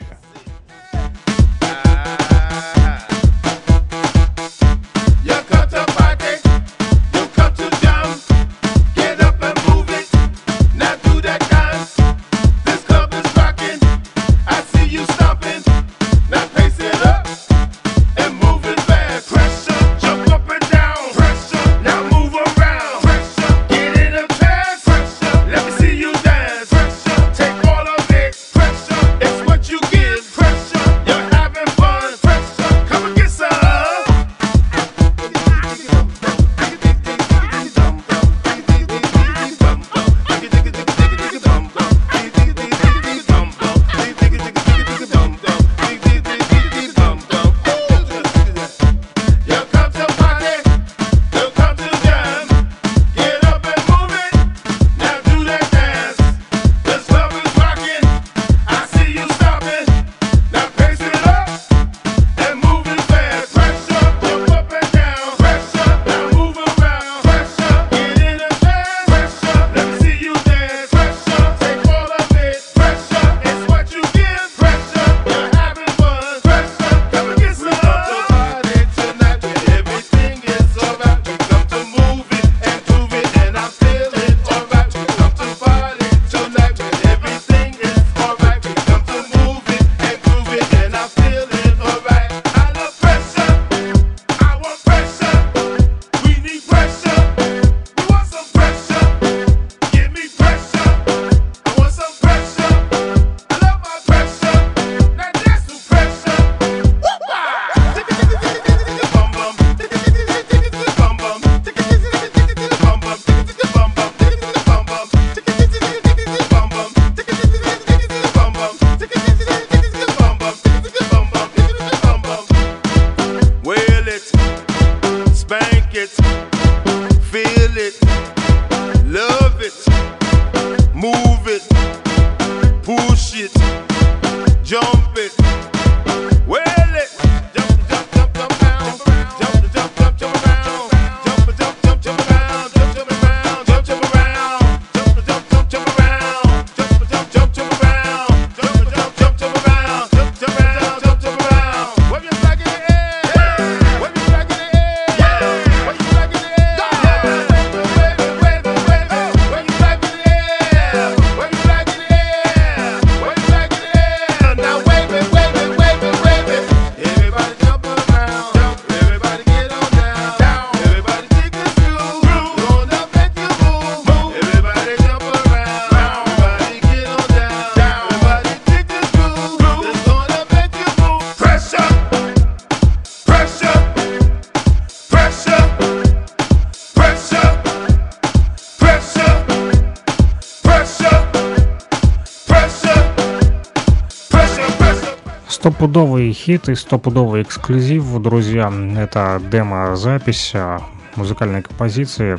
Speaker 35: Стопудовый хит и стопудовый эксклюзив, друзья. Это демо-запись а, музыкальной композиции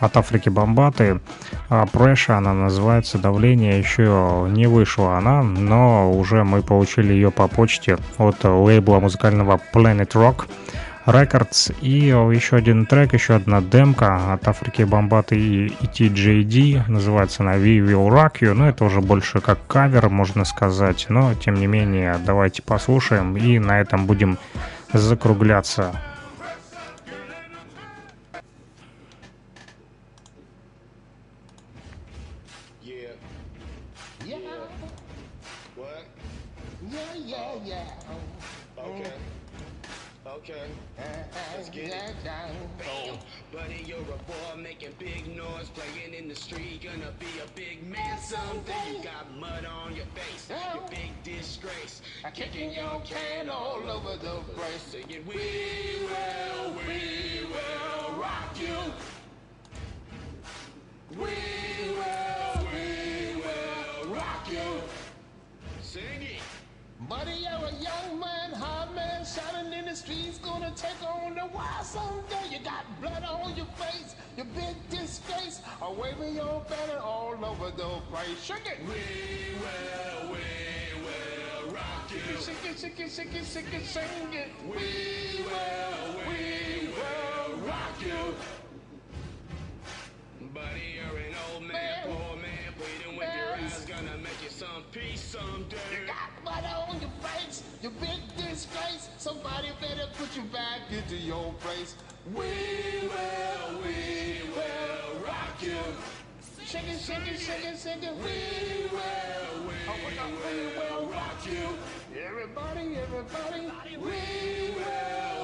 Speaker 35: от Африки Бомбаты. А, Pressure она называется, давление еще не вышла она, но уже мы получили ее по почте от лейбла музыкального Planet Rock. Records и еще один трек, еще одна демка от Африки Бомбаты и TJD, называется она We Will Rock You, но это уже больше как кавер, можно сказать, но тем не менее давайте послушаем и на этом будем закругляться.
Speaker 36: Shining in the streets, gonna take on the wild someday. You got blood on your face, your big disgrace, or waving your banner all over the place. Shake it. We will, we will rock you. Shake it, shake it, shake it, shake it, sing it. We will, we will rock you.
Speaker 37: Buddy, you're an old man, poor man, pleading with your eyes, gonna make you some peace someday.
Speaker 36: You got blood on your face, your big disgrace. Somebody better put you back into your place. We will, we will rock you. Shake it, shake it, shake it, shake it. We will, we, oh, we will rock you. Everybody, everybody. We will,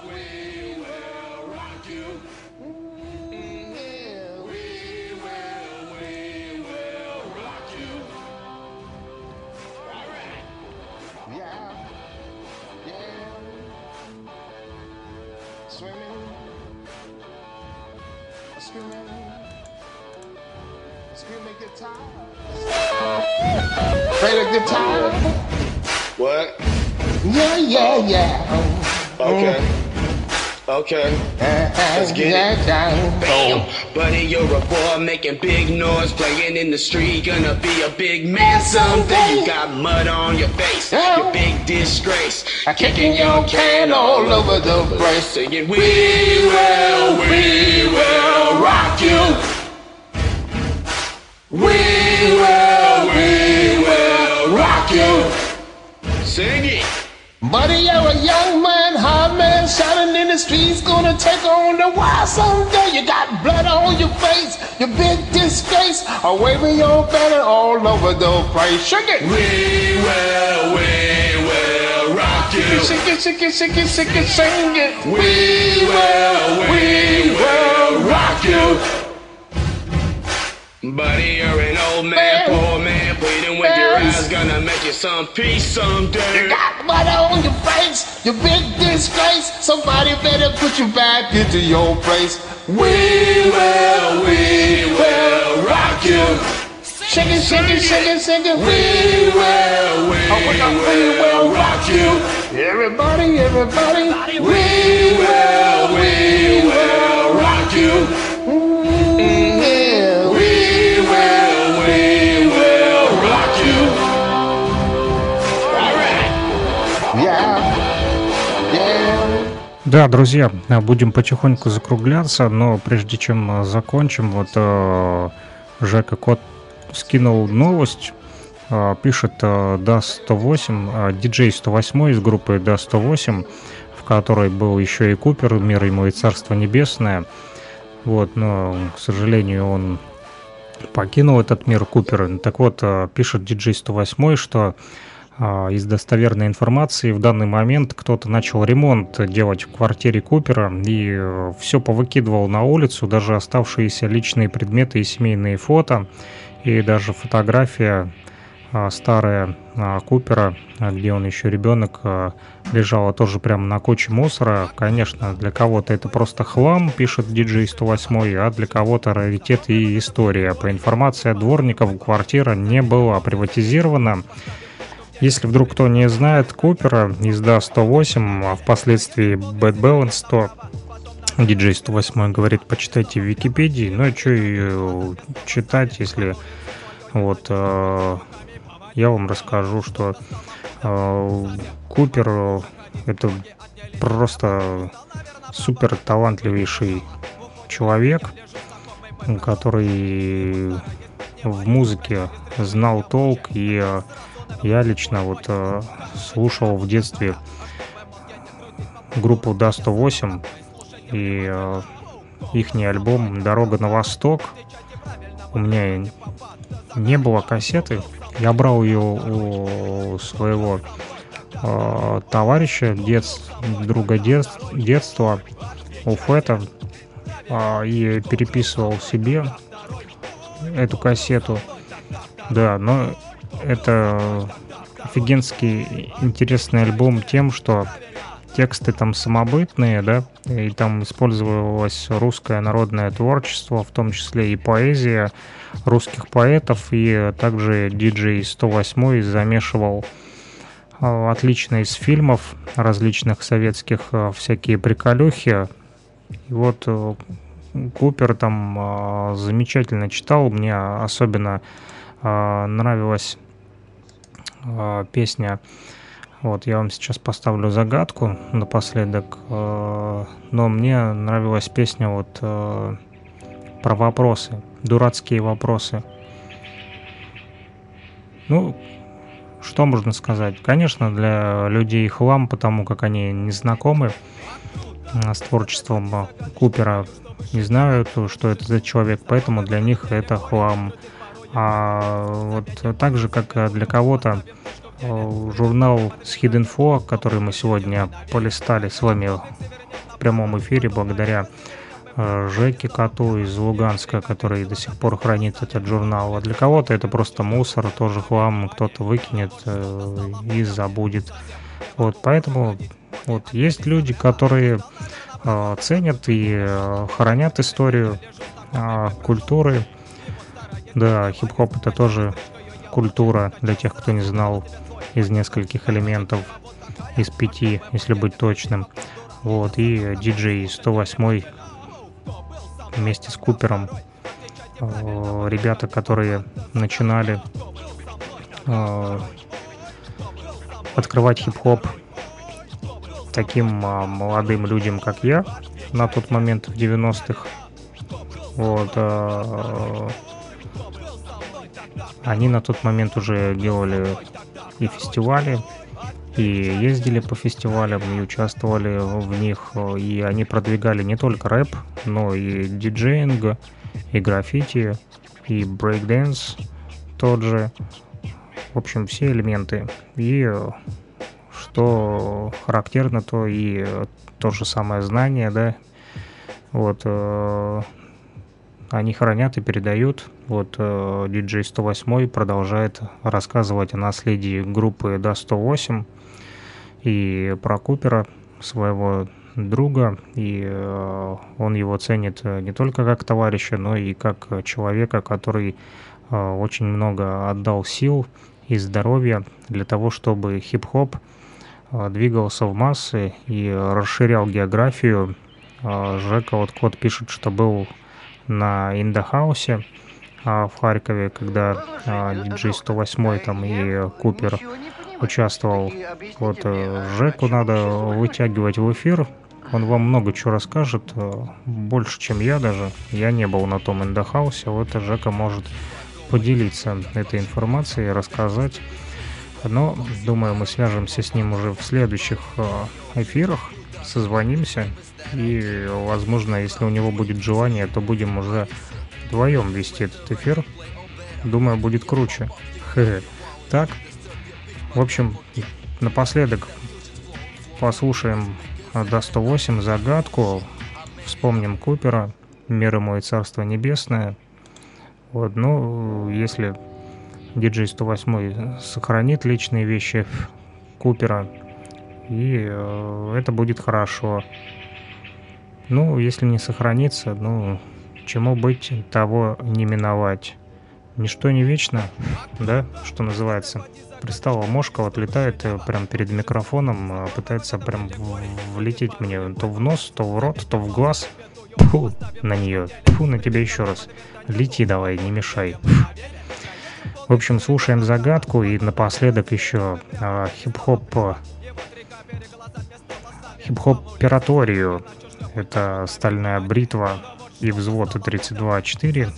Speaker 36: Guitar. Play the guitar.
Speaker 37: What?
Speaker 36: Yeah, yeah, yeah.
Speaker 37: Okay. Okay. Let's get it. Bam. Buddy, you're a boy making big noise, playing in the street. Gonna be a big man someday. You got mud on your face, your big disgrace. Kicking your can all over the place. Singing, We will, we will rock you. We will, we will rock you. Sing it.
Speaker 36: Buddy, you're a young man, hot man, shining in the streets, gonna take on the wild someday. You got blood on your face, your big disgrace, or waving your banner all over the place. Shake it!
Speaker 37: We will, we will rock you.
Speaker 36: Shake it, shake it, shake it, shake it, sing it.
Speaker 37: We will, we will rock you. Buddy, you're an old man, poor man, pleading with your eyes, gonna make you some peace someday.
Speaker 36: You got blood on your face, your big disgrace. Somebody better put you back into your place.
Speaker 37: We will, we will rock you.
Speaker 36: Shake it, shake it, shake it, shake it.
Speaker 37: We will, we oh,
Speaker 36: we
Speaker 37: will rock you.
Speaker 36: Everybody, everybody.
Speaker 37: We will, we will rock you.
Speaker 1: Да, друзья, будем потихоньку закругляться, но прежде чем э, закончим, вот э, Жека Кот скинул новость, э, пишет э, DA108, э, диджей 108 из группы DA108, в которой был еще и Купер, мир ему и царство небесное. Вот, но, к сожалению, он покинул этот мир Купер. Так вот, э, пишет диджей 108, что из достоверной информации в данный момент кто-то начал ремонт делать в квартире Купера и все повыкидывал на улицу, даже оставшиеся личные предметы и семейные фото, и даже фотография а, старая а, Купера, а, где он еще ребенок, а, лежала тоже прямо на куче мусора. Конечно, для кого-то это просто хлам, пишет диджей 108, а для кого-то раритет и история. По информации от дворников, квартира не была приватизирована. Если вдруг кто не знает Купера из DA108, а впоследствии Bad Balance, то диджей 108 говорит, почитайте в Википедии. Ну и что и читать, если вот э, я вам расскажу, что э, Купер э, это просто супер талантливейший человек, который в музыке знал толк и э, я лично вот э, слушал в детстве группу Да-108 и э, их альбом «Дорога на восток». У меня не было кассеты. Я брал ее у своего э, товарища, дет, друга дет, детства, у Фета, э, и переписывал себе эту кассету. Да, но это офигенский интересный альбом тем, что тексты там самобытные, да, и там использовалось русское народное творчество, в том числе и поэзия русских поэтов, и также диджей 108 замешивал э, отлично из фильмов различных советских э, всякие приколюхи. И вот э, Купер там замечательно читал. Мне особенно нравилась э, песня. Вот, я вам сейчас поставлю загадку напоследок. Э, но мне нравилась песня вот э, про вопросы, дурацкие вопросы. Ну, что можно сказать? Конечно, для людей хлам, потому как они не знакомы э, с творчеством Купера, не знают, что это за человек, поэтому для них это хлам. А вот так же, как для кого-то э, журнал с Hidden который мы сегодня полистали с вами в прямом эфире благодаря э, Жеке Коту из Луганска, который до сих пор хранит этот журнал. А для кого-то это просто мусор, тоже хлам, кто-то выкинет э, и забудет. Вот, поэтому вот есть люди, которые ценят и хранят историю культуры. Да, хип-хоп это тоже культура для тех, кто не знал из нескольких элементов, из пяти, если быть точным. Вот, и диджей 108 вместе с Купером. Э, ребята, которые начинали э, открывать хип-хоп таким а, молодым людям, как я, на тот момент в 90-х. Вот. Они на тот момент уже делали и фестивали, и ездили по фестивалям, и участвовали в них, и они продвигали не только рэп, но и диджеинг, и граффити, и брейкденс тот же. В общем, все элементы. И что характерно, то и то же самое знание, да, вот, э, они хранят и передают. Вот э, DJ 108 продолжает рассказывать о наследии группы Da 108 и про Купера, своего друга, и э, он его ценит не только как товарища, но и как человека, который э, очень много отдал сил и здоровья для того, чтобы хип-хоп э, двигался в массы и расширял географию. Э, Жека вот код пишет, что был на Индохаусе в Харькове, когда диджей 108 там и Купер участвовал. Вот э, Жеку надо вытягивать в эфир. Он вам много чего расскажет, э, больше, чем я даже. Я не был на том Индохаусе, вот Жека может поделиться этой информацией, рассказать. Но, думаю, мы свяжемся с ним уже в следующих э, эфирах, созвонимся. И, возможно, если у него будет желание, то будем уже вдвоем вести этот эфир. Думаю, будет круче. Так, в общем, напоследок послушаем до 108 загадку, вспомним Купера, мир ему и царство небесное. Вот, ну, если диджей 108 сохранит личные вещи Купера, и э, это будет хорошо. Ну, если не сохранится, ну, чему быть, того не миновать. Ничто не вечно, да, что называется. Пристала мошка, вот летает э, прям перед микрофоном, э, пытается прям влететь мне то в нос, то в рот, то в глаз. Фу, на нее. Фу, на тебя еще раз. Лети давай, не мешай. В общем, слушаем загадку и напоследок еще э, хип-хоп хип-хоп пираторию. Это стальная бритва и взвод 32.4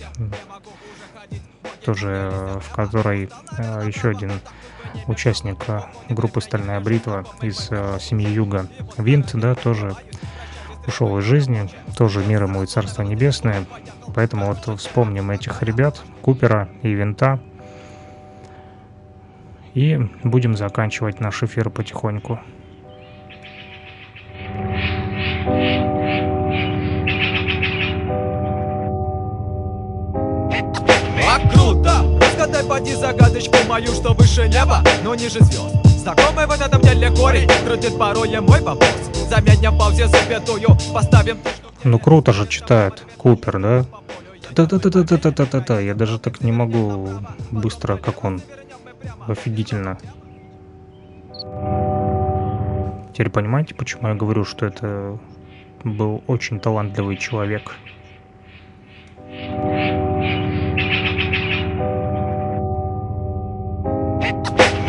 Speaker 1: тоже в которой э, еще один участник э, группы «Стальная бритва» из э, семьи Юга. Винт, да, тоже ушел из жизни, тоже мир ему и царство небесное. Поэтому вот вспомним этих ребят, Купера и Винта. И будем заканчивать наш эфир потихоньку.
Speaker 38: Разгадай, поди загадочку мою, что выше неба, но ниже звезд Знакомый в этом деле корень, крутит порой мой вопрос Заметня в паузе запятую, поставим
Speaker 1: Ну круто же читает Купер, да? Та-та-та-та-та-та-та-та. Я даже так не могу быстро, как он. Офигительно. Теперь понимаете, почему я говорю, что это был очень талантливый человек?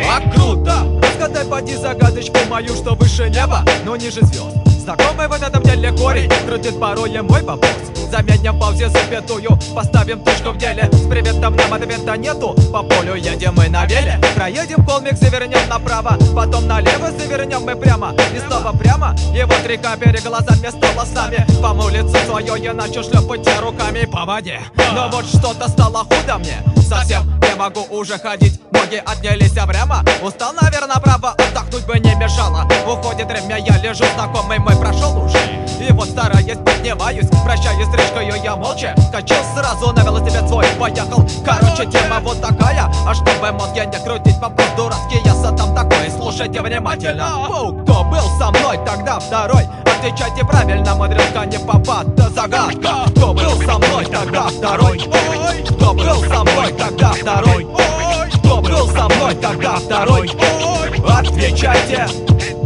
Speaker 38: А круто! Разгадай поди загадочку мою, что выше неба, но ниже звезд Знакомый в этом деле корень Крутит порой мой вопрос Заметим в паузе запятую Поставим точку в деле. С приветом нам ответа нету По полю едем мы на веле. Проедем холмик, завернем направо Потом налево завернем мы прямо. И снова прямо И вот река перед глазами стала с нами По улице свое я начал шлепать руками по воде. Но вот что-то стало худо мне. Совсем не могу уже ходить Ноги отнялись прямо Устал, наверное, право Отдохнуть бы не мешало. Уходит время, я лежу знакомый мой прошел уже. И вот стараясь поднимаюсь Прощаюсь с речкою я молча Скачал сразу на велосипед свой Поехал, короче, тема вот такая. А чтобы мозг я не крутить вопрос дурацкий Я сатам такой, слушайте внимательно. Фу, кто был со мной тогда второй. Отвечайте правильно, мудрилка не попада Загадка, кто был со мной тогда второй? Ой, кто был со мной тогда второй? Ой, кто был со мной тогда второй? Ой, отвечайте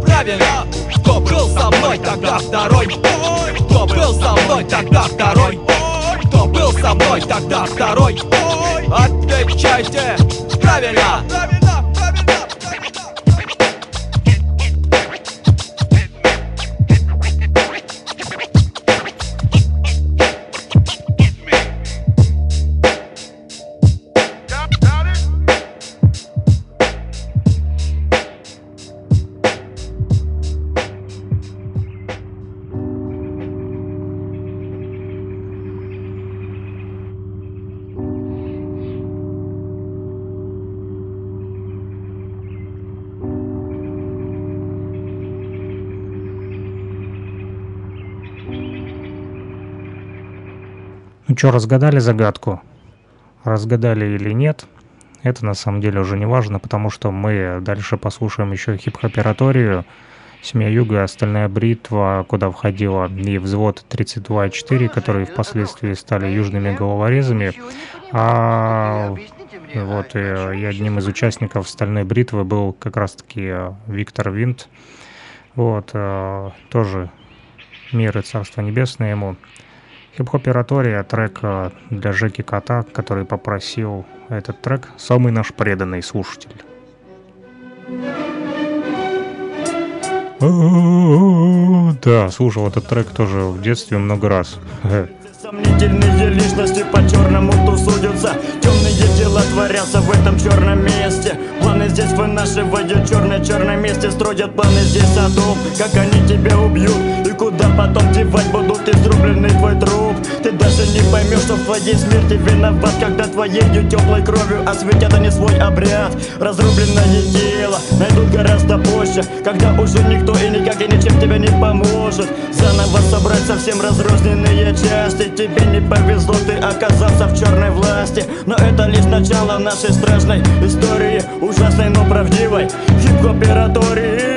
Speaker 38: правильно Кто был со мной тогда второй? Ой, кто был со мной тогда второй? Ой, кто был со мной тогда второй? Ой, отвечайте правильно
Speaker 1: Что, разгадали загадку? Разгадали или нет? Это на самом деле уже не важно, потому что мы дальше послушаем еще хип-хоператорию, Семья Юга, остальная бритва, куда входила и взвод 32.4, которые впоследствии стали южными головорезами. А вот и, и одним из участников стальной бритвы был как раз-таки э, Виктор Винт. Вот, э, тоже мир и царство небесное ему. Хип-хоператория, трек э, для Жеки Кота, который попросил этот трек, самый наш преданный слушатель. Да, слушал этот трек тоже в детстве много раз.
Speaker 39: Сомнительные личности по-черному тусуются Темные дела творятся в этом черном месте. Планы здесь вынашивают черное-черное месте. Строят планы здесь о том, как они тебя убьют куда потом девать будут изрубленный твой труп. Ты даже не поймешь, что в твоей смерти виноват Когда твоей теплой кровью осветят они свой обряд. Разрубленное тело найдут гораздо позже Когда уже никто и никак и ничем тебе не поможет. Заново собрать совсем разрозненные части. Тебе не повезло, ты оказался в черной власти. Но это лишь начало нашей страшной истории Ужасной, но правдивой. Хип-хоператории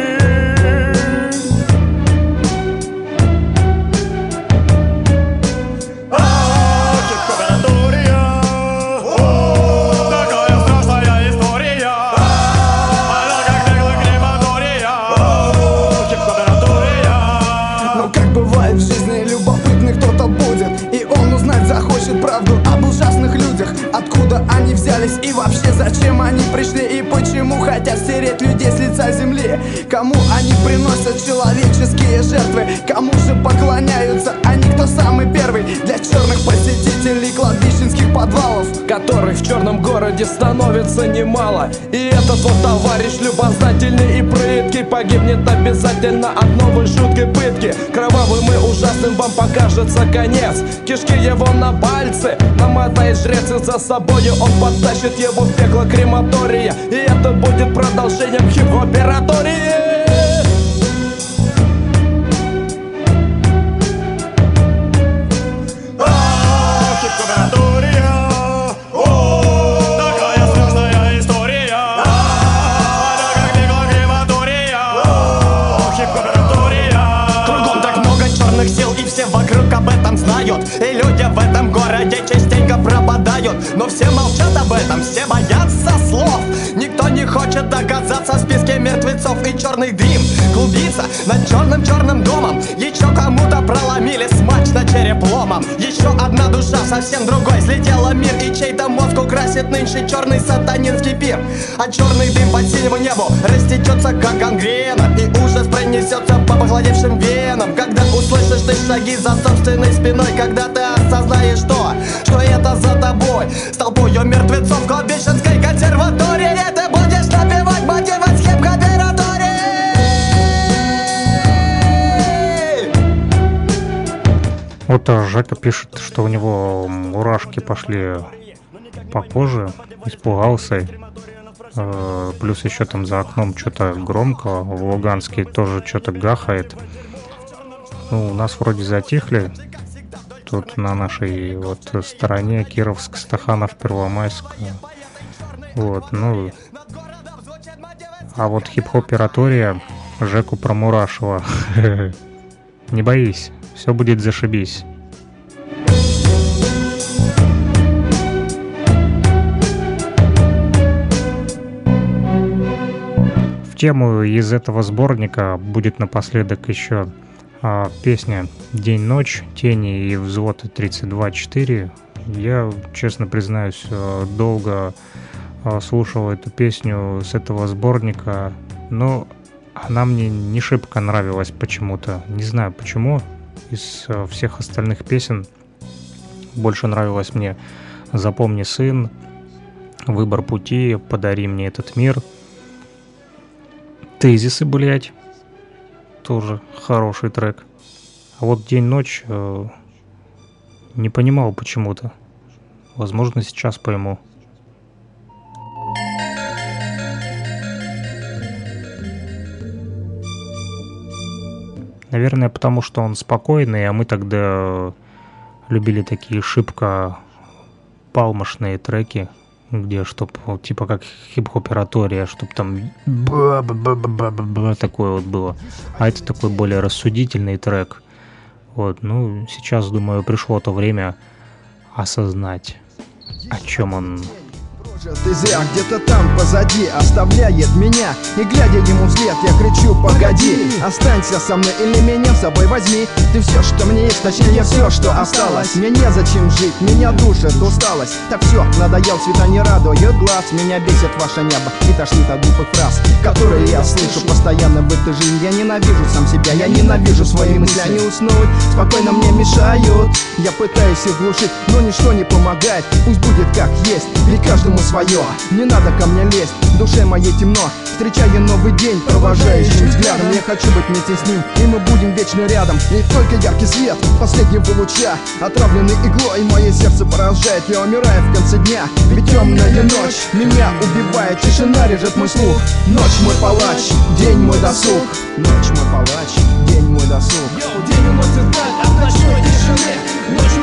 Speaker 40: они взялись и вообще зачем они пришли? И почему хотят стереть людей с лица земли? Кому они приносят человеческие жертвы? Кому же поклоняются они, кто самый первый? Для черных посетителей кладбищенских подвалов
Speaker 41: Которых в черном городе становится немало. И этот вот товарищ любознательный и прыткий Погибнет обязательно от новой жуткой пытки. Кровавым и ужасным вам покажется конец. Кишки его на пальцы намотает жрец И за собою он потащит его в пекло крематория. И это будет продолжением хип-оператории.
Speaker 39: И люди в этом городе частенько пропадают.
Speaker 34: Но все молчат об этом, все боятся слов доказаться в списке мертвецов И черный дым. Клубится над черным-черным домом. Еще кому-то проломили смачно черепломом Еще одна душа совсем другой. Слетела мир И чей-то мозг украсит нынче черный сатанинский пир. А черный дым по синему небу растечется как гангрена И ужас пронесется по похолодевшим венам. Когда услышишь ты шаги за собственной спиной Когда ты осознаешь то, что это за тобой. С толпою мертвецов кладбищенской консерватории
Speaker 1: Вот Жека пишет, что у него мурашки пошли по коже, испугался. Э, Плюс еще там за окном что-то громко, в Луганске тоже что-то гахает. Ну, у нас вроде затихли. Тут на нашей вот стороне Кировск, Стаханов, Первомайск. Вот, ну... А вот хип-хоператория Жеку промурашила. Не боись, все будет зашибись. В тему из этого сборника будет напоследок еще а, песня «День-ночь», «Тени» и «Взвод 32-4». Я, честно признаюсь, э, долго э, слушал эту песню с этого сборника, но она мне не шибко нравилась почему-то. Не знаю почему. Из э, всех остальных песен больше нравилась мне «Запомни, сын», «Выбор пути», «Подари мне этот мир», «Тезисы, блядь», тоже хороший трек. А вот «День-ночь» э, не понимал почему-то. Возможно, сейчас пойму. Наверное, потому что он спокойный, а мы тогда любили такие шибко палмошные треки, где чтоб типа как хип-хоператория, чтоб там такое вот было. А это такой более рассудительный трек. Вот, ну, сейчас, думаю, пришло то время осознать, о чем он
Speaker 42: ты зря где-то там позади оставляет меня. И глядя ему вслед, я кричу, погоди Останься со мной или меня с собой возьми. Ты все, что мне есть, точнее все, что осталось. Мне незачем жить, меня душит усталость. Так все, надоел, цвета не радует глаз. Меня бесит ваше небо и тошнит от глупых фраз Которые я слышу постоянно. В этой жизни Я ненавижу сам себя, я ненавижу свои мысли Они уснуть, спокойно мне мешают. Я пытаюсь их глушить, но ничто не помогает. Пусть будет как есть, ведь каждому свое. Не надо ко мне лезть, в душе моей темно. Встречая новый день, провожающим взглядом. Я хочу быть вместе с ним, и мы будем вечно рядом. И только яркий свет последнего луча Отравленный иглой, мое сердце поражает. Я умираю в конце дня, ведь темная ночь Меня убивает, тишина режет мой слух. Ночь мой палач, день мой досуг. Ночь мой палач, день мой досуг.
Speaker 33: Йоу, день уносит вдаль от ночной тишины Ночь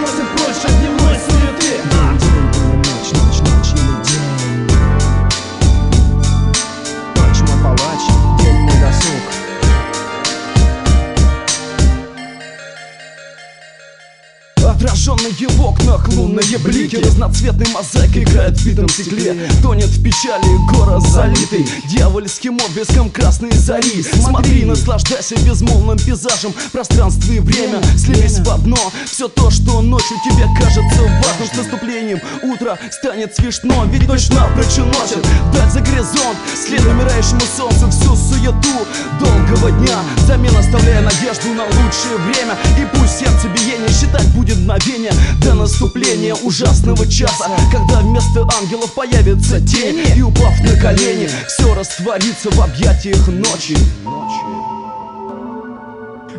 Speaker 41: Отраженные в окнах лунные блики. Разноцветный мозаик играет в битом стекле. Тонет в печали город залитый. Дьявольским отблеском красной зари. Смотри, наслаждайся безмолвным пейзажем. Пространство и время слились в одно. Все то, что ночью тебе кажется важным. С наступлением утра станет смешно Ведь ночь напрочь уносит вдаль за горизонт След умирающему солнцу. Всю суету долгого дня Взамен оставляя надежду на лучшее время. И пусть сердце биение считать будет мгновение До наступления ужасного часа Когда вместо ангелов появится тень И упав на колени Все растворится в объятиях ночи.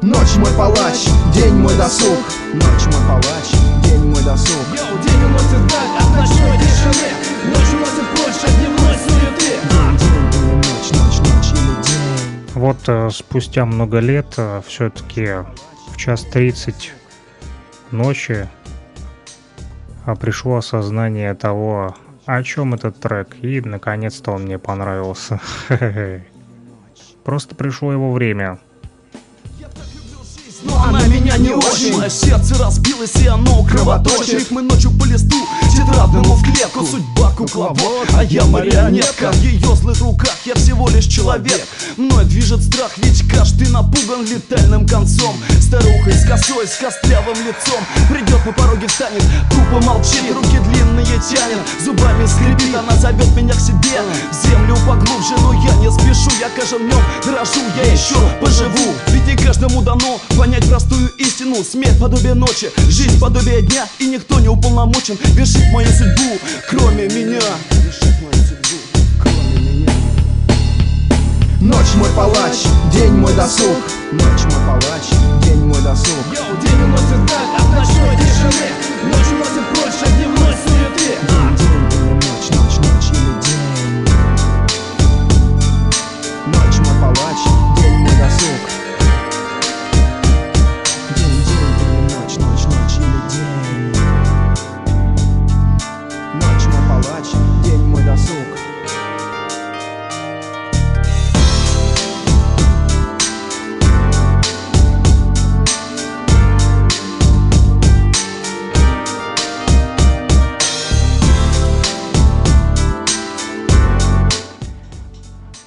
Speaker 42: Ночь мой палач, день мой досуг. Ночь мой палач, день мой досуг.
Speaker 33: Йоу, день уносит вдаль от ночной тишины. Ночь уносит прочь от дневной суеты.
Speaker 42: Ночь, ночь, ночь или день.
Speaker 1: Вот э, спустя много лет все-таки в час 30 ночи пришло осознание того, о чем этот трек, и наконец-то он мне понравился. Просто пришло его время.
Speaker 2: Но она меня не очень.
Speaker 41: Мое сердце разбилось и оно кровоточит. Мы ночью по листу, тетрадному в клетку. Судьба кукловод, а я марионетка. В ее злых руках я всего лишь человек. Мной движет страх, ведь каждый напуган летальным концом. Старухой с косой, с костлявым лицом. Придет на пороге, встанет, тупо молчит. Руки длинные тянет, зубами скрипит. Она зовет меня к себе, в землю поглубже Но я не спешу, я каждым днем дрожу Я еще поживу, ведь не каждому дано Понять простую истину, смерть подобие ночи Жизнь подобие дня, и никто не уполномочен Вершить мою судьбу, кроме меня. Вершить мою судьбу, кроме меня.
Speaker 42: Ночь мой палач, день мой досуг. Ночь мой палач, день мой досуг.
Speaker 2: Йоу, день уносит даль от ночной тишины Ночь уносит прочь от дневной суеты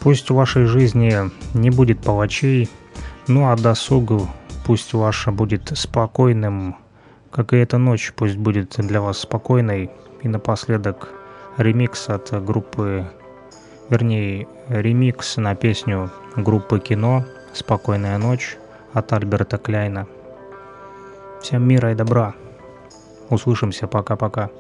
Speaker 1: Пусть в вашей жизни не будет палачей, ну а досуг пусть ваша будет спокойным, как и эта ночь пусть будет для вас спокойной. И напоследок ремикс от группы, вернее, ремикс на песню группы «Кино» «Спокойная ночь» от Альберта Кляйна. Всем мира и добра. Услышимся. Пока-пока.